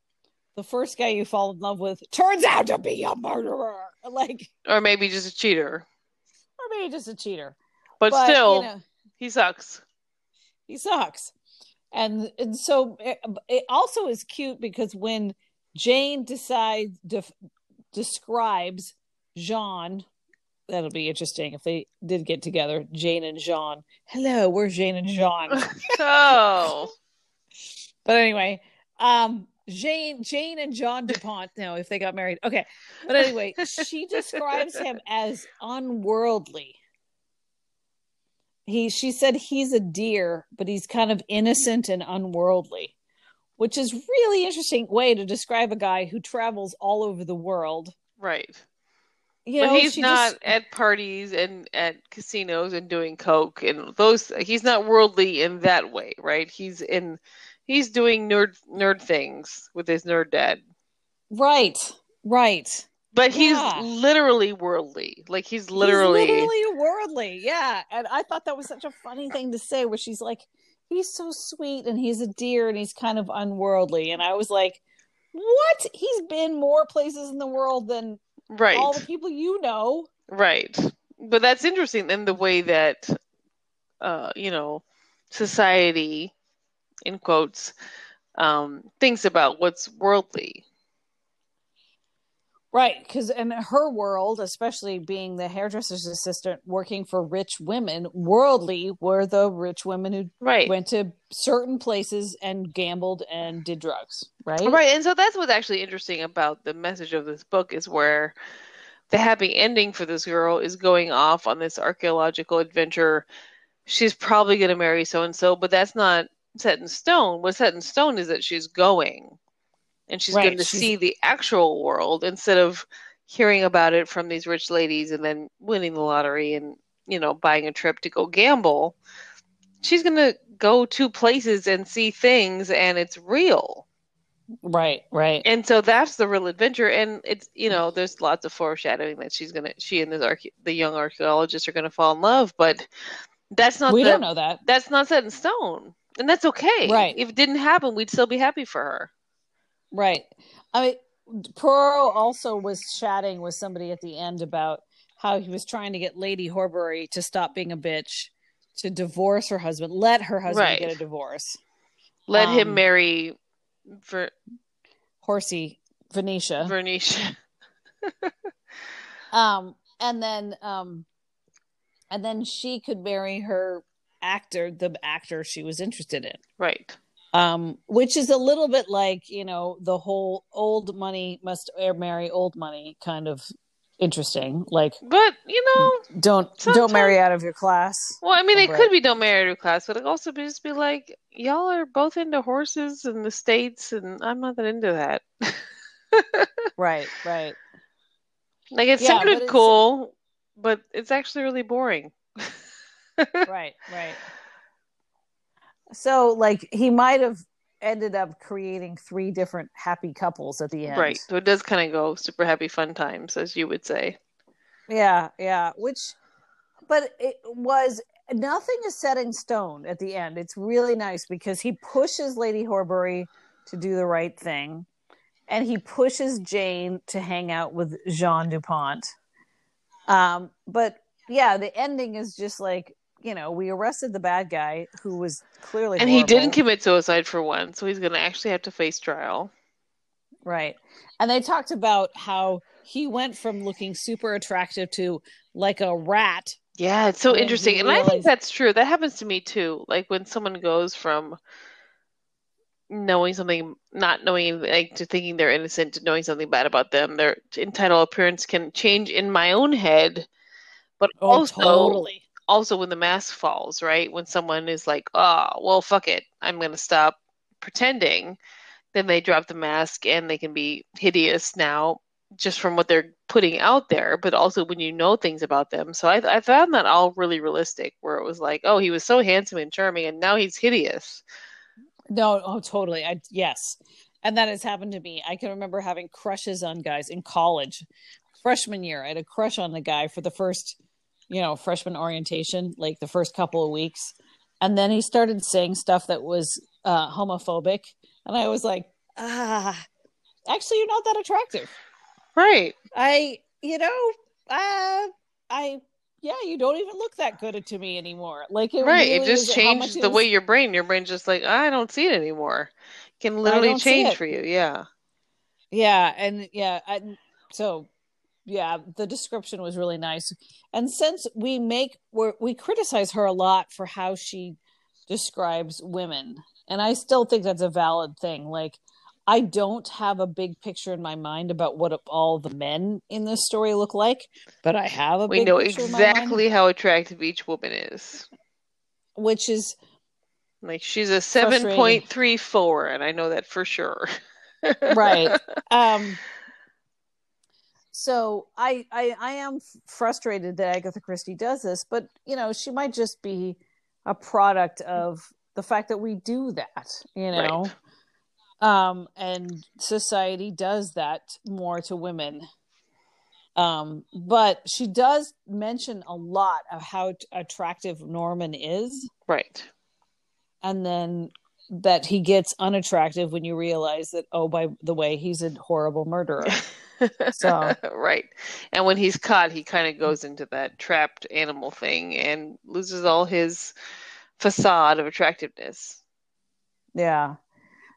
the first guy you fall in love with turns out to be a murderer, like, or maybe just a cheater. or maybe just a cheater. But, But, still, you know, he sucks. he sucks. And and so it, it also is cute because when Jane decides def, describes Jean, that'll be interesting if they did get together. Jane and Jean. Hello, we're Jane and Jean. [LAUGHS] oh. But anyway, um, Jane, Jane and John Dupont. No, if they got married, okay. But anyway, she [LAUGHS] describes him as unworldly. He, she said he's a deer, but he's kind of innocent and unworldly, which is really interesting way to describe a guy who travels all over the world. Right. You but know, he's not just- at parties and at casinos and doing coke and those he's not worldly in that way, right? He's in he's doing nerd nerd things with his nerd dad. right, right. But he's Yeah. literally worldly. Like he's literally, He's literally worldly. Yeah. And I thought that was such a funny thing to say where she's like, he's so sweet and he's a dear and he's kind of unworldly. And I was like, what? He's been more places in the world than right. all the people you know. Right. But that's interesting in the way that uh, you know, society in quotes um thinks about what's worldly. Right. Because in her world, especially being the hairdresser's assistant working for rich women, worldly were the rich women who Right. went to certain places and gambled and did drugs. Right. Right. And so that's what's actually interesting about the message of this book is where the happy ending for this girl is going off on this archaeological adventure. She's probably going to marry so and so, but that's not set in stone. What's set in stone is that she's going and she's Right, going to she's- see the actual world instead of hearing about it from these rich ladies and then winning the lottery and, you know, buying a trip to go gamble. She's going to go to places and see things and it's real Right. Right. and so that's the real adventure and it's you know there's lots of foreshadowing that she's gonna she and this arche- the young archaeologist are gonna fall in love but that's not we the, don't know that. that's not set in stone and that's okay Right. if it didn't happen we'd still be happy for her Right. I mean, Poirot also was chatting with somebody at the end about how he was trying to get Lady Horbury to stop being a bitch, to divorce her husband, let her husband Right. get a divorce. let him Um, marry Ver- Horsey, Venetia. Venetia. [LAUGHS] um, and then, um, and then she could marry her actor, the actor she was interested in. right um, which is a little bit like you know the whole old money must marry old money kind of interesting. Like but you know don't don't marry out of your class. well i mean it could be don't marry out your class but it also be just be like y'all are both into horses and the states and i'm not that into that [LAUGHS] Right, right. Like it Yeah, but sounded it's- cool, but it's actually really boring. [LAUGHS] right, right. So like he might have ended up creating three different happy couples at the end. Right. So it does kind of go super happy fun times, as you would say. Yeah, yeah. Which but it was nothing is set in stone at the end. It's really nice because he pushes Lady Horbury to do the right thing. And he pushes Jane to hang out with Jean Dupont. Um, but yeah, the ending is just like, you know, we arrested the bad guy who was clearly And he didn't commit suicide for one, so he's going to actually have to face trial. right. And they talked about how he went from looking super attractive to like a rat. Yeah, it's so interesting. And I think that's true. That happens to me too. Like when someone goes from knowing something, not knowing, like to thinking they're innocent, to knowing something bad about them, their entitled appearance can change in my own head. But Oh, also, totally. Also when the mask falls, right? When someone is like, oh, well, fuck it, I'm going to stop pretending, then they drop the mask and they can be hideous now just from what they're putting out there, but also when you know things about them. So I, I found that all really realistic, where it was like, oh, he was so handsome and charming, and now he's hideous. No, oh, totally. I yes, and that has happened to me. I can remember having crushes on guys in college, freshman year. I had a crush on the guy for the first, you know, freshman orientation, like the first couple of weeks, and then he started saying stuff that was uh, homophobic, and I was like, ah, actually, you're not that attractive. Right. I, you know, uh, I. Yeah, you don't even look that good to me anymore. Like it Right. really it just is how much changed the way your brain, your brain just like, I don't see it anymore. Can literally change for you. Yeah. Yeah, and yeah, I, so yeah, the description was really nice. And since we make we we criticize her a lot for how she describes women, and I still think that's a valid thing. Like I don't have a big picture in my mind about what all the men in this story look like, but I have a We big know picture in my mind, exactly how attractive each woman is. which is Like she's a 7.34, and I know that for sure. [LAUGHS] right. Um so I, I I am frustrated that Agatha Christie does this, but you know, she might just be a product of the fact that we do that, you know. Um and society does that more to women. Um but she does mention a lot of how t- attractive Norman is Right. and then that he gets unattractive when you realize that oh by the way he's a horrible murderer. [LAUGHS] So- [LAUGHS] right. And when he's caught, he kind of mm. goes into that trapped animal thing and loses all his facade of attractiveness. Yeah.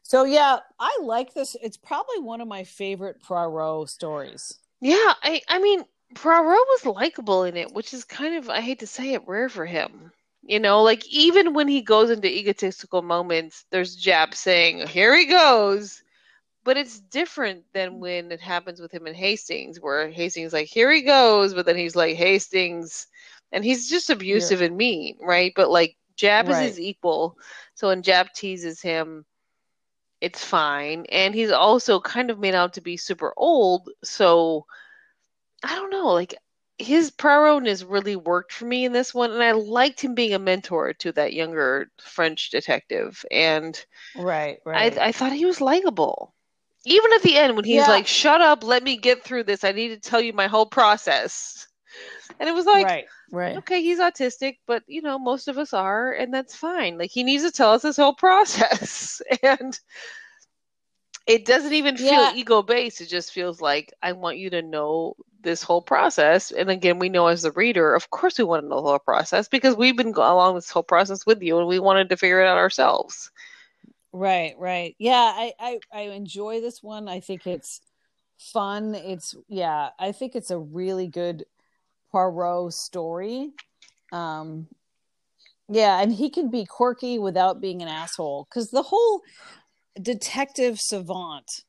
So yeah, I like this. It's probably one of my favorite Poirot stories. Yeah, I I mean, Poirot was likable in it, which is kind of I hate to say it, rare for him. You know, like even when he goes into egotistical moments, there's Japp saying, "Here he goes." But it's different than mm. when it happens with him and Hastings, where Hastings is like, "Here he goes," but then he's like, "Hastings," and he's just abusive and mean, right? But like Japp is his equal, so when Japp teases him, it's fine. And he's also kind of made out to be super old, so I don't know, like his Poirotness really worked for me in this one, and I liked him being a mentor to that younger French detective, and Right, I, I thought he was likable. Even at the end, when he's Yeah. like, "Shut up, let me get through this. I need to tell you my whole process," and it was like, right, right. okay, he's autistic, but you know, most of us are, and that's fine. Like he needs to tell us his whole [LAUGHS] process, and it doesn't even feel Yeah. ego based. It just feels like I want you to know this whole process. And again, we know as the reader, of course, we want to know the whole process because we've been along this whole process with you, and we wanted to figure it out ourselves. Right, right. Yeah, I, I I enjoy this one. I think it's fun. It's yeah, I think it's a really good Poirot story. Um yeah, and he can be quirky without being an asshole cuz the whole detective savant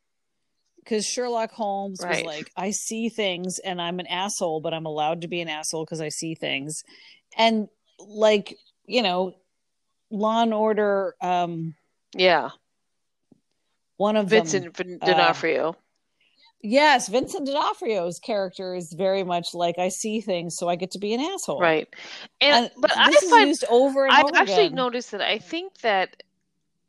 cuz Sherlock Holmes Right. was like I see things and I'm an asshole, but I'm allowed to be an asshole cuz I see things. And like, you know, Law and Order um Yeah, one of Vincent Vin- D'Onofrio. Yes, Vincent D'Onofrio's character is very much like I see things, so I get to be an asshole. right? And, And but I find used over and I've over actually again. noticed that I think that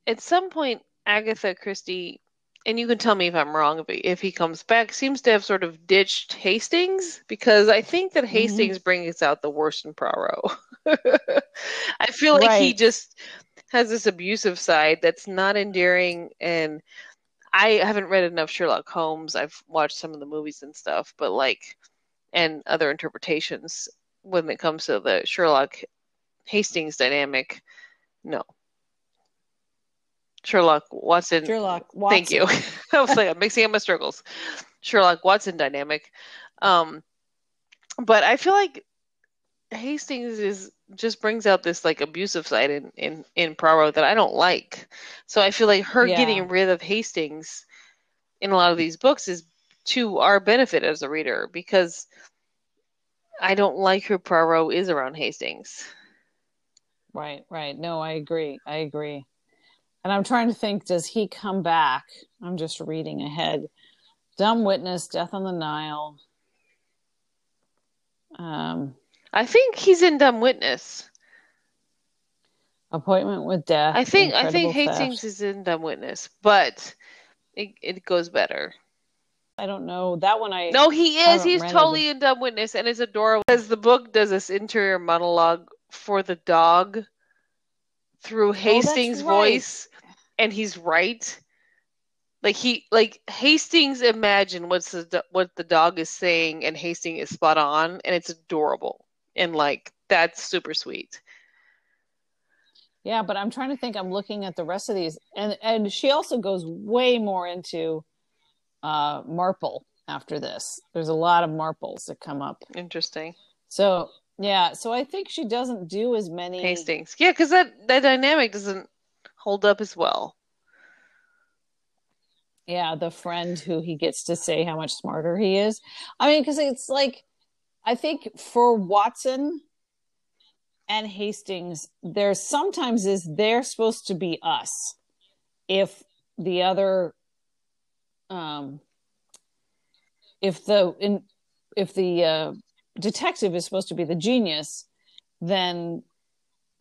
at some point Agatha Christie, and you can tell me if I'm wrong if he, if he comes back, seems to have sort of ditched Hastings because I think that Mm-hmm. Hastings brings out the worst in Poirot. [LAUGHS] I feel like he just has this abusive side that's not endearing and I haven't read enough Sherlock Holmes. I've watched some of the movies and stuff, but like and other interpretations when it comes to the Sherlock Hastings dynamic. No. Sherlock Watson. Sherlock Watson. Thank you. [LAUGHS] I was like, I'm mixing up my struggles. Sherlock Watson dynamic. Um, but I feel like Hastings is just brings out this like abusive side in in in Poirot that I don't like. So I feel like her Yeah. getting rid of Hastings in a lot of these books is to our benefit as a reader because I don't like who Poirot is around Hastings. Right, right. No, I agree. I agree. And I'm trying to think, does he come back? I'm just reading ahead. Dumb Witness, Death on the Nile. Um, I think he's in Dumb Witness. Appointment with Death. I think I think Hastings Theft. is in Dumb Witness, but it it goes better. I don't know. That one I No, he is. He's it. totally in Dumb Witness, and it's adorable. Because the book does this interior monologue for the dog through oh, Hastings' Oh, right. voice, and he's right. Like he, like Hastings, imagine what's the what the dog is saying, and Hastings is spot on, and it's adorable, and like that's super sweet. Yeah, but I'm trying to think. I'm looking at the rest of these, and and she also goes way more into uh Marple after this. There's a lot of Marples that come up. Interesting, So yeah, so I think she doesn't do as many. Hastings. Yeah, because that that dynamic doesn't hold up as well. Yeah, the friend who he gets to say how much smarter he is. I mean, because it's like, I think for Watson and Hastings, there sometimes is they're supposed to be us. If the other, um, if the in, if the uh, detective is supposed to be the genius, then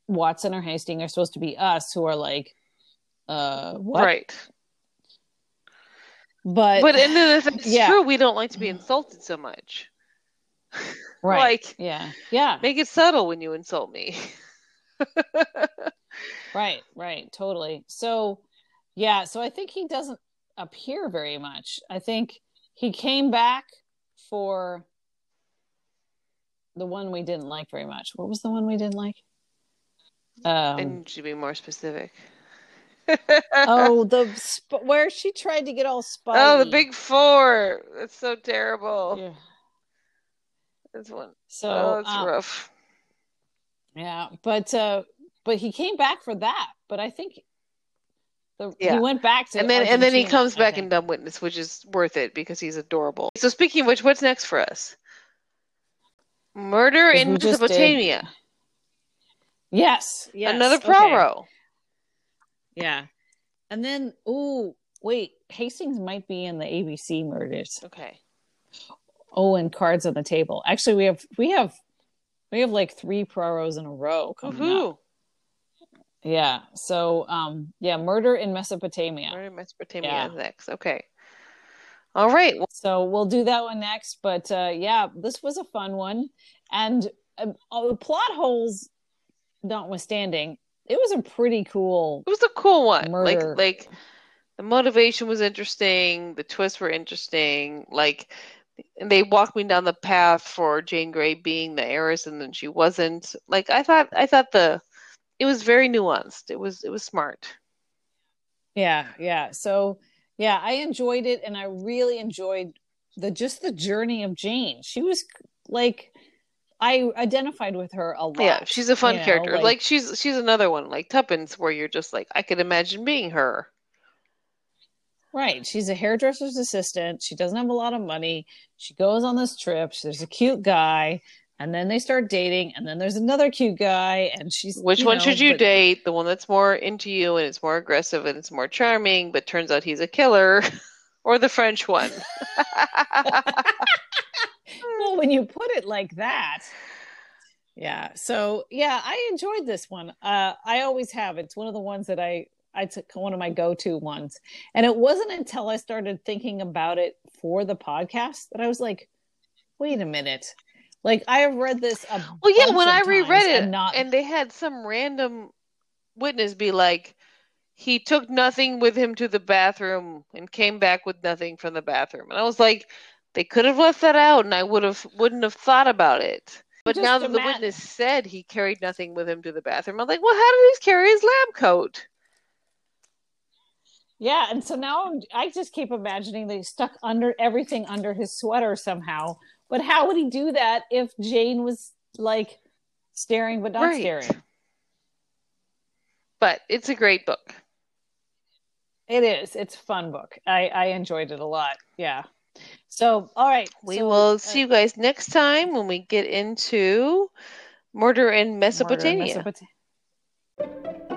Watson or Hastings are supposed to be us, who are like, uh, what? Right. But But and if it's [LAUGHS] Yeah. true, we don't like to be insulted so much. [LAUGHS] right, Like, yeah, yeah. make it subtle when you insult me. [LAUGHS] Right, right, totally. So, yeah, so I think he doesn't appear very much. I think he came back for the one we didn't like very much. What was the one we didn't like? Um, and should be more specific. [LAUGHS] oh, the sp- where she tried to get all spy. Oh, the big four. That's so terrible. Yeah. That's one. So, oh, it's um, rough. yeah, but uh, but he came back for that. But I think the Yeah. he went back to And then and then he comes back in Dumb Witness, which is worth it because he's adorable. So speaking of which, what's next for us? Murder in we just did- Mesopotamia. Yes, yes. Another okay. Poirot. Yeah. And then, ooh, wait, Hastings might be in the ABC murders. Okay. Oh, and cards on the table. Actually, we have we have we have like three Poirots in a row coming up. Yeah. So, um, yeah, murder in Mesopotamia. Murder in Mesopotamia Yeah. next. Okay. All right. So we'll do that one next. But uh, yeah, this was a fun one, and all the plot holes notwithstanding, it was a pretty cool. it was a cool one. Murder. Like like the motivation was interesting, the twists were interesting, like and they walked me down the path for Jane Grey being the heiress and then she wasn't. Like I thought I thought the it was very nuanced. It was it was smart. Yeah, yeah. So yeah, I enjoyed it, and I really enjoyed the just the journey of Jane. She was like, I identified with her a lot. Yeah, she's a fun you know, character. like- Like, she's she's another one like Tuppence where you're just like I could imagine being her. Right. She's a hairdresser's assistant. She doesn't have a lot of money. She goes on this trip. There's a cute guy, and then they start dating, and then there's another cute guy, and she's Which one know, should you but- date? The one that's more into you and it's more aggressive and it's more charming, but turns out he's a killer, [LAUGHS] or the French one? [LAUGHS] well, when you put it like that, yeah. So yeah, I enjoyed this one. Uh, I always have. It's one of the ones that I I took one of my go to ones, and it wasn't until I started thinking about it for the podcast that I was like, wait a minute. Like I have read this. A Well, yeah, when I reread it, and not and they had some random witness be like, he took nothing with him to the bathroom and came back with nothing from the bathroom, and I was like, they could have left that out, and I would have wouldn't have thought about it. But Just now that the witness said he carried nothing with him to the bathroom, I'm like, well, how did he carry his lab coat? Yeah, and so now I'm, I just keep imagining that he stuck under everything under his sweater somehow. But how would he do that if Jane was like staring but not Right. staring? But it's a great book. It is. It's a fun book. I I enjoyed it a lot. Yeah. So all right, We so, will uh, see you guys next time when we get into Murder in Murder in Mesopotamia. Mesopota-